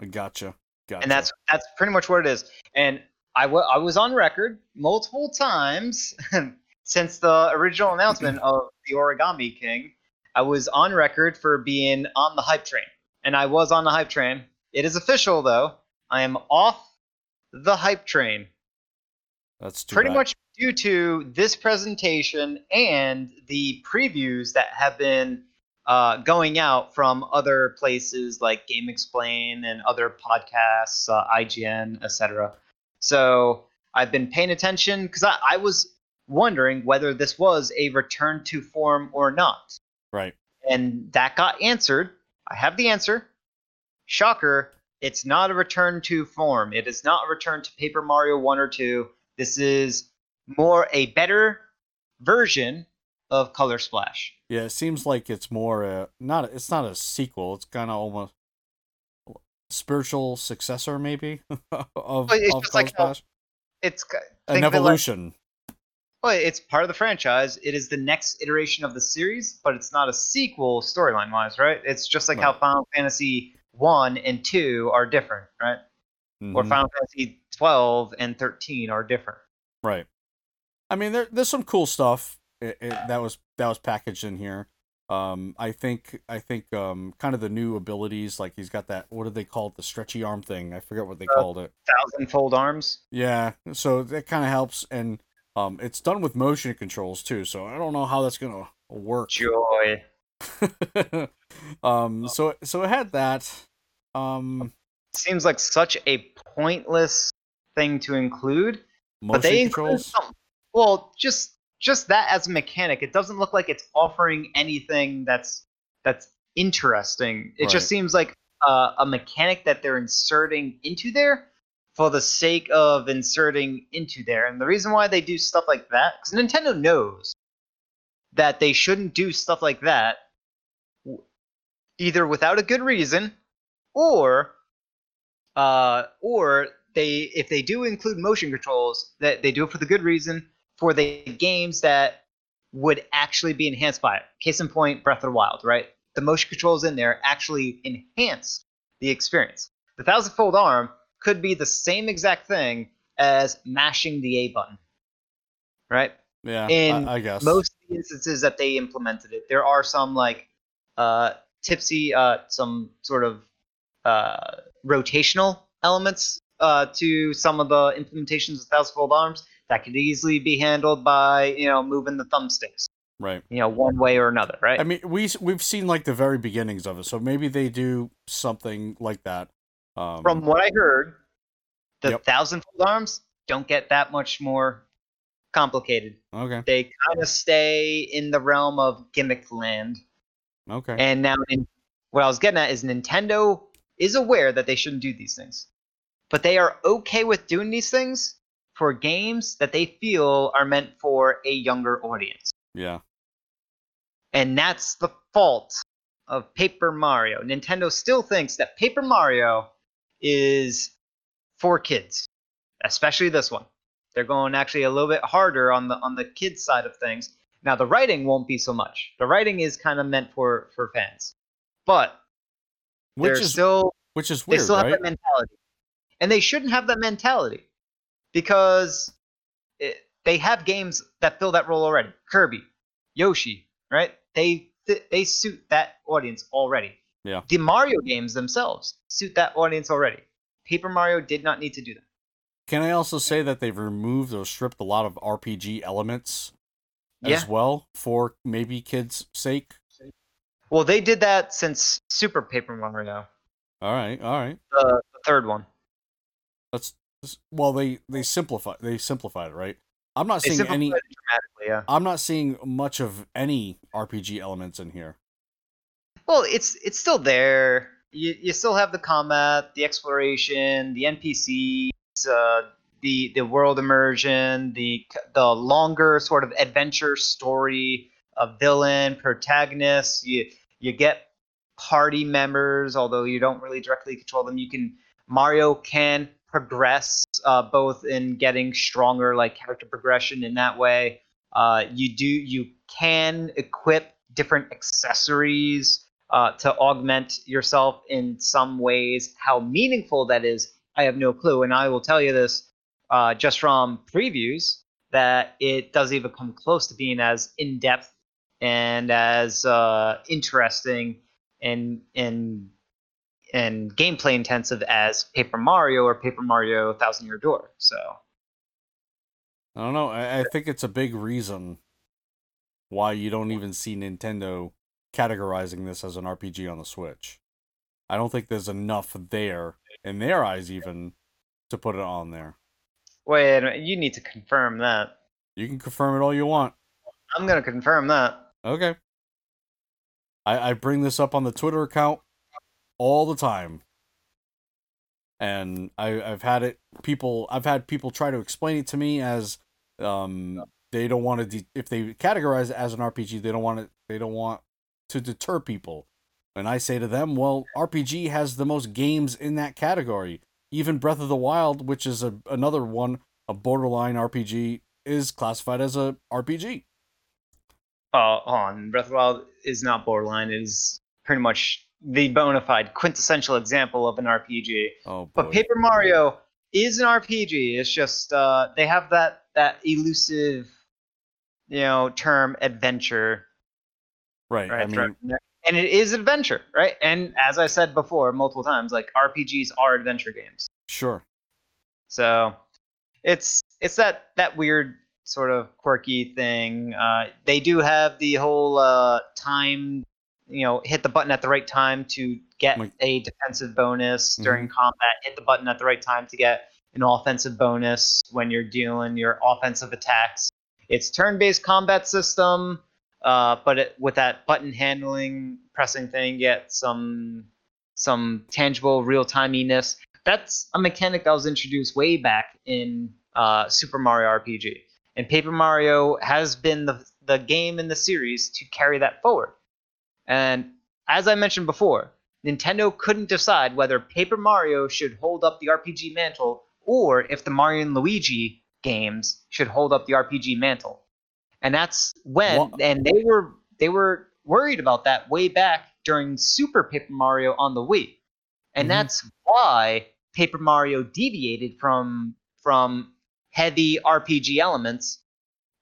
I gotcha. Gotcha. and that's that's pretty much what it is. And I wa- I was on record multiple times since the original announcement of the Origami King. I was on record for being on the hype train, and I was on the hype train. It is official though. I am off the hype train, that's too pretty bad. much due to this presentation and the previews that have been uh, going out from other places like GameXplain and other podcasts, uh, IGN, etc. So I've been paying attention because I, I was wondering whether this was a return to form or not. right. And that got answered. I have the answer. Shocker, it's not a return to form. It is not a return to Paper Mario 1 or 2. This is more a better version of Color Splash. Yeah, it seems like it's more a not. It's not a sequel. It's kind of almost spiritual successor, maybe of, it's of Color like Splash. It's An it like- evolution. well, it's part of the franchise. It is the next iteration of the series, but it's not a sequel storyline wise, right? It's just like how Final Fantasy 1 and 2 are different, right? Or Mhm. Final Fantasy 12 and 13 are different. Right. I mean, there there's some cool stuff it, it, that was that was packaged in here. Um, I think I think um, kind of the new abilities, like he's got that. What do they call it? The stretchy arm thing. I forget what they Uh, called it. Thousand fold arms. Yeah. So that kind of helps, and um, it's done with motion controls too. So I don't know how that's gonna work. Joy. um. So so it had that. Um. seems like such a pointless thing to include. But they include some- well, just just that as a mechanic, it doesn't look like it's offering anything that's that's interesting. It Right. just seems like uh, a mechanic that they're inserting into there for the sake of inserting into there. And the reason why they do stuff like that, because Nintendo knows that they shouldn't do stuff like that, either without a good reason, or uh, or they if they do include motion controls, that they do it for the good reason for the games that would actually be enhanced by it. Case in point, Breath of the Wild, right? The motion controls in there actually enhance the experience. The thousand fold arm could be the same exact thing as mashing the A button, right? Yeah. in I, I guess. most instances that they implemented it. There are some like uh, tipsy, uh, some sort of uh, rotational elements uh, to some of the implementations of thousandfold arms that could easily be handled by you know moving the thumbsticks Right. you know, one way or another, right? I mean, we we've seen like the very beginnings of it, so maybe they do something like that. Um, From what I heard, the Yep. thousand fold arms don't get that much more complicated. okay, They kind of stay in the realm of gimmick land. Okay, And now, in, what I was getting at is Nintendo is aware that they shouldn't do these things, but they are okay with doing these things for games that they feel are meant for a younger audience. yeah, And that's the fault of Paper Mario. Nintendo still thinks that Paper Mario is for kids, especially this one. They're going actually a little bit harder on the on the kids side of things. Now the writing won't be so much. The writing is kind of meant for for fans, but which they're is still which is weird. they still have right? that mentality, and they shouldn't have that mentality because it, they have games that fill that role already. Kirby, Yoshi, right? They they suit that audience already. Yeah. The Mario games themselves suit that audience already. Paper Mario did not need to do that. Can I also say that they've removed or stripped a lot of RPG elements Yeah. as well for maybe kids' sake? Well, they did that since Super Paper Mario, All right, all right. the, the third one. That's well, they they simplify they simplified it, right? I'm not They seeing any. dramatically, yeah. I'm not seeing much of any RPG elements in here. Well, it's it's still there. You you still have the combat, the exploration, the NPCs, uh, the the world immersion, the the longer sort of adventure story of villain, protagonist. You you get party members, although you don't really directly control them. You can Mario can progress uh, both in getting stronger, like character progression in that way. Uh, you do you can equip different accessories uh, to augment yourself in some ways. How meaningful that is, I have no clue. And I will tell you this uh, just from previews that it doesn't even come close to being as in depth and as uh, interesting and and and gameplay intensive as Paper Mario or Paper Mario Thousand Year Door. So I don't know. I, I think it's a big reason why you don't even see Nintendo categorizing this as an RPG on the Switch. I don't think there's enough there in their eyes even to put it on there. Wait, minute, you need to confirm that. You can confirm it all you want. I'm gonna confirm that. Okay. I, I bring this up on the Twitter account all the time. And I, I've had it people I've had people try to explain it to me as um they don't want to de- if they categorize it as an RPG they don't want it they don't want to deter people. And I say to them, well, RPG has the most games in that category. Even Breath of the Wild, which is a, another one, a borderline RPG, is classified as a RPG. uh, on Breath of the Wild is not borderline. It is pretty much the bona fide quintessential example of an RPG. Oh boy. But Paper Mario is an RPG. It's just uh, they have that that elusive, you know, term adventure. right. Right. I mean, and it is adventure, right? And as I said before multiple times, like RPGs are adventure games. sure. So it's it's that that weird sort of quirky thing. Uh, they do have the whole uh, time, you know, hit the button at the right time to get Like- a defensive bonus during combat. Hit the button at the right time to get an offensive bonus when you're dealing your offensive attacks. It's turn-based combat system, uh, but it, with that button handling, pressing thing, get some some tangible real-timiness that's a mechanic that was introduced way back in uh, Super Mario RPG. And Paper Mario has been the, the game in the series to carry that forward. And as I mentioned before, Nintendo couldn't decide whether Paper Mario should hold up the RPG mantle or if the Mario and Luigi games should hold up the RPG mantle. And that's when Wha- and they were they were worried about that way back during Super Paper Mario on the Wii. And Mhm. that's why Paper Mario deviated from from heavy RPG elements.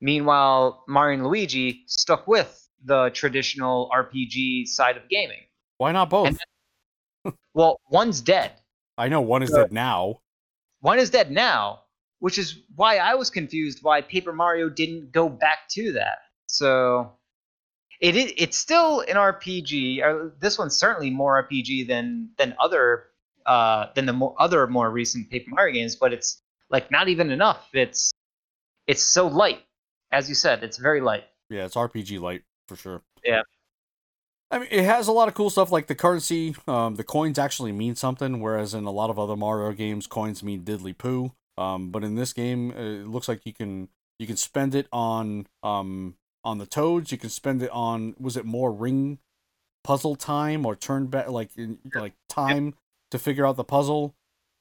Meanwhile, Mario and Luigi stuck with the traditional RPG side of gaming. Why not both? And- Well, one's dead. I know one is So- dead now. One is dead now, which is why I was confused why Paper Mario didn't go back to that. So it is it's still an RPG. Uh, this one's certainly more RPG than than other uh, than the more other more recent Paper Mario games, but it's like not even enough. It's it's so light, as you said. It's very light. Yeah, it's RPG light for sure. Yeah. I mean, it has a lot of cool stuff like the currency. Um, the coins actually mean something, whereas in a lot of other Mario games, coins mean diddly poo. Um, but in this game, uh, it looks like you can you can spend it on um on the toads. You can spend it on was it more ring puzzle time or turn back like like time to figure out the puzzle.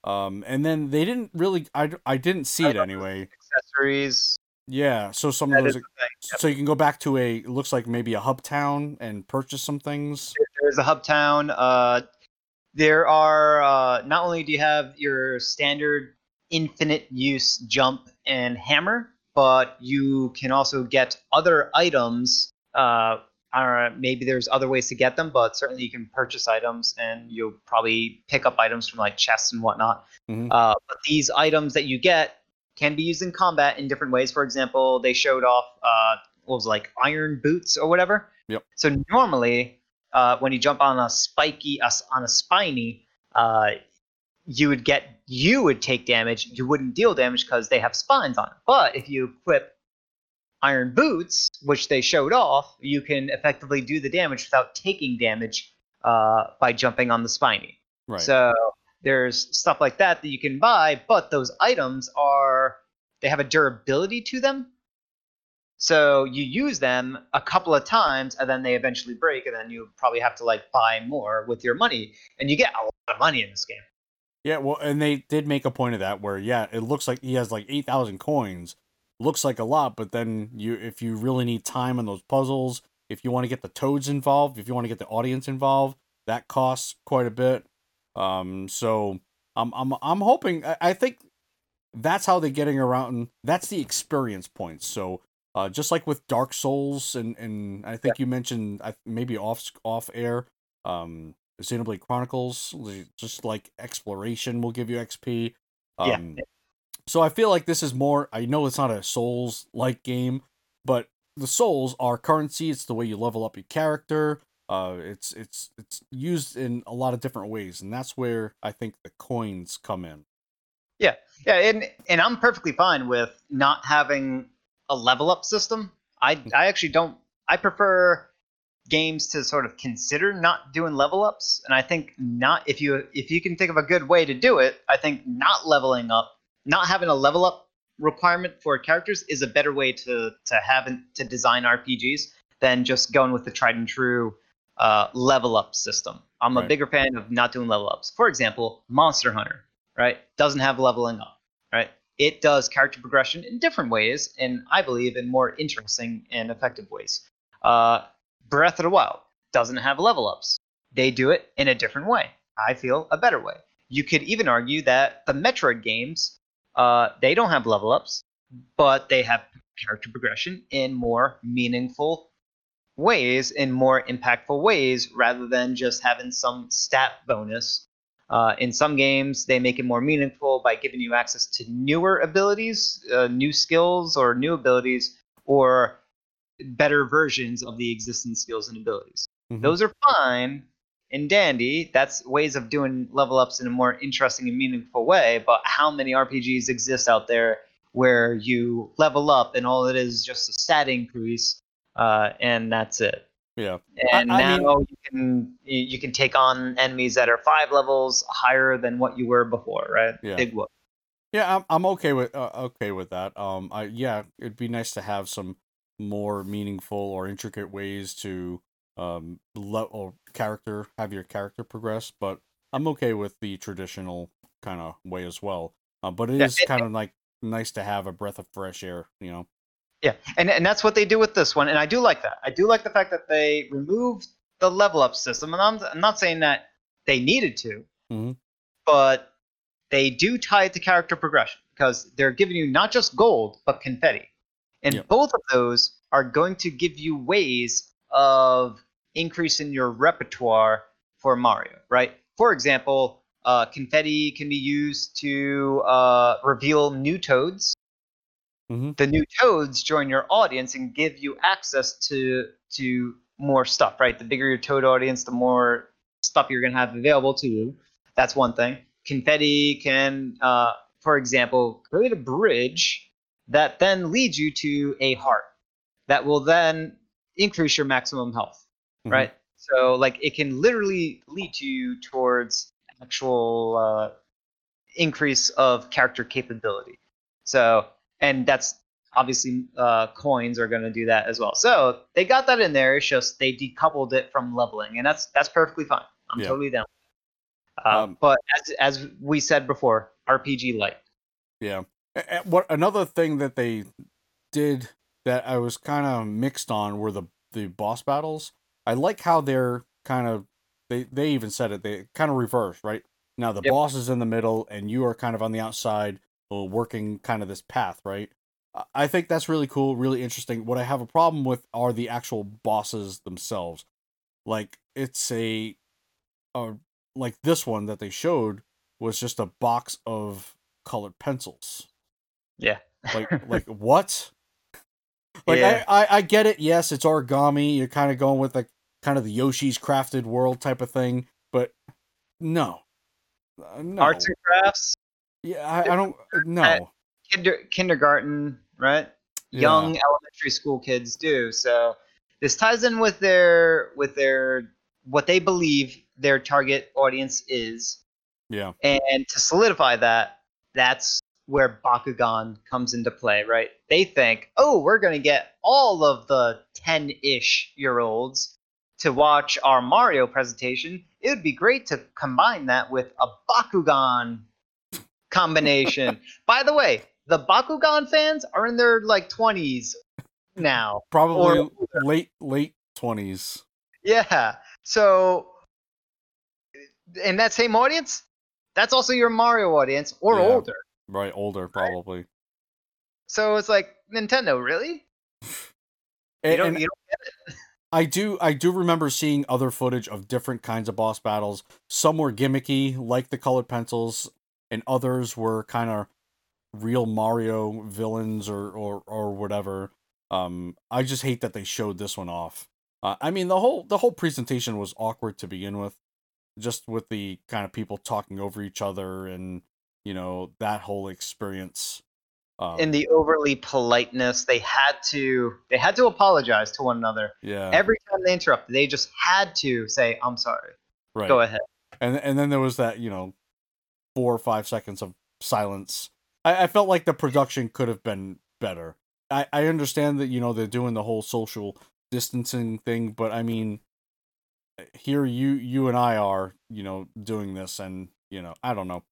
Um, and then they didn't really. I, I didn't see it anyway. Accessories. Yeah, so some That of those. Yep. So you can go back to a it looks like maybe a hub town and purchase some things. There's a hub town. Uh, there are uh, not only do you have your standard infinite use jump and hammer, but you can also get other items. Uh, I don't know, maybe there's other ways to get them, but certainly you can purchase items, and you'll probably pick up items from like chests and whatnot. Mhm. Uh, but these items that you get can be used in combat in different ways. For example, they showed off uh, what was it, like iron boots or whatever. Yep. So normally, uh, when you jump on a spiky uh, on a spiny, uh, you would get you would take damage. You wouldn't deal damage because they have spines on it. But if you equip iron boots, which they showed off, you can effectively do the damage without taking damage uh, by jumping on the spiny. Right. So there's stuff like that that you can buy, but those items are they have a durability to them. So you use them a couple of times and then they eventually break and then you probably have to like buy more with your money and you get a lot of money in this game. Yeah, well, and they did make a point of that where yeah, it looks like he has like eight thousand coins. Looks like a lot, but then you if you really need time on those puzzles, if you want to get the toads involved, if you want to get the audience involved, that costs quite a bit. Um, so I'm I'm I'm hoping I, I think that's how they're getting around. And that's the experience points. So uh, just like with Dark Souls and and I think you mentioned I, maybe off off air, um, Xenoblade Chronicles, just like exploration will give you XP. Yeah. Um, So I feel like this is more. I know it's not a Souls like game, but the Souls are currency. It's the way you level up your character. Uh, it's it's it's used in a lot of different ways, and that's where I think the coins come in. Yeah, yeah, and and I'm perfectly fine with not having a level up system. I I actually don't. I prefer games to sort of consider not doing level ups, and I think not if you if you can think of a good way to do it, I think not leveling up, not having a level up requirement for characters is a better way to to have an- to design RPGs than just going with the tried and true uh, level up system. I'm a bigger fan of not doing level ups. For example, Monster Hunter, right, doesn't have leveling up, right? It does character progression in different ways, and I believe in more interesting and effective ways. Uh, Breath of the Wild doesn't have level ups. They do it in a different way. I feel a better way. You could even argue that the Metroid games, uh, they don't have level ups, but they have character progression in more meaningful ways, in more impactful ways, rather than just having some stat bonus. Uh, in some games, they make it more meaningful by giving you access to newer abilities, uh, new skills, or new abilities, or better versions of the existing skills and abilities. Mhm. Those are fine and dandy. That's ways of doing level ups in a more interesting and meaningful way. But how many RPGs exist out there where you level up and all it is is just a stat increase, uh, and that's it? Yeah. And I now mean- you can you you can take on enemies that are five levels higher than what you were before, right? Yeah. Big whoop. Yeah, I'm I'm okay with uh, okay with that. Um, I yeah, it'd be nice to have some more meaningful or intricate ways to um le- or character have your character progress, but I'm okay with the traditional kind of way as well. Uh, but it Yeah, is kind of like nice to have a breath of fresh air, you know. Yeah, and and that's what they do with this one, and I do like that. I do like the fact that they removed the level up system, and I'm, I'm not saying that they needed to, Mhm. but they do tie it to character progression because they're giving you not just gold but confetti, and Yep. both of those are going to give you ways of increasing your repertoire for Mario, right? For example, uh, confetti can be used to uh, reveal new toads Mhm. the new toads join your audience and give you access to to more stuff, right? The bigger your toad audience, the more stuff you're gonna have available to you. That's one thing. Confetti can, uh, for example, create a bridge that then leads you to a heart that will then increase your maximum health, Mhm. right? So like it can literally lead you towards actual uh, increase of character capability. So and that's obviously uh, coins are going to do that as well. So they got that in there. It's just they decoupled it from leveling, and that's that's perfectly fine. I'm Yeah. totally down. Uh, Um, but as as we said before, RPG light. Yeah. A- a- What another thing that they did that I was kind of mixed on were the the boss battles. I like how they're kind of they they even said it they kind of reverse right now the Yep. boss is in the middle and you are kind of on the outside uh, working kind of this path right. I- think that's really cool, really interesting. What I have a problem with are the actual bosses themselves. Like it's a, uh, like this one that they showed was just a box of colored pencils. Yeah. Like like what? Like Yeah. I, I I get it. Yes, it's origami. You're kind of going with like kind of the Yoshi's Crafted World type of thing, but no, Uh, no. Arts and crafts, yeah, I, I don't. No. kinder, kindergarten, right? Yeah. Young elementary school kids do. So this ties in with their with their what they believe their target audience is. Yeah. And to solidify that, that's where Bakugan comes into play, right? They think, oh, we're going to get all of the 10 ish year olds to watch our Mario presentation. It would be great to combine that with a Bakugan combination. By the way, the Bakugan fans are in their like 20s now. Probably or- late late twenties. Yeah. So in that same audience, that's also your Mario audience or Yeah. older. Right, older probably. So it's like Nintendo, really? You don't, you don't I do I do remember seeing other footage of different kinds of boss battles. Some were gimmicky, like the colored pencils, and others were kind of real Mario villains or or or whatever. Um, I just hate that they showed this one off. Uh, I mean, the whole the whole presentation was awkward to begin with, just with the kind of people talking over each other and you know that whole experience. Um, in the overly politeness, they had to they had to apologize to one another. yeah, Every time they interrupted, they just had to say, I'm sorry. right. Go ahead. and and then there was that you know four or five seconds of silence i, I felt like the production could have been better I, I understand that you know they're doing the whole social distancing thing but i mean here you you and i are you know doing this and you know i don't know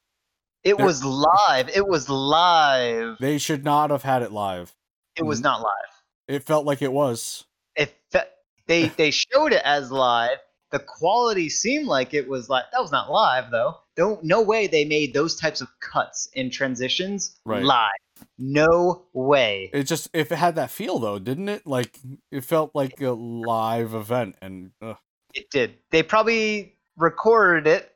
It was live. It was live. they should not have had it live It was Mhm. not live. it felt like it was It fe- they they showed it as live. The quality seemed like it was like that was not live though. Don't no way they made those types of cuts and transitions Right. live. No way. it just if it had that feel though didn't it like it felt like a live event and uh, It did. They probably recorded it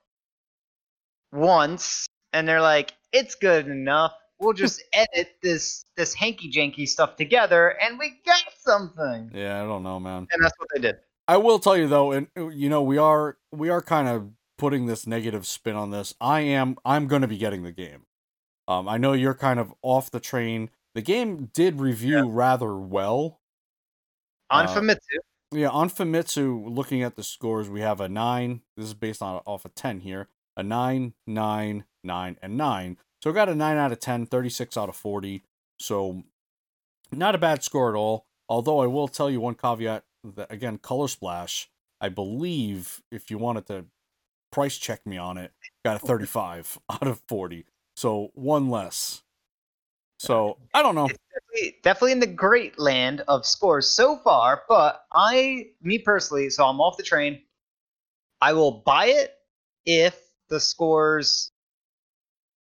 once and they're like, it's good enough. We'll just edit this this hanky janky stuff together and we got something. yeah i don't know man And that's what they did. I will tell you though, and uh, you know we are we are kind of putting this negative spin on this. I am I'm going to be getting the game. Um, I know you're kind of off the train. The game did review rather well. On Uh, Famitsu, Yeah, on Famitsu, looking at the scores, we have a nine. This is based on off a ten here. A nine, nine, nine, and nine. So I got a nine out of 10, 36 out of forty. So not a bad score at all. Although I will tell you one caveat that again, Color Splash, I believe if you wanted to price check me on it, got a 35 out of 40. So one less. So I don't know. definitely, definitely in the great land of scores so far, but I, me personally, so I'm off the train. I will buy it if the scores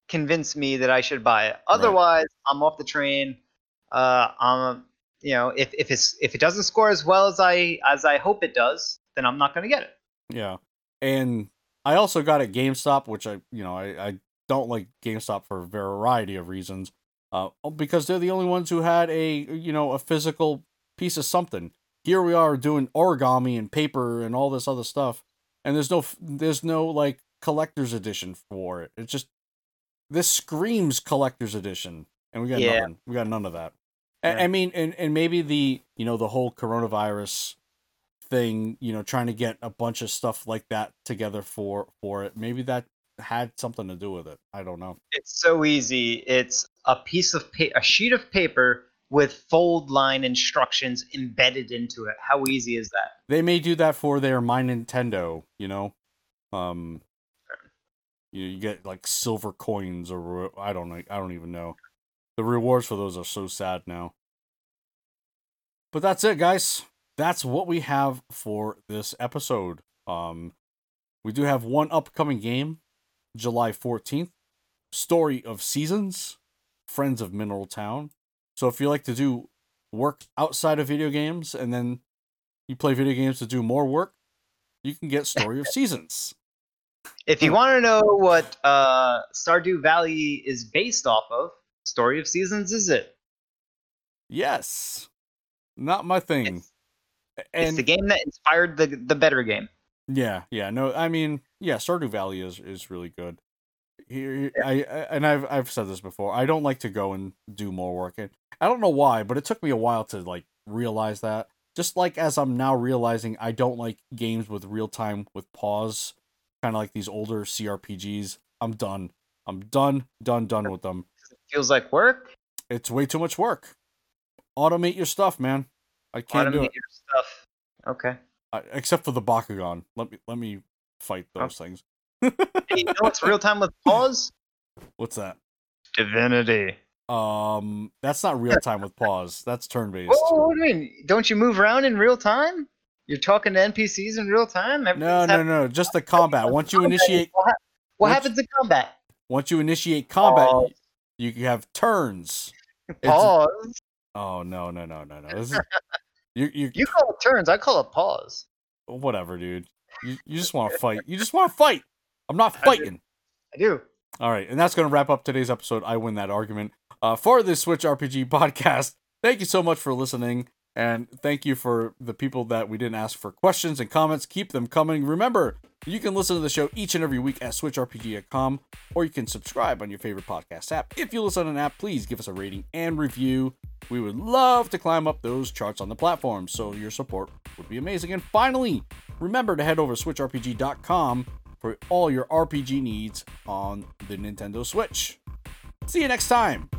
convince me that I should buy it. Otherwise, I'm off the train. Uh, I'm, you know, if if it's if it doesn't score as well as I as I hope it does, then I'm not gonna get it. Yeah. And I also got at GameStop, which I, you know, I, I don't like GameStop for a variety of reasons. Uh, because they're the only ones who had a, you know, a physical piece of something. here we are doing origami and paper and all this other stuff, and there's no there's no like collector's edition for it. It's just this screams collector's edition, and we got Yeah. nothing. We got none of that. I, I mean, and and maybe the you know the whole coronavirus thing, you know, trying to get a bunch of stuff like that together for for it. Maybe that had something to do with it. I don't know. It's so easy. It's a piece of pa- a sheet of paper with fold line instructions embedded into it. How easy is that? They may do that for their My Nintendo, you know. Um you, you get like silver coins or I don't know, I don't even know. The rewards for those are so sad now. But that's it, guys. That's what we have for this episode. Um we do have one upcoming game, July 14th, Story of Seasons, Friends of Mineral Town. So if you like to do work outside of video games and then you play video games to do more work, you can get Story of Seasons. If you Hmm. want to know what uh, Stardew Valley is based off of, Story of Seasons is it? Yes. Not my thing. It's, it's And the game that inspired the the better game. yeah, yeah, no, I mean, yeah, Stardew Valley is is really good. Here, I, I and I've I've said this before. I don't like to go and do more work, and I don't know why, but it took me a while to like realize that. Just like as I'm now realizing, I don't like games with real time with pause, kind of like these older CRPGs. I'm done. I'm done, done, done with them. Feels like work. It's way too much work. Automate your stuff, man. I can't do Automate it. your stuff. Okay. Uh, except for the Bakugan. Let me let me fight Oh. those things. Hey, you know what's real time with pause? What's that? Divinity. Um, that's not real time with pause. That's turn based. Whoa, what do you mean? Don't you move around in real time? You're talking to NPCs in real time? No, Everything's no, no. Just the combat. Once you combat. initiate, What, what once- happens in combat? once you initiate combat, you can have turns. It's- Pause. Oh no, no, no, no, no. This is you, you, You call it turns. I call it pause. whatever, dude. You, you just want to fight. You just want to fight. I'm not fighting. I do. All right, and that's going to wrap up today's episode. I win that argument uh, for this Switch RPG podcast. Thank you so much for listening, and thank you for the people that we didn't ask for questions and comments. Keep them coming. Remember, you can listen to the show each and every week at switchrpg.com, or you can subscribe on your favorite podcast app. If you listen on an app, please give us a rating and review. We would love to climb up those charts on the platform, so your support would be amazing. And finally, remember to head over to switchrpg.com for all your RPG needs on the Nintendo Switch. See you next time.